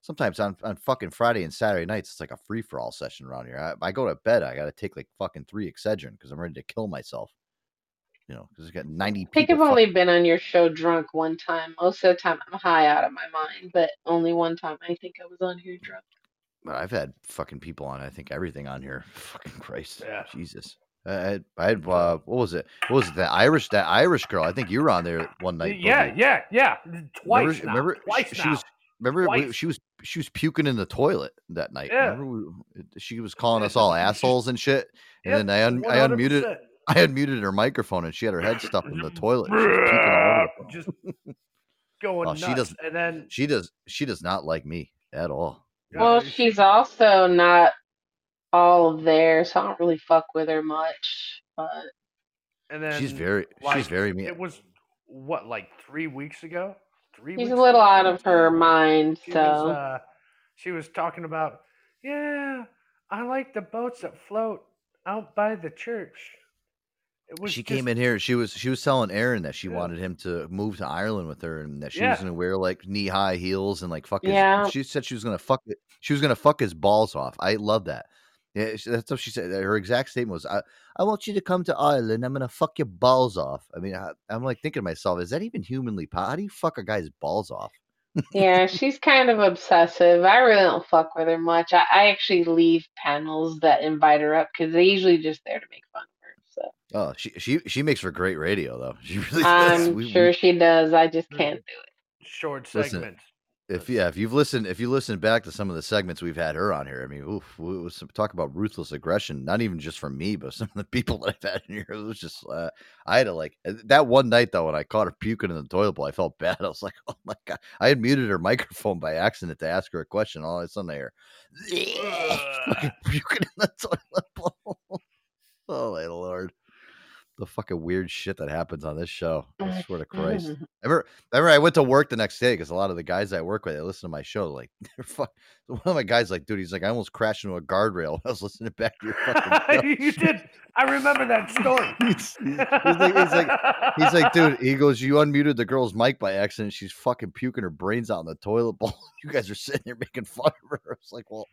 sometimes on on fucking Friday and Saturday nights, it's like a free for all session around here. I, I go to bed, I got to take like fucking three Excedrin because I'm ready to kill myself. You know, because I got ninety I think. I've fuck- only been on your show drunk one time. Most of the time I'm high out of my mind, but only one time I think I was on here drunk. But I've had fucking people on. I think everything on here. Fucking Christ, Yeah. Jesus. I had, I had uh, what was it? What was it? That Irish, that Irish girl. I think you were on there one night. Yeah, Boogie. yeah, yeah. Twice remember, now. remember Twice she, she was remember Twice. she was she was puking in the toilet that night. Yeah. Remember we, she was calling us all she- she- assholes and shit. And Yep, then I un, I unmuted 100%. I unmuted her microphone and she had her head stuffed in the toilet. She was puking all over Just going Oh, nuts. she does and then she does she does not like me at all. Well, she's also not all there, so I don't really fuck with her much. But and then She's very like, she's very mean. It was what like three weeks ago. Three. she's weeks a little ago? out of her mind, She so was uh, she was talking about yeah. I like the boats that float out by the church. She just, came in here. She was she was telling Aaron that she Yeah. wanted him to move to Ireland with her, and that she was gonna wear like knee high heels and like fuck his. Yeah. She said she was gonna fuck it. She was gonna fuck his balls off. I love that. Yeah, that's what she said. Her exact statement was, "I I want you to come to Ireland. I'm gonna fuck your balls off." I mean, I, I'm like thinking to myself, is that even humanly possible? How do you fuck a guy's balls off? yeah, she's kind of obsessive. I really don't fuck with her much. I, I actually leave panels that invite her up because they're usually just there to make fun. So Oh, she she she makes for great radio though. She really does. I'm We- we- sure she does. I just can't do it. short Listen, segment. if yeah, if you've listened, if you listen back to some of the segments we've had her on here, I mean, oof, it was talk about ruthless aggression. Not even just from me, but some of the people that I've had in here. It was just, uh, I had to like uh, that one night though when I caught her puking in the toilet bowl. I felt bad. I was like, oh my god, I had muted her microphone by accident to ask her a question. All of a sudden, I hear puking in the toilet bowl. Oh my lord. The fucking weird shit that happens on this show. I swear to Christ. Mhm. Ever, ever, I went to work the next day because a lot of the guys I work with, they listen to my show. Like, they're fuck. One of my guys, like, dude, he's like, I almost crashed into a guardrail. when I was listening back to your fucking you did. I remember that story. he's, like, he's like, he's like, dude. He goes, you unmuted the girl's mic by accident. She's fucking puking her brains out in the toilet bowl. You guys are sitting there making fun of her. I was like, well,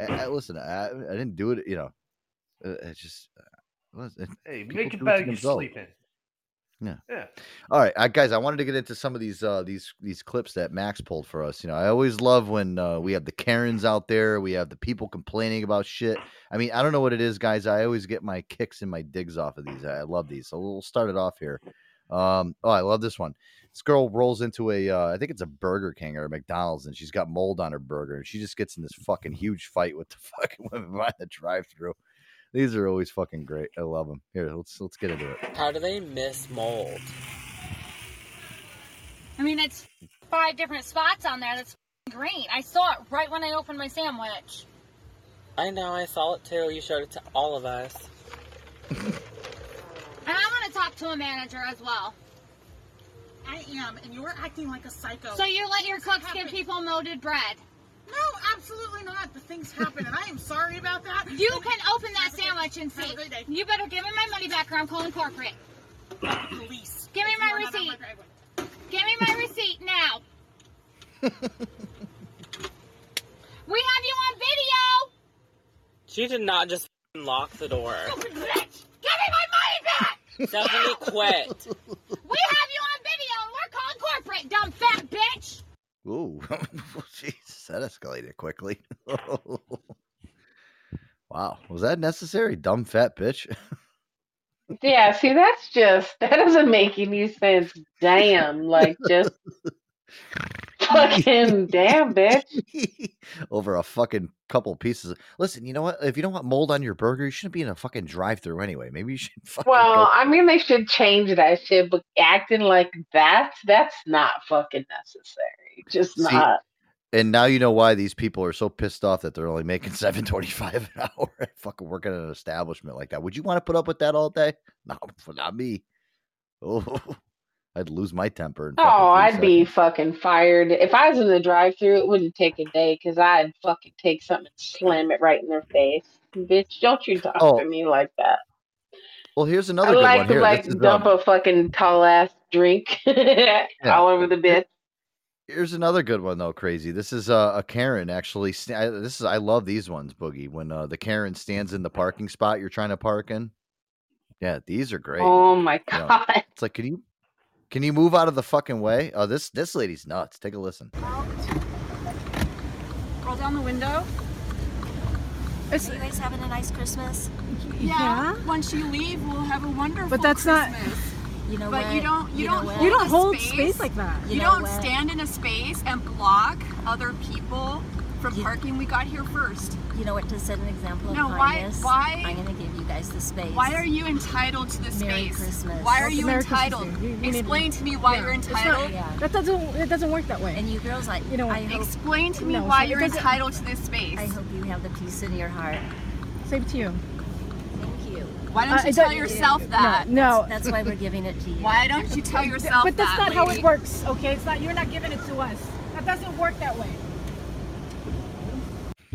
I, I, listen, I, I didn't do it. You know, uh, it's just. Uh, it- hey, make it better. You sleep in. Yeah. Yeah. All right, I, guys. I wanted to get into some of these uh, these these clips that Max pulled for us. You know, I always love when uh, we have the Karens out there. We have the people complaining about shit. I mean, I don't know what it is, guys. I always get my kicks and my digs off of these. I love these. So we'll start it off here. Um, oh, I love this one. This girl rolls into a, uh, I think it's a Burger King or a McDonald's, and she's got mold on her burger, and she just gets in this fucking huge fight with the fucking women behind the drive-through. These are always fucking great. I love them. Here, let's let's get into it. How do they miss mold? I mean, it's five different spots on there that's green. I saw it right when I opened my sandwich. I know, I saw it too. You showed it to all of us. And I want to talk to a manager as well. I am, and you're acting like a psycho. So you let your cooks give people molded bread? No, absolutely not. The things happen, and I am sorry about that. You can open that sandwich and see. You better give me my money back or I'm calling corporate. Police. Give me If my you are not on receipt. my. Give me my receipt now. we have you on video. She did not just lock the door. Stupid bitch. Give me my money back. Stephanie quit. We have you on video and we're calling corporate, dumb fat bitch. Ooh, Jesus, that escalated quickly. wow, was that necessary? Dumb fat bitch. Yeah, see, that's just that doesn't make any sense. Damn, like just fucking damn, bitch. Over a fucking couple pieces. Of, listen, you know what? If you don't want mold on your burger, you shouldn't be in a fucking drive-through anyway. Maybe you should fucking Well, go. I mean, they should change that shit, but acting like that, that's not fucking necessary. Just See, not. And now you know why these people are so pissed off that they're only making seven twenty-five an hour. fucking working at an establishment like that. Would you want to put up with that all day? No, not me. Oh, I'd lose my temper. Oh, I'd be fucking fired. If I was in the drive-through, it wouldn't take a day because I'd fucking take something and slam it right in their face. Bitch, don't you talk Oh. to me like that. Well, here's another I good like one to here. like dump um, a fucking tall ass drink all over the bit. Here's another good one though. Crazy. This is uh, a Karen actually. Sta- I, this is I love these ones, Boogie. When uh, the Karen stands in the parking spot you're trying to park in. Yeah, these are great. Oh my You know, god. it's like, can you can you move out of the fucking way? Oh, this this lady's nuts. Take a listen. Roll down the window. Are you guys having a nice Christmas? Yeah. Once you leave, we'll have a wonderful But that's not- Christmas. You know but what? you don't. You, You don't. Hold You don't hold space, space like that. You, You know don't what? stand in a space and block other people from parking. We got here first. You know what? To set an example of No, why- kindness, why- I'm going to give you guys the space. Why are you entitled to the Merry space? Christmas. Why are you Merry Christmas entitled? you. You Explain to me why Yeah. you're It's not- entitled. yeah. That doesn't. It doesn't work that way. And you girls, like, You know, I hope, explain to me No, why so you're entitled to this space. I hope you have the peace in your heart. Same to you. Thank you. Why don't Uh, you it tell doesn't- yourself that? No, that's, that's why we're giving it to you. Why don't you tell yourself that? But that's that, not how it works, okay? It's not. You're not giving it to us. That doesn't work that way.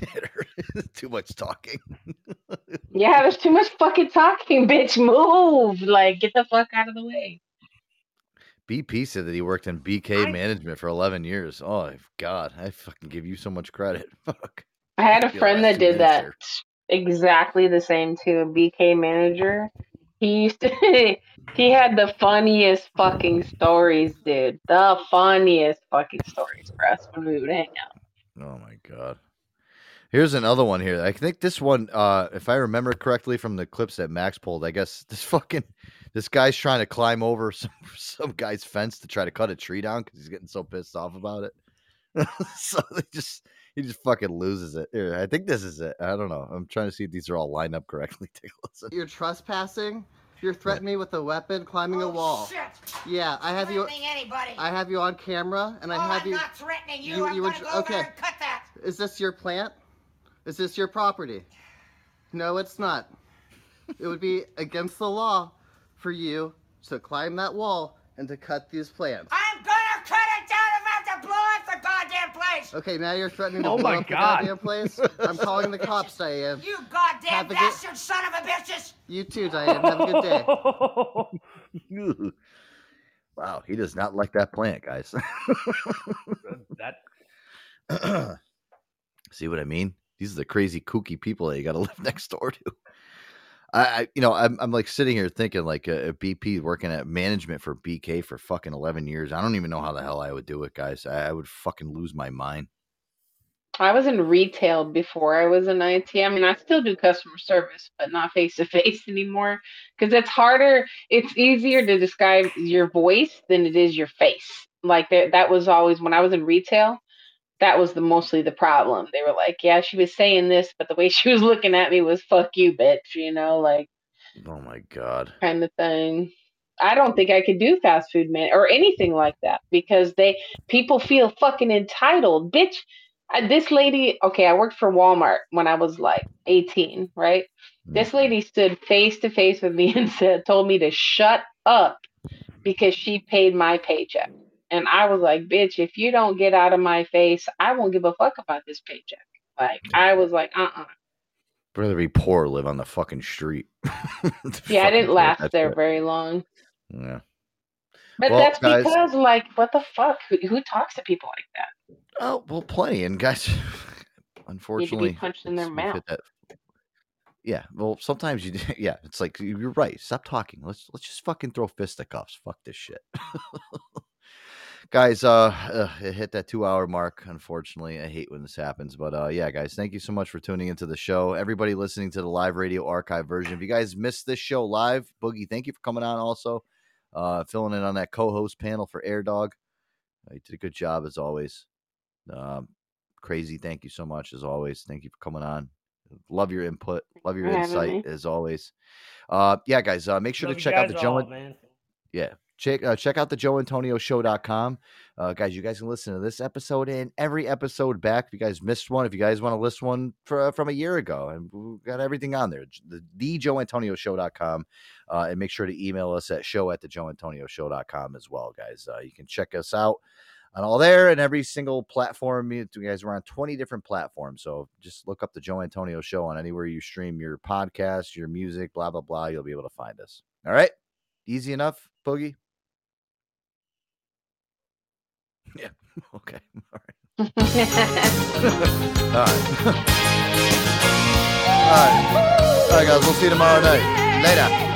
Too much talking. Yeah, there's too much fucking talking, bitch. Move. Like, get the fuck out of the way. BP said that he worked in BK management for 11 years. Oh God, I fucking give you so much credit. Fuck. I had a friend that did minutes that here. Exactly the same too. A BK manager. He used to. he had the funniest fucking stories, dude. The funniest fucking stories for us when we would hang out. Oh my god. Here's another one here. I think this one, uh, if I remember correctly from the clips that Max pulled, I guess this fucking this guy's trying to climb over some some guy's fence to try to cut a tree down because he's getting so pissed off about it. so they just he just fucking loses it. Here, I think this is it. I don't know. I'm trying to see if these are all lined up correctly. Take a listen. You're trespassing. You're threatening me with a weapon, climbing a oh, wall. Shit. Yeah, I have you. Threatening anybody. I have you on camera, and I oh, have I'm you. not threatening you. you- I'm you were gonna tr- go over okay. there and cut that. Is this your plant? Is this your property? No, it's not. it would be against the law for you to climb that wall and to cut these plants. I'm gonna goddamn. Okay, now you're threatening to Oh blow my up the God. goddamn place. I'm calling the cops, Diane. You goddamn Have a good- bastard son of a bitches. You too, Diane. Have a good day. wow, he does not like that plant, guys. that See what I mean? These are the crazy kooky people that you got to live next door to. I, you know, I'm, I'm like sitting here thinking like a, a BP working at management for BK for fucking 11 years. I don't even know how the hell I would do it, guys. I, I would fucking lose my mind. I was in retail before I was in IT. I mean, I still do customer service, but not face to face anymore because it's harder. It's easier to describe your voice than it is your face. Like that, that was always when I was in retail. That was the mostly the problem. They were like, "Yeah, she was saying this, but the way she was looking at me was fuck you, bitch," you know, like Oh my god. kind of thing. I don't think I could do fast food man or anything like that because they people feel fucking entitled. Bitch, I, this lady, okay, I worked for Walmart when I was like 18, right? Mm. This lady stood face to face with me and said told me to shut up because she paid my paycheck. And I was like, bitch, if you don't get out of my face, I won't give a fuck about this paycheck. Like I was like, uh-uh. rather be poor live on the fucking street. Yeah, I didn't last that's there it. very long. Yeah. But Well, that's guys- because, like, what the fuck? Who, who talks to people like that? Oh well, plenty. And guys, unfortunately, punched in their mouth. Yeah. Well, sometimes you. Yeah, it's like you're right. Stop talking. Let's let's just fucking throw fisticuffs. Fuck this shit. Guys uh, uh it hit that two hour mark unfortunately. I hate when this happens but uh yeah guys thank you so much for tuning into the show. Everybody listening to the live radio archive version if you guys missed this show live boogie thank you for coming on also uh filling in on that co-host panel for air dog. Uh, you did a good job as always. Um Krazie thank you so much as always. Thank you for coming on. Love your input love your insight me. as always. Uh yeah guys uh make sure Love to check out the joe all, and- man. yeah. Check uh, check out the joeantonioshow.com. Uh, guys, you guys can listen to this episode and every episode back. If you guys missed one, if you guys want to list one for, from a year ago, and we've got everything on there. The, the joeantonioshow.com. Uh, and make sure to email us at show at the joeantonioshow.com as well, guys. Uh, you can check us out on all there and every single platform. You guys, we're on 20 different platforms. So just look up the Joe Antonio Show on anywhere you stream your podcast, your music, blah, blah, blah. You'll be able to find us. All right. Easy enough, Boogie? Yeah. Okay. All right. All right. All right. All right, guys. We'll see you tomorrow night. Later.